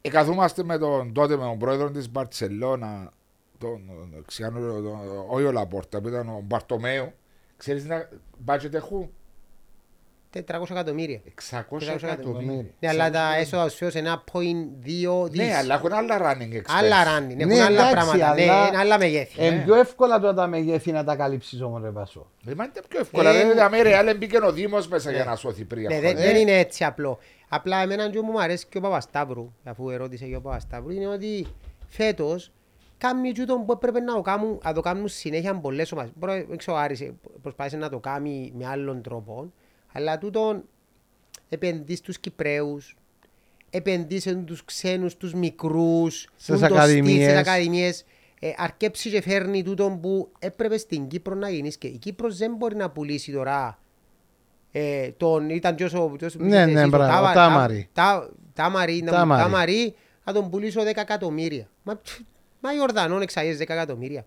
εκαθούμαστε με τον τότε με τον πρόεδρο τη Μπαρσελόνα, τον, ξιάνω, τον, όχι ο Λαπόρτα, που ήταν ο Μπαρτομέου. Ξέρει να budget έχουν 400 εκατομμύρια. 600 εκατομμύρια. Ναι, αλλά τα έσοδα τους φέρουν σε 1,2 δις. Ναι, αλλά έχουν άλλα running expenses. Άλλα running, έχουν Ναι, άλλα εντάξει, πράγματα, ναι, αλλά- είναι άλλα μεγέθη. Είναι πιο εύκολα τώρα τα μεγέθη να τα καλύψεις όμως, ρε Βάσο. Δεν είναι πιο εύκολα. Ε, Δεν είναι Ρεάλ μπήκε ο Δήμος μέσα για να σώθει πριν. Ναι, δεν, δεν είναι έτσι απλό. Απλά εμένα και μου αρέσει και ο Παπασταύρου, αφού ερώτησε και ο Παπασταύρου, είναι ότι φέτος κάνει τούτο που έπρεπε να το κάνουν, να το κάνουν συνέχεια πολλές ομάδες. Μπορεί, δεν ξέρω, ο Άρης ε, προσπάθησε να το κάνει με άλλον τρόπο, αλλά τούτο επενδύεις στους Κυπραίους, επενδύεις σε τους ξένους, τους μικρούς, Στις που το ακαδημίες. στυλ, στις ακαδημίες. Ε, αρκέψει και φέρνει τούτο που έπρεπε στην Κύπρο να γίνεις και η Κύπρος δεν μπορεί να πουλήσει τώρα ε, τον, ήταν ποιος ο, ποιος Ναι, πήγες ναι, εσύ, μπράβο, Τάβα- ο Τάμαρη. Τα- Τάμαρη, να μου- Τάμαρη. Τάμαρη, να τον πουλήσω 10 εκατομμύρια. Μα, μα η Ορδανόν εξαγείς 10 εκατομμύρια.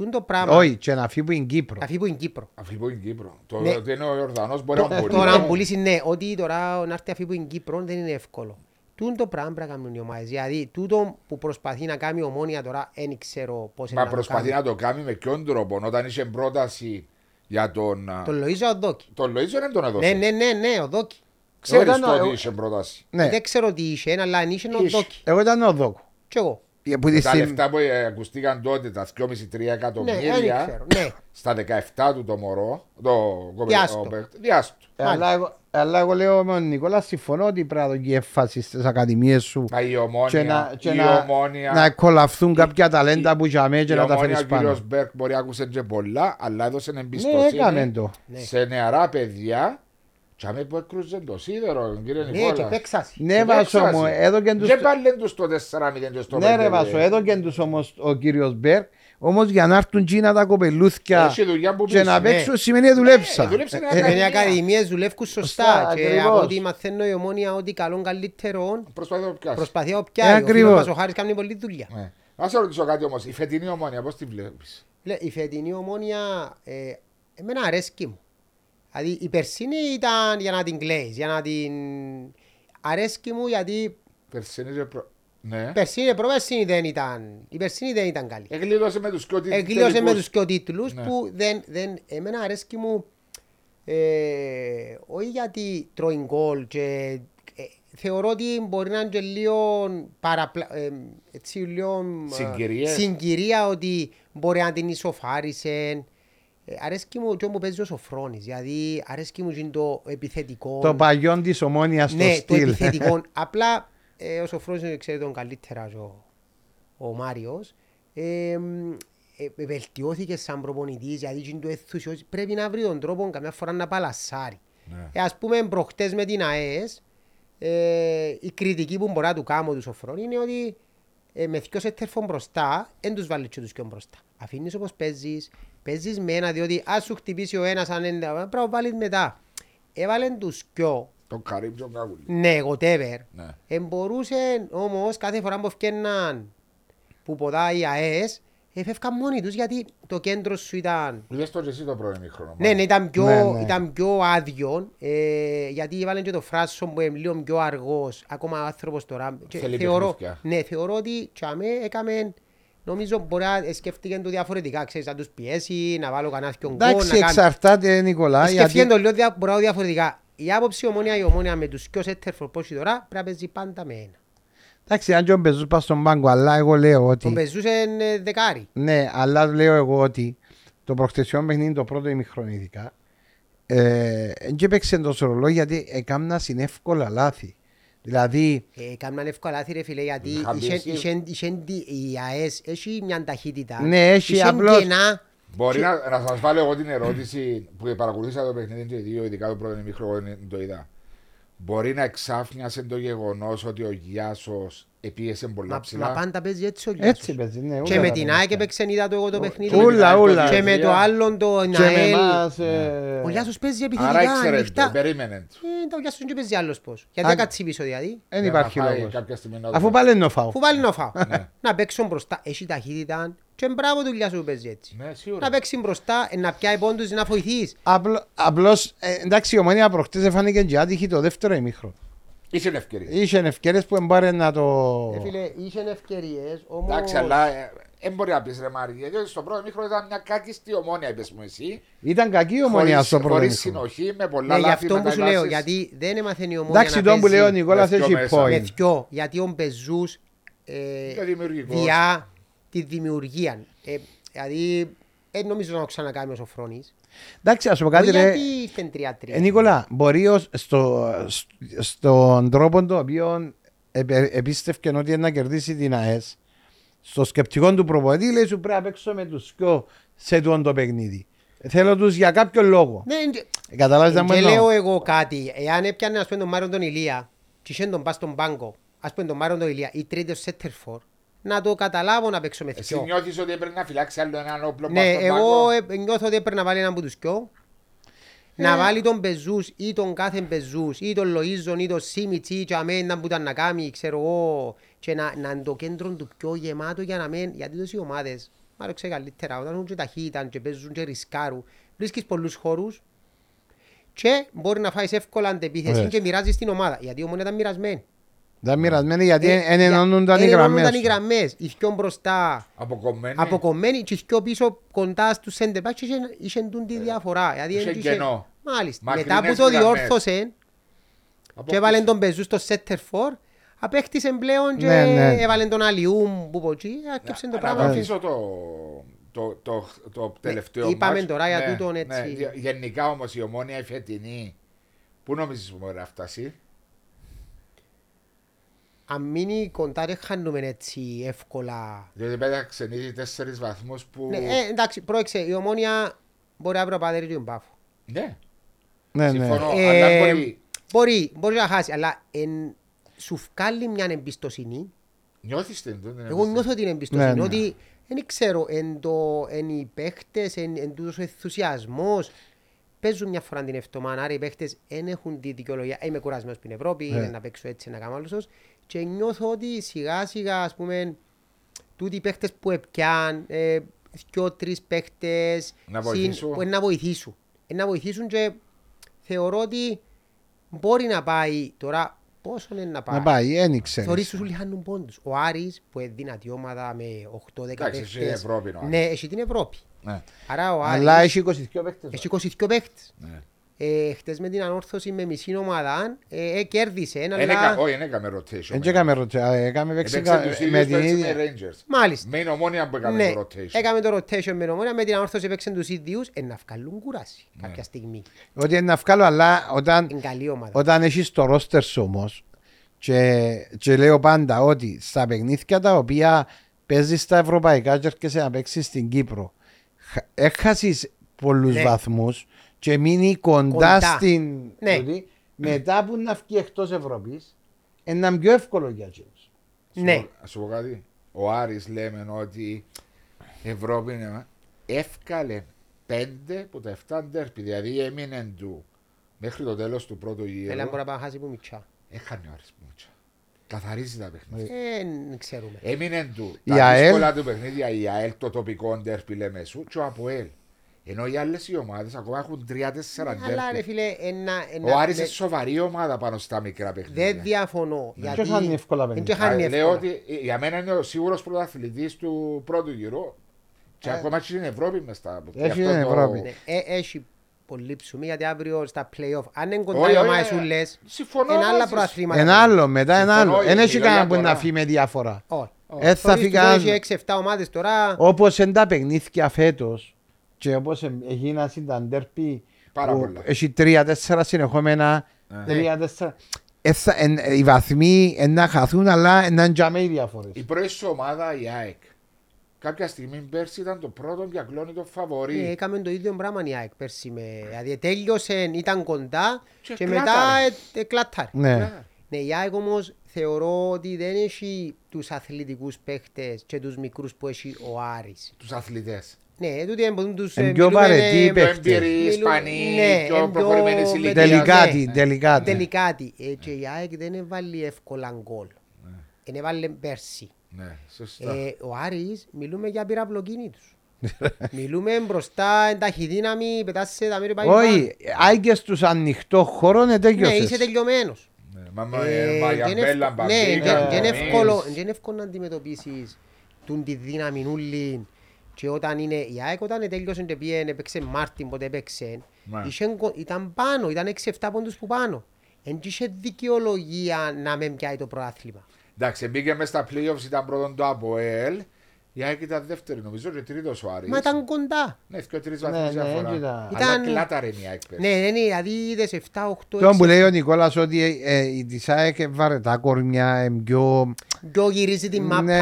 Τούν το πράγμα, Όχι, και να φύγει που είναι Κύπρο. αφή που είναι Κύπρο. Αφού είναι Κύπρο. Το Ναι. ότι είναι ο Ιορδανός μπορεί να μπορεί. Τώρα να πουλήσει, ναι, ότι τώρα να έρθει αφή που είναι Κύπρο δεν είναι εύκολο. Τούν το πράγμα πρέπει να κάνουν οι ομάδες. Δηλαδή, τούτο που προσπαθεί να κάνει η ομόνια τώρα, δεν ξέρω πώς είναι Μα να το προσπαθεί κάνει. να το κάνει με ποιον τρόπο. Όταν είχε πρόταση για τον. α, Τον Λοΐζο Οδόκη. Τον Λοίζο δεν τον Ναι, έδωσε. ναι, ναι, ναι, Οδόκη. Ξέρεις Όταν το ο- ότι είχε πρόταση. Ναι, Δεν ξέρω τι είχε, αλλά αν είχε Είχε. Οδόκη. εγώ ήταν ο Δόκου. Κι εγώ. Ε, Που τη Τα στιγμή- λεφτά που ε, ακουστήκαν τότε, τα 2,5-3 Ναι, δεν εκατομμύρια, ξέρω. Ναι. στα 17 του το μωρό, το Διάστο. ο παίκτη- διάστο. Ε, Αλλά εγώ- αλλά εγώ λέω με τον Νικόλα συμφωνώ ότι πρέπει να δώσει έμφαση στις ακαδημίες σου Μα η και ομόνια, να, και η να, ομόνια, να κολλαφθούν κάποια ταλέντα που για μένα και η να τα ομόνια, φέρεις ο κύριος πάνω. Μπέρκ μπορεί να άκουσε και πολλά, αλλά έδωσε Ναι, εμπιστοσύνη έκαμε το. Ναι. σε νεαρά παιδιά και αμέ που έκρουζε το σίδερο, κύριε Ναι, και Νικόλα. παίξασαι. Ναι, Και Βάσο παίξασαι. μου, έδωκεν τους... Και πάλι τους το 4-0 και στο Ναι ρε 5-0. Βάσο, έδωκεν τους όμως ο κύριος Μπέρκ, όμως για να έρθουν τζίνα τα κοπελούθια Έχει δουλειά που και πίσω. να Ναι. παίξουν σημαίνει δουλέψα. Ε, δούλεψε ένα Ε, Είναι οι Ακαδημία. ακαδημίες δουλεύουν σωστά Σωστά, και ακριβώς. από ό,τι μαθαίνω η ομόνια ότι καλόν καλύτερο Προσπαθεί να το πιάσει. προσπαθεί να Ε, πιάει. Ο φίλος ακριβώς. μας ο Χάρης κάνει πολλή δουλειά. Ναι. Να σε ρωτήσω κάτι όμως, η φετινή ομόνια πώς τη βλέπεις; Λέ, Η φετινή ομόνια ε, εμένα αρέσκει μου. Δηλαδή η περσίνη ήταν για να την κλαίεις, για να την... Αρέσκει μου γιατί Περσίνη και προ... Ναι. περσίνη, προπερσίνη δεν ήταν, η περσίνη δεν ήταν καλή. Εγκλείδωσε με τους και ότι Εγκλείωσε με τους και τίτλους Ναι. που δεν, δεν, εμένα αρέσκει μου ε, όχι γιατί τρώει γκολ και ε, θεωρώ ότι μπορεί να είναι και λίγο παραπλα, ε, έτσι λίγο ε, Συγκυρίες. συγκυρία ότι μπορεί να την ισοφάρισε. Ε, αρέσκει μου και όπου παίζει ο Σοφρόνης, δηλαδή αρέσκει μου και το επιθετικό. Το παλιό της ομόνιας στο Ναι, το στυλ. επιθετικό. Απλά ε, ο Σοφρόνης ξέρει τον καλύτερα και ο, ο Μάριος. Ε, μ, ε, βελτιώθηκε σαν προπονητής, γιατί είναι το ενθουσιώση. Πρέπει να βρει τον τρόπο καμιά φορά να παλασάρει. Ναι. Ε, ας πούμε προχτές με την ΑΕΣ, ε, η κριτική που μπορεί να του κάνω τους Σοφρόνη είναι ότι ε, με δυο σετέρφων μπροστά, δεν τους βάλεις και τους δυο μπροστά. Αφήνεις όπως παίζεις, παίζεις με ένα, διότι ας σου χτυπήσει ο ένας, αν είναι, πρέπει να βάλεις μετά. Έβαλεν τους δυο, Τον Καρύμ και τον Κάγουλη. ναι, whatever. Ναι. Εμπορούσε όμως κάθε φορά που ευκαιναν που ποδά η ΑΕΣ Έφευκαν μόνοι τους γιατί το κέντρο σου ήταν... Είδες το και εσύ το πρώτο ημίχρονο. Ναι, ναι, ήταν πιο, Ναι, ναι. Ήταν πιο άδειο, ε, γιατί έβαλαν και το φράσο που είναι λίγο πιο αργός, ακόμα ο άνθρωπος τώρα. Και Θέλει θεωρώ, παιχνίδια. ναι, θεωρώ ότι τσάμε έκαμε, νομίζω μπορεί να σκέφτηκε το διαφορετικά, ξέρεις, να τους πιέσει, να βάλω κανένα δυο γκολ, Εντάξει, να κάνει... εξαρτάται Νικολά. Σκέφτηκε Γιατί... το λίγο δια- μπορεί να δω διαφορετικά. Η άποψη ομόνια η ομόνια με τους πιο σέτερφορ πώς έχει τώρα πρέπει να παίζει πάντα με ένα. Εντάξει, αν και ο Μπεζούς πας στον πάγκο, αλλά εγώ λέω Τον ότι... πεζούσε ε, δεκάρι. Ναι, αλλά λέω εγώ ότι το προχτεσιόν παιχνίδι το πρώτο ημιχρόνο ειδικά ε, δεν έπαιξε τόσο ρολό γιατί έκανα συνεύκολα λάθη. Δηλαδή, Ε, Κάμναν εύκολα λάθη ρε φίλε γιατί Είχαν είχε- πιέσει. είχε- είχε τη- η ΑΕΣ έχει μια ταχύτητα. Ναι, έχει, Είχε απλώς- κενά. Μπορεί να, να σας βάλω εγώ την ερώτηση που παρακολούθησα το παιχνίδι και οι δύο, ειδικά το πρώτο ημίχρονο εγώ το είδα. Μπορεί να εξάφνιασε το γεγονός ότι ο Γιάσος επίεσε πολλά Μα, ψηλά. μα πάντα παίζει έτσι ο Λιάσος. έτσι παίζει. Ναι, Και όλα με τα την παιδιά. ΑΕΚ έπαιξε είδα το εγώ το παιχνίδι. Ούλα, ούλα. Και με το άλλο το Και με Ναέλ. εμάς, ε, Ο Λιάσος παίζει Άρα επιθετικά, ήξερε το, ανοιχτά. περίμενε. Ε, Ο Λιάσος δεν παίζει άλλος πώς. Γιατί Α, να κάτσει πίσω δηλαδή. Δεν Για να υπάρχει φάει λόγος. κάποια στιγμή να το Αφού δει. πάλι είναι ο φάου. Αφού βάλει να φάω. Ναι. Να παίξουν μπροστά. Έχει ταχύτητα. Και μπράβο του Λιάσου που παίζει έτσι. Ναι, σίγουρα. Να παίξει μπροστά, ε, να πιάει πόντους, να βοηθείς. Απλ- Απλώς, ε, εντάξει, η ομόνια προχτές έφανηκε και άτυχη το δεύτερο ημίχρονο. Είσαι ευκαιρία. Είχε ευκαιρίες που εμπάρε να το... Ε, φίλε, είχε ευκαιρίες, όμως... Εντάξει, αλλά δεν μπορεί να πεις ρε Μάρι, γιατί στο πρώτο ημίχρονο ήταν μια κάκιστη ομόνια, είπες μου εσύ. Ήταν κακή η ομόνια Χωρίς- στο πρώτο Χωρίς ημίχρονο. συνοχή, με πολλά Ναι, γι' λάθη αυτό που σου λέω, μεταβάσεις. γιατί δεν έμαθε η ομόνια Εντάξει, να τον που λέει ο παίζει Νικόλας με δυο έχει μέσα. με point. δυο, γιατί ο Μπεζούς ε, Είναι δημιουργικός. διά τη δημιουργία. Ε, δηλαδή, δεν νομίζω να το ξανακάνει ο Σοφρόνης. Εντάξει, ας σου πω κάτι Όχι ρε. γιατί ήρθε 3-3. Ε, Νικόλα, μπορεί ως- στο, σ- στον τρόπο τον οποίο επε- επίστευκε ότι είναι να κερδίσει την ΑΕΣ, στο σκεπτικό του προπονητή λέει σου πρέπει να παίξω με τους πιο σε τούτο το παιχνίδι. Θέλω τους για κάποιο λόγο. Ναι, και- Ε, Καταλάβεις να μου και εννοώ. λέω εγώ κάτι. Εάν έπιανε ας πούμε τον Μάριον τον Ηλία και είχε τον πας στον πάγκο, ας πούμε τον Μάριον τον Ηλία ή τρίτο σέτερφορ, να το καταλάβω να παίξω με Εσύ δυο. νιώθεις ότι πρέπει να φυλάξει άλλο έναν όπλο Ναι, πάνω στον εγώ πάγκο; ε, νιώθω ότι έπρεπε να βάλει έναν από τους δυο. Να βάλει τον Πεζούς ή τον κάθε Πεζούς ή τον Λοΐζον ή τον Σίμιτς ή και αμέν που ήταν να κάνει, ξέρω εγώ, και να, να είναι το κέντρο του πιο γεμάτο για να μην, γιατί τόσοι ομάδες, μάλλον ξέρω καλύτερα, όταν έχουν και ταχύτητα και παίζουν και ρισκάρουν, βρίσκεις πολλούς χώρους και μπορεί να φάεις εύκολα αντεπίθεση Ωραία. και μοιράζεις την ομάδα, γιατί η ομόνια ήταν μοιρασμένη. Δεν μοιρασμένοι γιατί Ε, δεν ενώνονταν οι εν ενώνονταν γραμμές. οι σου. γραμμές, οι δυο μπροστά, Αποκομμένη. αποκομμένοι και οι δυο πίσω κοντά στους center back και είχε- είχε τούν τη διαφορά. Δηλαδή, είχε εν είχε- κενό. Μάλιστα. Μακρινές Μετά που το γραμμές. διόρθωσε Απο- και έβαλε τον Πεζού στο center for, απέκτησε πλέον και Ναι, ναι. έβαλε τον Αλιούμ που πω εκεί, άκεψε το Να- πράγμα. Να το και- αφήσω το, το, το, το τελευταίο είπαμε μάτς. τώρα για Ναι, τούτον ναι. έτσι. Γε- Γενικά όμως η ομόνια η φετινή, πού νομίζεις που μπορεί να φτάσει; Αν μείνει κοντά δεν χάνουμε έτσι εύκολα. Διότι πέταξε ήδη τέσσερις βαθμούς που... Ναι, ε, εντάξει, πρόεξε, η ομόνια μπορεί αύριο να πατέρει τον πάφο. Ναι, Ναι, ναι. συμφωνώ. Ε, Αλλά μπορεί... Μπορεί, μπορεί να χάσει, αλλά εν, σου βγάλει μια εμπιστοσύνη Νιώθεις την τούτη Εγώ νιώθω την εμπιστοσύνη Ναι, ναι. ότι δεν ξέρω εν, το, εν οι παίχτες, εν, εν τούτος ο ενθουσιασμός παίζουν μια φορά την εβδομάδα, άρα οι παίχτες δεν έχουν τη δικαιολογία. «Ε, Είμαι κουρασμένος στην Ευρώπη, Ναι. είναι να παίξω έτσι, να κάνω άλλος. Και νιώθω ότι σιγά σιγά, ας πούμε, τούτοι οι παίχτες που έπιαν, ε, δυο-τρεις παίχτες, Να συν- βοηθήσουν. που είναι να βοηθήσουν. Είναι να βοηθήσουν και θεωρώ ότι μπορεί να πάει τώρα, πόσο είναι να πάει. Να πάει, δεν Θεωρείς ξέρεις. τους όλοι χάνουν πόντους. Ο Άρης που είναι δυνατή ομάδα με 8-10 Εντάξει, έχει την παίχτες. Ευρώπη ο Άρης. Ναι, έχει την Ευρώπη. Ναι, Άρα ο Άρης Αλλά έχει 22 παίκτες. έχει 22 παίχτες. ναι. Ε, χτες με την ανόρθωση με μισή ομάδα ε, ε, κέρδισε. Εν αλλά... έκα- Όχι, δεν έκαμε rotation. Δεν έκαμε ρωτά, έκαμε παίξει Έπαιξε τους με ίδιους την παίξε με ίδια. Rangers. Μάλιστα. Με είναι ομόνια που έκαμε Ναι, το rotation. έκαμε το rotation με ομόνια, με την ανόρθωση έπαιξαν τους ίδιους, ε, να βγάλουν κουράση Ναι. κάποια στιγμή. Ότι είναι να βγάλω, αλλά όταν, Είναι καλή ομάδα. όταν έχεις το ρόστερ σου όμως και, και λέω πάντα ότι στα παιχνίδια τα οποία παίζεις στα ευρωπαϊκά και έρχεσαι να παίξεις στην Κύπρο χα- έχασες πολλούς Ναι. βαθμούς και μείνει κοντά, Κοντά. στην Ναι. τούτη, μετά που να βγει εκτός Ευρώπης είναι πιο εύκολο για εκείνους. Σου Ναι. πω- Να σου πω κάτι. Ο Άρης λέμε ότι Ευρώπη είναι εύκαλε πέντε από τα 7 ντέρπι. Δηλαδή έμεινε του μέχρι το τέλος του πρώτου Έλα γύρου. μπορεί να πάει να χάσει που μητσά. Έχανε ο Άρης μούτσα. Καθαρίζει τα παιχνίδια. Ε, Δεν ξέρουμε. Έμεινε του Η τα ΑΕΛ. δύσκολα του παιχνίδια η ΑΕΛ, το τοπικό ντέρπι λέμε σου, και ο Αποέλ. Ενώ οι άλλες οι ομάδες ακόμα έχουν 3-4 Αλλά ρε ντέρπι. φίλε, ένα, Ο Άρης είναι σοβαρή ομάδα πάνω στα μικρά παιχνίδια. δεν διαφωνώ. Γιατί Ποιος χάνει εύκολα δεν παιχνίδια. και χάνει Α, Λέω εύκολα. ότι ε, για μένα είναι ο σίγουρος πρωταθλητής του πρώτου γύρου. Και Ε. ακόμα και στην Ευρώπη μες στα. Έχει γι' αυτό την το- Ευρώπη. Ναι, ε, έχει πολύ ψωμί γιατί αύριο στα play-off. Αν είναι κοντά Όχι, οι όχι, ομάδες ε, ούλες, Συμφωνώ. είναι άλλα μαζί σου. προαθλήματα. Ένα άλλο, μετά ένα Συμφωνώ, άλλο. Δεν η- έχει η κανένα λόγια που να τώρα. φύγει με διάφορα. Όχι. Ε, θα Θωρείς φύγει τους κανένας- έχει 6-7 ομάδες τώρα. Όπως είναι τα παιχνίδια φέτο και όπως έγιναν τα ντέρπι Πάρα που πολλά. έχει τρία-τέσσερα συνεχόμενα. Ναι. Τρία-τέσσερα. Ε, θα- εν- οι βαθμοί εν να χαθούν, αλλά να είναι τζαμέ οι διαφορέ. Η πρώτη σου ομάδα, η ΑΕΚ. Κάποια στιγμή πέρσι ήταν το πρώτο και ακλώνει το Ε, φαβορή. Έκαμε το ίδιο πράγμα η ΑΕΚ πέρσι. Με... Δηλαδή τέλειωσε, ήταν κοντά Και και, κλάταρε. μετά ε, ε, κλάταρε. Ναι. Ναι, η ΑΕΚ όμως θεωρώ ότι δεν έχει τους αθλητικούς παίχτες και τους μικρούς που έχει ο Άρης. Τους αθλητές. Ναι, τούτοι είναι τους... Είναι ε, πιο μιλούμε, βαρετοί ε, παίχτες. Πιο εμπειροί, Μιλούν- Ισπανοί, ναι, πιο πιο προχωρημένε με- ηλικίε. Τελικάτι, ναι. τελικάτι. Τελικάτι. Ε, και η ΑΕΚ δεν έβαλε εύκολα γκολ. Δεν έβαλε πέρσι. Ναι, σωστά. Ε, ο Άρης μιλούμε για πυραυλοκίνητους. μιλούμε μπροστά, εν ταχυδύναμη, πετάς σε τα μέρη πάει Όχι, άγκε στου ανοιχτό χώρο είναι Ναι, τέλειωσε. είσαι τελειωμένος. Ναι, Μα μα- Ε, μα για και είναι μπέλα, ευκο- ναι, μπαμπίκα, και- και είναι εμείς. εύκολο- και είναι εύκολο να αντιμετωπίσεις τούν τη δύναμη νουλή και όταν είναι η ΑΕΚ όταν τέλειωσε και πήγαινε έπαιξε Μάρτιν πότε έπαιξε Ναι. είχε γκο- ήταν πάνω, ήταν 6-7 πόντους που πάνω εν και είχε δικαιολογία να με πιάει το προάθλημα Εντάξει, μπήκε μέσα στα playoffs, ήταν πρώτον το ΑΠΟΕΛ. Η ΑΕΚ ήταν δεύτερη, νομίζω, και τρίτος ο Άρης. μα ήταν κοντά Ναι, και τρεις Ναι, βαθμούς ναι, διαφορά. ήταν. Αλλά Ήταν- κλάταρε η ΑΕΚ πέρσι. ναι, ναι, δηλαδή είδες 7-8 Τον που λέει ο Νικόλας ότι ε, ε, η της ΑΕΚ είναι βαρετά κορμιά, ε, πιο. πιο γυρίζει την μάπα ναι,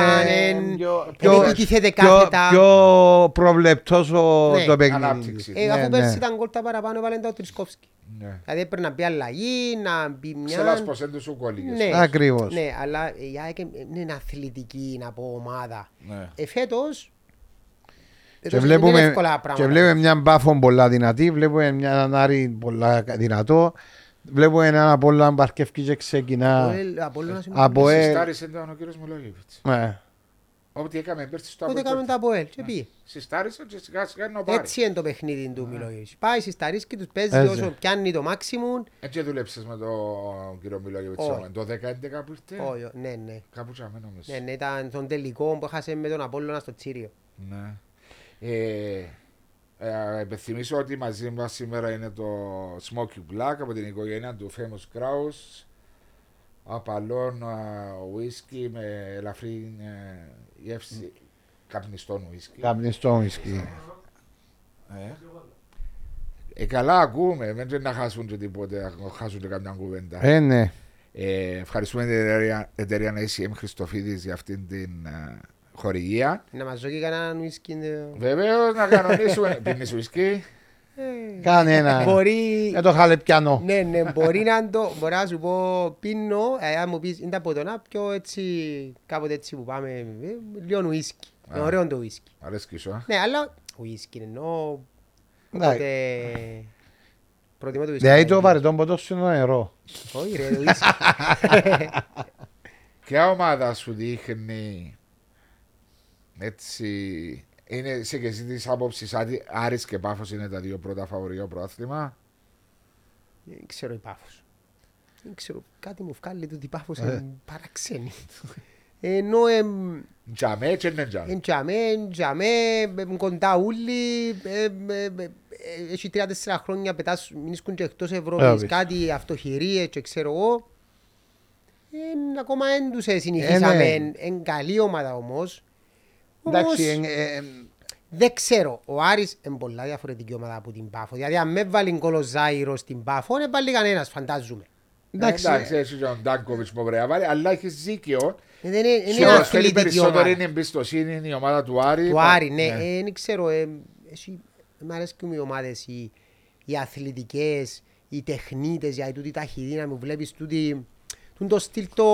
εν- πιο- εν πιο- επιτίθεται πιο- κάθετα Πιο προβλεπτός ο- Ναι. το παιχνίδι. Ανάπτυξης. Ε, Ναι, αφού ναι. πέρσι ήταν γκολ τα παραπάνω έβαλε τα ο Τρισκόφσκι Ναι. Δηλαδή έπρεπε να μπει αλλαγή, να μπει μια... Ξελάς πως έντους σου κόλληκες. Ναι. Ακριβώς. Ναι, αλλά η ΑΕΚ είναι αθλητική να πω ομάδα. Ναι. Ε, φέτος, Και φέτος είναι βλέπουμε, εύκολα και πράγματα. βλέπουμε μια μπάφο πολλά δυνατή, βλέπουμε μια έναν Άρη πολλά δυνατό, βλέπουμε έναν Απόλλωνα Μπαρκεύκη και ξεκινά. Αποέλ- Απόλλωνας είναι Από- πολύ- ε, Συστάρισε ήταν ο κύριος Μιλόγεβιτς. Ναι. Ό,τι έκαμε πέρσι στο Τότε Αποέλ. έκαμε το Αποέλ και πήγε. Συστάρισε και σιγά σιγά να πάρει. Έτσι είναι το παιχνίδι του Μιλόγεβιτς. Πάει στις ταρίσκη τους παίζει Έτσι. όσο πιάνει το maximum. Έτσι δούλεψες με τον κύριο Μιλόγεβιτς. Όχι. όμως. Το 10-11 που ήρθε; Όχι, ναι, ναι. Κάπου τσάμε νομίζω. Ναι, ναι, ήταν τον τελικό που έχασε με τον Απόλλωνα στο Τσίριο. Ναι. Ε, ε, Επιθυμίσω ότι μαζί μας σήμερα είναι το Smoky Black από την οικογένεια του Famous Kraus. Απαλών ουίσκι με ελαφρύ ε, γεύση καπνιστών ουίσκι. Καπνιστό ουίσκι. Ε. Ε, καλά ακούμε, δεν είναι να χάσουν και τίποτε, να χάσουν και καμιά κουβέντα. Ε, ναι. Ε, ευχαριστούμε την εταιρεία, εταιρεία ACM Χριστοφίδης για αυτήν την ε, χορηγία. Να μας δώσει κανέναν ουίσκι. ε, Βεβαίως να κανονίσουμε. Πίνεις ουίσκι. Ε, Κανένα. Μπορεί... Ε, το χαλεπιανό. Ναι, ναι, μπορεί να το, μπορεί να σου πω πίνω, ε, αν μου πεις είναι από τον πιο έτσι, κάποτε έτσι που πάμε, ε, λίγο ουίσκι. Είναι Α. ωραίο το ουίσκι. Αρέσκει σου, α. Ναι, αλλά ουίσκι εννοώ, Εντάξει. οπότε προτιμώ το ουίσκι. Δηλαδή το βαρετό ποτό σου είναι νερό. Όχι ρε, το ουίσκι. Ποια ομάδα σου δείχνει έτσι. Είναι σε και εσύ της άποψης ότι Άρης και Πάφος είναι τα δύο πρώτα φαβορείο πρόθυμα; Δεν ξέρω η Πάφος. Δεν ξέρω, κάτι μου βγάλει το ότι η Πάφος Ε. είναι παραξένη. Ενώ εμ, Τζαμέ και είναι τζαμέ. Εν τζαμέ, εν τζαμέ, εμ, κοντά ούλοι, εμ, εμ, ε, έχει τρία-τέσσερα χρόνια πετάς, μείνουν και εκτός Ευρώπης, Ευρώπης. κάτι αυτοχειρίες και ξέρω εγώ. Εν, ακόμα δεν τους ε, συνηθίσαμε, Ε, ναι. εν, εν καλή ομάδα όμως. Όμως, Εντάξει, ε, ε, δεν ξέρω, ο Άρης είναι πολλά διαφορετική ομάδα από την Πάφο. Δηλαδή αν με βάλει γκολ ο Ζάιρος στην Πάφο, δεν βάλει κανένας, φαντάζομαι. εντάξει. Εντάξει, έτσι τον Ντάνκοβιτς που πρέπει να βάλει, αλλά έχεις δίκιο. Ε, Δεν είναι, δεν Σου είναι θέλει αθλητική περισσότερη ομάδα. εμπιστοσύνη η ομάδα του Άρη. Του Άρη, ναι. Ε, Δεν ξέρω, ε, εσύ, μ' αρέσκουν οι ομάδες, οι, οι αθλητικές, οι τεχνίτες, για τούτη ταχυδύναμη που βλέπεις τούτη, τούν το στυλ το,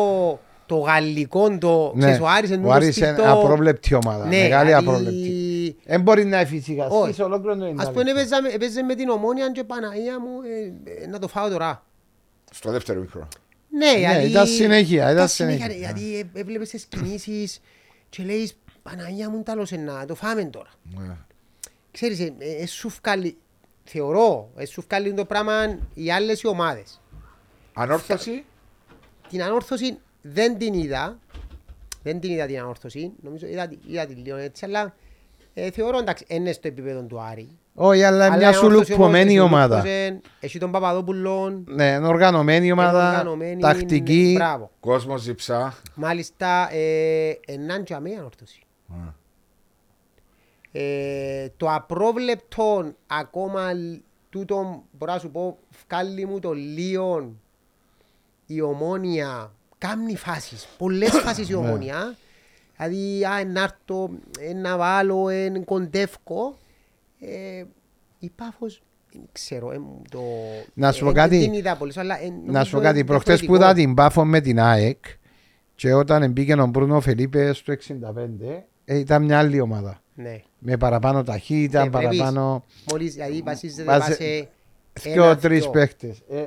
το γαλλικό, το, Ναι. ξέρεις, ο Άρης είναι Ο το Άρης στυλ είναι το... απρόβλεπτη ομάδα. Ναι, Μεγάλη δηλαδή, απρόβλεπτη. Δεν μπορεί να εφησυχαστεί Όχι. σε ολόκληρο το Ας Ιντερνετ. πούμε έπαιζα, έπαιζε με την ομόνια και Παναγία μου, ε, ε, να το φάω τώρα. Στο δεύτερο μικρό. Ναι, γιατί... ήταν συνέχεια, ήταν συνέχεια, συνέχεια. Γιατί ε- έβλεπες τις κινήσεις και λέεις Παναγία μου τέλος να το φάμε τώρα. Ναι. Ξέρεις, ε, ε, ε, σου βγάλει, θεωρώ, ε, σου βγάλει το πράγμα οι άλλες οι ομάδες. Ανόρθωση. Την ανόρθωση δεν την είδα, δεν την είδα την ανόρθωση, νομίζω είδα, τη- είδα την λίγο έτσι, αλλά ε, θεωρώ εντάξει, είναι στο επίπεδο του Άρη. Όχι, αλλά Αλλά μια η ανόρθωση σουλουπωμένη όμως ομάδα. σουλούπωσε, Έχει τον Παπαδόπουλο, Ναι, είναι οργανωμένη ομάδα, οργανωμένη, τακτική. Μπράβο. Κόσμος ζυψά. Μάλιστα, ε, ενάν και αμέ ανόρθωση. Α. Ε, το απρόβλεπτο ακόμα λ- τούτο μπορώ να σου πω βγάλει μου το λίγο η ομόνια κάνει φάσεις, πολλές φάσεις η ομόνια δηλαδή α, να έρθω, ε, να βάλω, ε, κοντεύκω ε, η Πάφος δεν ξέρω ε, μου το, Να σου πω ε, κάτι. δεν την είδα πολύ, αλλά, ε, Να νομίζω σου πω κάτι, είναι προχτές που διαφορετικό. είδα την Πάφο με την ΑΕΚ και όταν μπήκε ο Μπρούνο Φελίπε στο 65, ε, ήταν μια άλλη ομάδα. ναι. Με παραπάνω ταχύτητα, Ε, βλέπεις. παραπάνω. Μόλις δηλαδή βασίζεται Βάζε- βάσει Δύο-τρει ένα-δυο. παίχτες. Ε,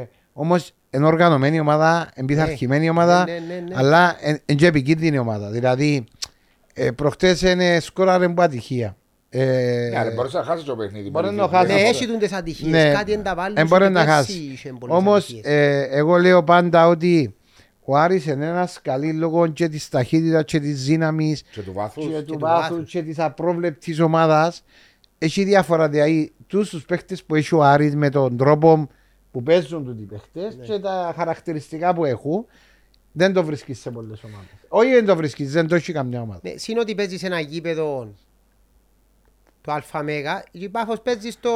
ε, Όμως είναι οργανωμένη ομάδα, εμπειθαρχημένη ομάδα, ναι, ναι, ναι. αλλά είναι και επικίνδυνη ομάδα. Δηλαδή, ε, προχτές είναι σκόραρε που ατυχία. Ε, Ναι, αλλά μπορούσε να χάσεις το παιχνίδι. Μπορείς με να τη χάσεις. Ναι, διαφορά. έχει τούντες ατυχίες. ναι, Κάτι εν τα βάλουν. εν σου μπορεί και να πέρσι χάσει. είχε πολλές Όμως, ατυχίες. ε, εγώ λέω πάντα ότι ο Άρης είναι ένας καλή λόγω και της ταχύτητας και της δύναμης Και του βάθους. και του του βάθους βάθους. και της απρόβλεπτης ομάδας. Έχει διάφορα δηλαδή του τους παίχτες που έχει ο Άρης με τον τρόπο που παίζουν του οι παίχτες και τα χαρακτηριστικά που έχουν. Δεν το βρίσκεις σε πολλές ομάδες. Όχι, δεν το βρίσκεις, δεν το έχει καμιά ομάδα. Ναι, Συν ότι παίζεις σε ένα γήπεδο το ΑΜΕΓΑ, η Πάφος παίζεις στο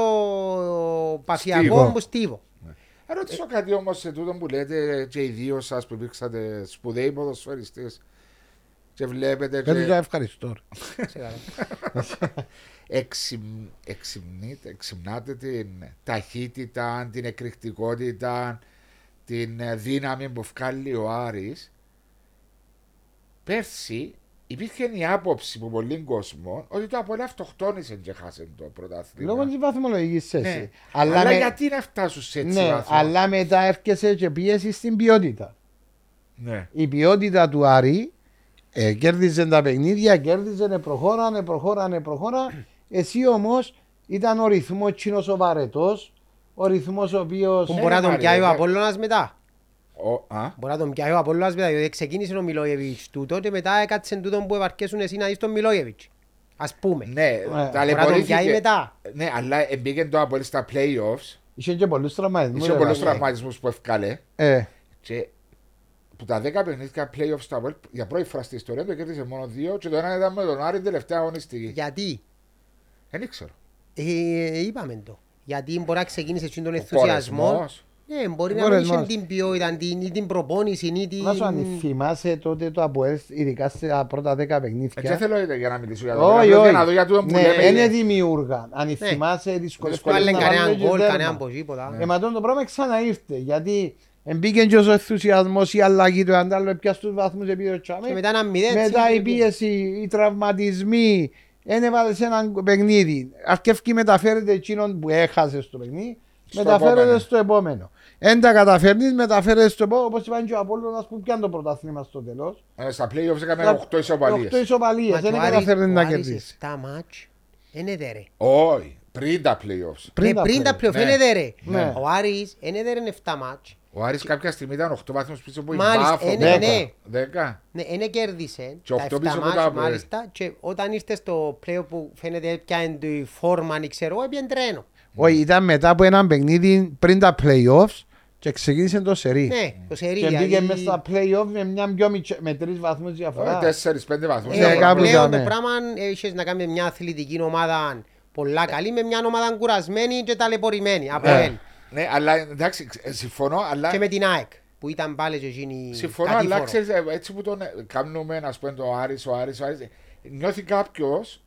παφιακό Στίβο. μου στίβο. Να ρωτήσω κάτι όμως σε τούτο που λέτε και οι δύο σας που υπήρξατε σπουδαίοι ποδοσφαιριστές και βλέπετε. Δεν το Και ευχαριστώ. Ξέρω. εξυμ, εξυμνείτε, εξυμνάτε την ταχύτητα, την εκρηκτικότητα, την ε, δύναμη που βγάλει ο Άρης. Πέρσι υπήρχε η άποψη που πολλοί κόσμο ότι το Απόλυτα αυτοκτόνησε και χάσε το πρωτάθλημα. Λόγω της βαθμολογικής θέση. ναι. Αλλά, με- γιατί να φτάσουν σε έτσι ναι, βαθμό; αλλά μετά έρχεσαι και πίεση στην ποιότητα. Ναι. Η ποιότητα του Άρη ε, κέρδιζε τα παιχνίδια, κέρδιζε, ε, προχώρανε, προχώρανε, προχώρα. Εσύ όμως ήταν ο ρυθμός τσίνο ο βαρετός, ο ρυθμός ο οποίο. Που Ε, μπορεί να τον Μάρια, πιάει ο ε, Απόλλωνας μετά. Ο, α, Μπορεί να τον πιάει ο Απόλλωνας μετά, διότι ξεκίνησε ο Μιλόγεβιτς τούτο και μετά έκατσε τούτο που επαρκέσουν εσύ να δεις τον Μιλόγεβιτς. Ας πούμε. ναι, Ε, Μπορεί να τον ταλαιπωρήθηκε. πιάει μετά. Ναι, αλλά μπήκε το Απόλυτα στα playoffs. Είχε και πολλούς τραυματισμούς. Είχε πολλούς τραυματισμούς που ευκάλε. Ε, Και που τα 10 παιχνίδια playoffs στο Απόλυτα για πρώτη φορά στη ιστορία του κέρδισε μόνο δύο και το ένα ήταν με τον Άρη την τελευταία αγωνιστική. Γιατί; Δεν ήξερα. Ε, είπαμε το. Γιατί μπορεί να ξεκίνησε έτσι τον Ο ενθουσιασμό. κορεσμός. Ναι, μπορεί Ο να μην είχε κορεσμός. την ποιότητα, την, ή την προπόνηση ή την... να σου αν θυμάσαι τότε το Αποέλ, ειδικά στα πρώτα 10 Ε, Δεν παιχνίδια. θέλω για να μιλήσω για το Όχι, Απλώς όχι. Για να δω για τούτο που Ναι, λέμε. είναι δημιούργα. Αν Ναι. θυμάσαι δυσκολίες Που άλλον να κανέναν βάλουν και γκολ, τέρμα. κανέναν πως τίποτα. Ε, μα τότε το πράγμα ξαναήρθε. Γιατί μπήκε και ο ενθουσιασμός, η αλλαγή του αντάλλου, πια στους βαθμούς επί το τσάμε. Και μετά ένα μηδέν. Μετά έτσι, η πίεση, οι τραυματισμοί. Δεν έβαλε σε ένα παιχνίδι. Αρκεύει μεταφέρεται εκείνον που έχασες στο παιχνίδι. Στο μεταφέρεται επόμενο. στο επόμενο. Εν τα καταφέρνεις, μεταφέρεται στο επόμενο. Όπως είπαν και ο Απόλλωνας που πιάνει το πρωτάθλημα στο τέλος. Ε, Στα playoffs έκαμε 8 ισοπαλίες. 8 ισοπαλίες. Μα Δεν το Άρης- καταφέρνει ο να Άρης κερδίσει. 7 μάτς, είναι δέρε. Όχι, πριν τα playoffs. Πριν Ε, τα Πριν τα playoff. πλέον, Ναι. είναι δέρε. Ναι. Ο Άρης είναι δέρε 7 μάτς. Ο Άρης κάποια στιγμή ήταν 8 βαθμούς πίσω από η Μάλιστα, Μπάφο. ε, ναι, Δέκα. ναι. 10. Ναι, είναι κέρδισε Και τα οκτώ 7 πίσω από μάτς τα Αποέλ. μάλιστα και όταν ήρθες στο πλέον που φαίνεται πια είναι η φόρμα, αν ξέρω, έπιαν τρένο. Όχι, ήταν μετά από ένα παιχνίδι πριν τα playoffs και ξεκίνησε το σερί. Ναι, το σερί. Και μπήκε δηλαδή- μέσα στα playoff με, μια πιο μητσο- με τρεις βαθμούς διαφορά. 4-5 βαθμούς. Ε, Ναι, κάπου πλέον ναι. το πράγμα έχεις να κάνεις με μια αθλητική ομάδα πολλά καλή, με μια ομάδα κουρασμένη και ταλαιπωρημένη από Ε. ελ. Ναι, αλλά εντάξει, ε, συμφωνώ, αλλά... Και με την ΑΕΚ που ήταν πάλι και εκείνη Συμφωνώ, αλλά κατήφορο. ξέρεις, ε, έτσι που τον ε, κάνουμε, α πούμε, το Άρης, ο Άρης, ο Άρης, ε, νιώθει κάποιος.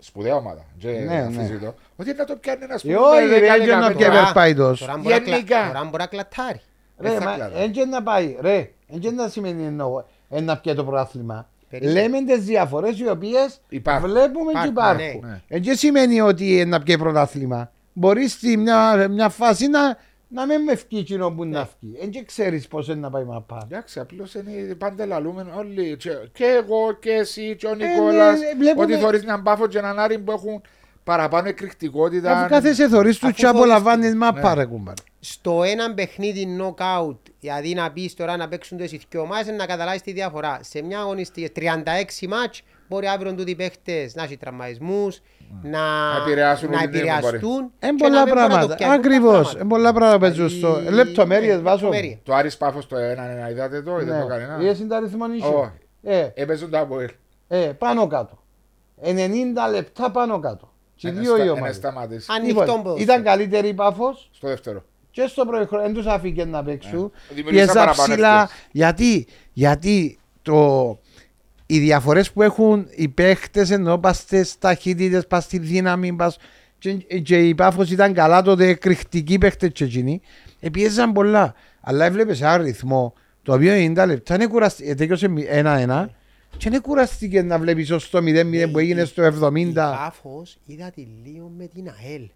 Σπουδαία ομάδα. Και Ναι, ναι. αμφισβητώ, Ότι να το πιάνει ένας Ε, σπουδαίο. όχι, ρε, έτσι να πιέ Τώρα- περπάιτος. Τώρα μπορεί να κλα- Γενικά. τώρα μπορεί να κλατάρει. Δεν Ρε, θα μα κλαδά. έτσι να πάει, ρε, έτσι να σημαίνει εννοώ, ε, να πιέ το πρωτάθλημα. Περίμενε. Λέμε τις διαφορές οι οποίες Υπάρχουν. βλέπουμε και Υπάρχουν, υπάρχουν. ναι. Έτσι σημαίνει ότι ε, να πιέ πρωτάθλημα. Μπορείς στη μια, μια φάση να, να μην με ευκεί εκείνο που να ευκεί. Δεν και ξέρεις πώς είναι να πάει η μαπά. Εντάξει, απλώς είναι πάντα λαλούμενο όλοι. Και, και εγώ και εσύ και ο ναι, Νικόλας. ναι, βλέπουμε- Ότι θεωρεί έναν πάφο και έναν άρη που έχουν παραπάνω εκρηκτικότητα. Αφού κάθεσαι θωρείς τους Αφού και απολαμβάνεις θωρείς μαπά Ναι. ρε κουμπάρ. Στο έναν παιχνίδι knockout, δηλαδή να πεις τώρα να παίξουν τις δύο ομάδες να καταλάβεις τη διαφορά. Σε μια αγωνιστική 36 μάτς μπορεί αύριο τούτοι οι παίχτες να έχει τραυματισμούς, να, επηρεάσουν να όλη την επηρεαστούν. Εν και να πολλά μην μπορούν να το πράγματα. πιάσουν τα Ακριβώς. πράγματα. Εν πολλά πράγματα παίζουν στο... Δηλαδή, Λεπτομέρειες ναι, βάζω. λεπτομέρειες. Το Άρης Πάφος το 1-1, είδατε το, είδατε το Ναι. κανένα; Είδες την αριθμό Όχι. νήσιο. Ε, Έπαιζουν τα Αποέλ. ε, πάνω κάτω. 90 λεπτά πάνω κάτω. Και Ένα δύο στα- οι ένα ομάδες. σταμάτησε. Ανοιχτό Λοιπόν, ποδόσφαιρο. Ήταν καλύτερη η Πάφος Στο δεύτερο. και στο πρώτο δεν τους άφηκε να παίξουν. Ε, δημιουργήσαν Πιέζα παραπάνω ψηλά. ευκαιρίες. Γιατί, γιατί το, οι διαφορές που έχουν οι παίχτες ενώ πας στις ταχύτητες, πας στη δύναμη, πας, και, και η πάφο ήταν καλά τότε, εκρηκτικοί παίχτες και εκείνοι, πιέζαν πολλά. Αλλά έβλεπες ένα ρυθμό το οποίο 90 λεπτά είναι κουραστικό. Τέλειωσε 1-1 και είναι κουραστικό να βλέπεις ως το 0-0 που έγινε στο 70 Η Πάφος είδα τη λίγο με την ΑΕΛ.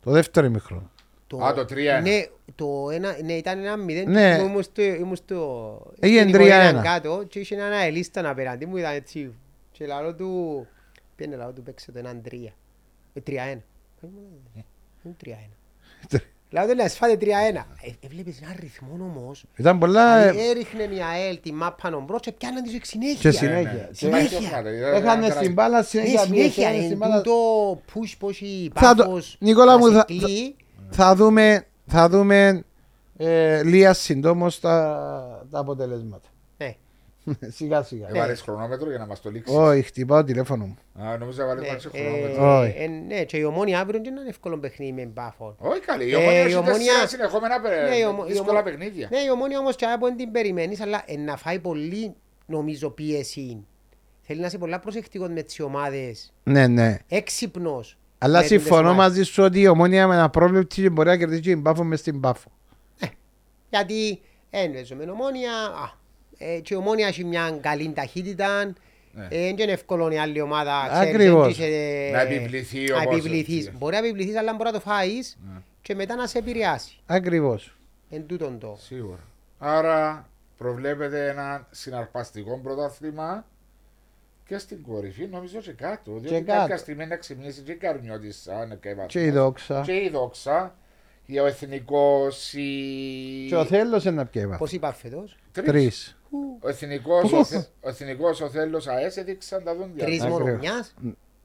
το δεύτερο ημίχρονο. Το, Α, το 3-1. Ναι, το ένα, ναι, ήταν ένα μηδέν. Ναι. και Ήμουν στο, ήμουν στο, Έγινε στην οικογένεια 3-1. κάτω και είχε ένα ελίστα απέναντι μου, ήταν έτσι. Και λαό του, πήγαινε λαό του παίξε το έναν τρία. Ε, τρία ένα. Είναι τρία ένα. Λαό του λέει, σφάτε τρία ένα. Ε, Έβλεπες έναν ρυθμό όμως. Ήταν πολλά. Δηλαδή, ε, Έριχνε η ΑΕΛ τη μάπα νομπρός και πιάναν τις εκ συνέχεια. Και Ναι, συνέχεια. ναι. Συνέχεια. Συνέχεια. Έχανε στην μπάλα Ναι, συνέχεια. συνέχεια. πήγε, Εν στην μπάλα. τούτο push πως η Θα το- Πάφος Νικόλα μου, να σε θα- κλείει. θα δούμε, θα δούμε ε, λίγα συντόμως τα, τα αποτελέσματα. Ναι. σιγά σιγά. Έβαλες χρονόμετρο για να μας το λήξεις; Όχι, χτυπάω το τηλέφωνο μου. Α, νόμιζα έβαλες Ναι, βάλεις ε, χρονόμετρο. Όχι. ε, ναι, και η ομόνια αύριο δεν είναι εύκολο παιχνίδι με μπάφο. Όχι καλή. Η Ε, ομόνια η έχει Ομόνια- τέσσερα συνεχόμενα πε- Ναι, η ομο- η δύσκολα ομο- παιχνίδια. Ναι, η ομόνια όμως και από την περιμένεις, αλλά ε, να φάει πολύ νομίζω πίεση. Θέλει να είσαι πολλά προσεκτικός με τις ομάδες. Ναι, ναι. Έξυπνος. Αλλά με τις συμφωνώ ομάδες. μαζί σου ότι η ομόνια με ένα πρόβλημα και μπορεί να κερδίσει την πάφο μες στην πάφο. Γιατί ένβεζω με ομόνια, α, ε, και η ομόνια έχει μια καλή ταχύτητα. Ναι. Ε, Δεν είναι εύκολο η άλλη ομάδα ξέρεις, Ακριβώς. δεν είσαι- Να επιβληθεί να όπως επιβληθείς. έτσι. Μπορεί να επιβληθείς αλλά μπορεί να το φάεις Ναι. και μετά να σε επηρεάσει. Ακριβώς. Εν τούτον το. Σίγουρα. Άρα προβλέπετε ένα συναρπαστικό πρωτάθλημα και στην κορυφή, νομίζω και κάτω. Διότι κάτω. κάποια στιγμή να ξυπνήσει και η Καρμιώτης σαν και η Βαθμός. Και η δόξα. Και η Δόξα. Και ο Εθνικός, η... Και ο Θέλος είναι να πιέει Πώς είπα φέτος. Τρεις. Τρεις. Ο Εθνικός, ο, Θε... ο Εθνικός, ο Θέλος ΑΕΣ έδειξαν τα δόντια. Τρεις τους. μόνο Ακριβώς. μιας.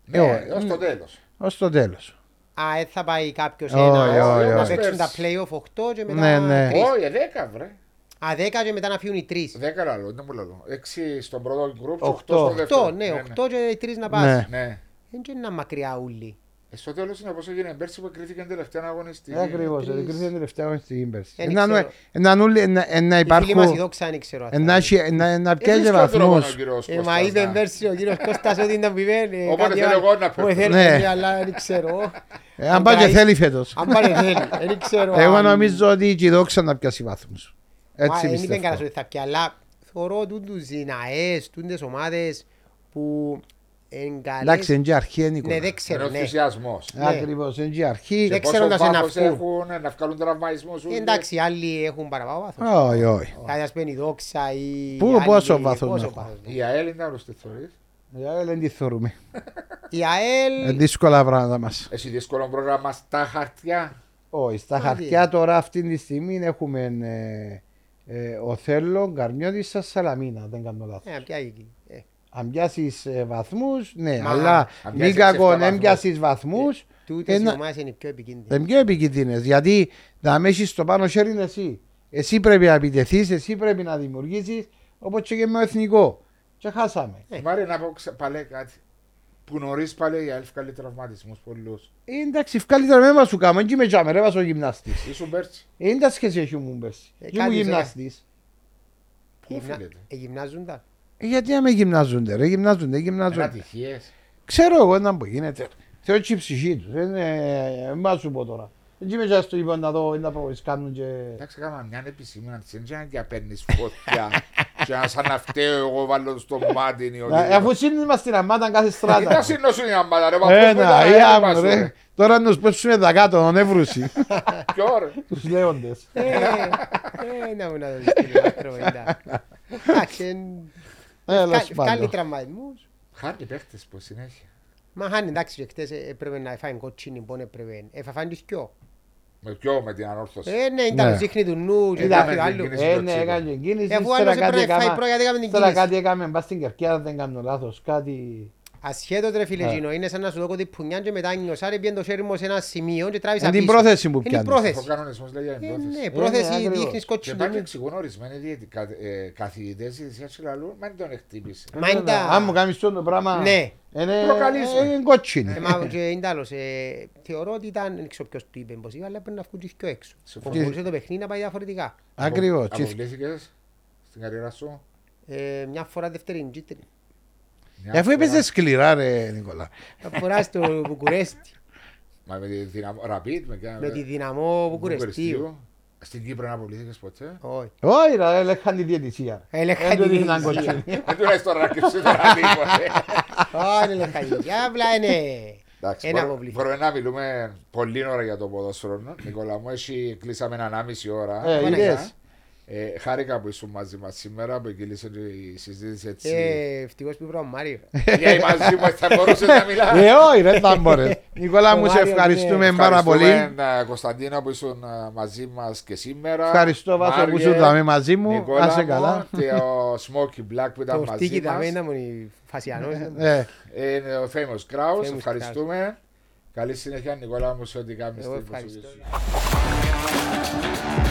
Ναι, Ε, ως το τέλος. Ως το τέλος. Α, δεν θα πάει κάποιος Όχι, ένας όχι, να όχι. παίξουν τα play-off 8 και μετά Ναι, ναι. τρεις. Όχι, δέκα βρε. Α, 10 και μετά να φύγουν οι 3. Δέκα λαλό, δεν μου λαλό. Έξι στον πρώτο γκρουπ, Οκτώ. οκτώ στο δεύτερο. 8, ναι, 8 και οι 3 να πας. Ναι. Ναι. Δεν είναι ένα μακριά ούλοι. Ε, στο τέλος είναι όπως έγινε πέρσι που κρίθηκε την τελευταία αγωνιστική. Ε, Ακριβώς. τρεις. Δεν κρίθηκε την τελευταία αγωνιστική πέρσι. Δεν Ένα- ξέρω. ένα νουλ- ένα- ένα Η φίλη μας η υπάρχουν... δόξα δεν ξέρω. αυτά. Να έχει- να- να Ε, πιάσει δύσκολο τρόπο βαθμούς. ο κύριος Ε, Κώστας μα είπε να- πέρσι ο κύριος Κώστας ότι ήταν που είπε. ε, Όποτε κάτι θέλω άλλο. εγώ να Όποτε παίρνω. θέλω, Ναι. ναι, αλλά δεν ξέρω. Ε, Αν πάει και Guys. θέλει φέτος. Αν πάλι θέλει, δεν ξέρω. Εγώ αν- νομίζω ότι και η δόξα να πιάσει βαθμούς. Μα, Έτσι Δεν είπε κανένας πιστεύω. ότι θα πιει, αλλά θεωρώ τούτους οι ναές, τούτες ομάδες που εν καλές- Εντάξει, είναι και αρχή είναι Ναι, Νικόλα. δεν Είναι ξέρω, ο ναι. ενθουσιασμός. ναι. Ακριβώς, είναι και αρχή. Δεν Πόσο ξέροντας ένα βάθος βγουν. έχουν, ε, να βγάλουν τραυμαϊσμούς. ούλοι. Εντάξει, οι άλλοι έχουν παραπάνω βάθος. Όχι, όχι. Κάτι ας πούμε η δόξα ή... Πού, οι άλλοι- πόσο βάθος πόσο να έχουν. βάθος. Η ΑΕΛ είναι άρρωστη θεωρείς; Ε, Δεν τη θεωρούμε. Η ΑΕΛ... Ε, Δύσκολα πράγματα μας. Έχει δύσκολο πρόγραμμα στα χαρτιά. Όχι, στα Άντε. χαρτιά τώρα αυτή τη στιγμή έχουμε ε, ε, ο Θέλο, Γκαρμιώτης, στα Σαλαμίνα, δεν κάνω λάθος. Ε, ποια εκεί. Ε, Αν πιάσεις ε, βαθμούς, ναι, Μα, αλλά αν μην πιάσεις κακό, εφτά αν βαθμούς. πιάσεις βαθμούς, Τούτες οι Ένα- ομάδες είναι οι πιο επικίνδυνες. δεν πιο επικίνδυνες, γιατί να με έχεις στο πάνω χέρι είναι εσύ. Εσύ πρέπει να επιτεθείς, εσύ πρέπει να δημιουργήσεις, όπως και με το εθνικό. Και χάσαμε. Ε. Μάρε να πω ξα- πάλι κάτι. Που νωρίς πάλι η ΑΕΛ βγάλει τραυματισμούς πολλούς. Ε, εντάξει, καλύτερα με μας σου κάνω, και με τζάμε, ρε, βάζω ο γυμναστής. Ήσουν πέρσι. Ε, δεν τα σχέση έχει μου πέρσι. Ε, Και μου κάτι γυμναστής. Πού Γυμνα- οφείλεται; ε, Γυμνάζοντα. Ε, γιατί να με γυμνάζονται, ρε, γυμνάζονται, Είναι γυμνάζονται. ατυχίες. Ξέρω εγώ ένα που γίνεται. Θέλω και η ψυχή τους. Δεν ε, μα σου πω τώρα. Δεν είμαι και στο λοιπόν να δω, να πω, κάνουν και... Εντάξει, έκανα μια επισήμανση. Δεν ξέρω αν παίρνεις φωτιά και να σαν να φταίω εγώ βάλω στο μάτι ή Ε, ότι... Αφού σύνδημα στην αμάτα κάθε Τι στράτα. να συνώσουν οι αμπάτα ρε, μα πώς Ένα, μετά, ή ε, άμμο, μας, ρε. ρε. Τώρα να τους πέσουμε τα κάτω, τον εύρουση. Ποιο ρε. Τους λέοντες. Ε, ε, να μου να το δεις κύριε άνθρωπο, εντάξει. Εντάξει, εν- Έλα βγάλει- σου βγάλει πάντων. τραυματισμούς. Χάνει παίχτες που συνέχεια. Μα χάνει εντάξει και χτες ε, έπρεπε να φάει κότσινη πόν έπρεπε. Έφαφαν τις δυο. Με ποιο με την ανόρθωση. Ε, ναι, ήταν Ναι. ζύχνη του νου και Είδαμε κάποιο την άλλο. κίνησης. Ε, το ναι, τσίπο. έκανε κίνηση. Ε, αφού ύστερα άλλος κάτι έπρεπε να φάει έκαμα- πρώτα γιατί έκαμε την ύστερα κίνηση. κάτι έκαμε μπας στην Κερκία, αν δεν κάνω λάθος. Κάτι... Ασχέτως ρε φίλε Ναι. Γινό, είναι σαν να σου δω την πουνιά και μετά νιωσά ρε πιέν το χέρι μου σε ένα σημείο και τράβησα Είναι την πίσω. πρόθεση που Είναι την πιάνεις. Ο πρόθεση. κανονισμός λέει για Ε, την πρόθεση. Ναι, ναι, πρόθεση ακριβώς. δείχνεις Και κότσινη πάλι του νου. εξηγούν ορισμένοι διαιτη- κα- ε, καθηγητές ειδησίας και λαλούν, μα δεν τον χτύπησε. Μα είναι τα- Αν μου κάνεις αυτό το πράγμα... Ναι. Είναι Προκαλείς, ε, ναι. είναι κότσινη. Ε, Μα και είναι άλλος, ε, θεωρώ ότι ήταν, δεν ξέρω ποιος του είπε πως είπα, αλλά πρέπει να βγουν και δυο έξω. Συμφωνώ. Μπορούσε το παιχνίδι να πάει διαφορετικά. Ακριβώς. Απο- Και- Αποβλήθηκες στην καριέρα σου; Ε, Μια φορά δεύτερη κίτρινη. Μια Αφού φορά. έπαιζε σκληρά ρε Νικόλα. Μια φοράς στο Βουκουρέστι, Μα με τη δυναμό, ραπίτ, με κάνα- με τη δυναμό Βουκουρεστίου. Βουκουρεστίου. Στην Κύπρο να αποβλήθηκες ποτέ; Όχι. Όχι ρε, έλεγχαν τη διαιτησία. Έλεγχαν Δεν τη του δείχναν διαιτησία. κότσινη. Δεν τουλάχιστον να κρυψεί τώρα τίποτε. Όχι, είναι λεχανική. Απλά είναι Εντάξει, ένα μπορώ- αποβλήθη. Μπορούμε να μιλούμε πολύ ώρα για το ποδόσφαιρο. Νικόλα μου, εσύ κλείσαμε έναν άμιση ώρα. Ε, Παναγιά. είδες. Ε, χάρηκα που ήσουν μαζί μας σήμερα, που κύλησε η συζήτηση έτσι. Ε, Ευτυχώς που είπα ο Μάριο. Για μαζί μας θα μπορούσε να μιλάς. Ε, όχι ρε, θα μπορείς. Νικόλα μου, Ο σε Μάριος, ευχαριστούμε ναι. πάρα πολύ. Ευχαριστούμε, ε, Κωνσταντίνα που ήσουν ε, μαζί μας και σήμερα. Ευχαριστώ Βάσο που Μάριε, σου δάμε μαζί μου. Νικόλα Να σε μου καλά. Και ο Smoky Black που ήταν Το μαζί στίκι τα μας. μέντα μου είναι φασιανός. Ε, Είναι ο Famous Kraus. Famous Ευχαριστούμε. Καλή συνέχεια Νικόλα μου σε ό,τι κάνεις Εγώ στην προσοχή ευχαριστώ. σου.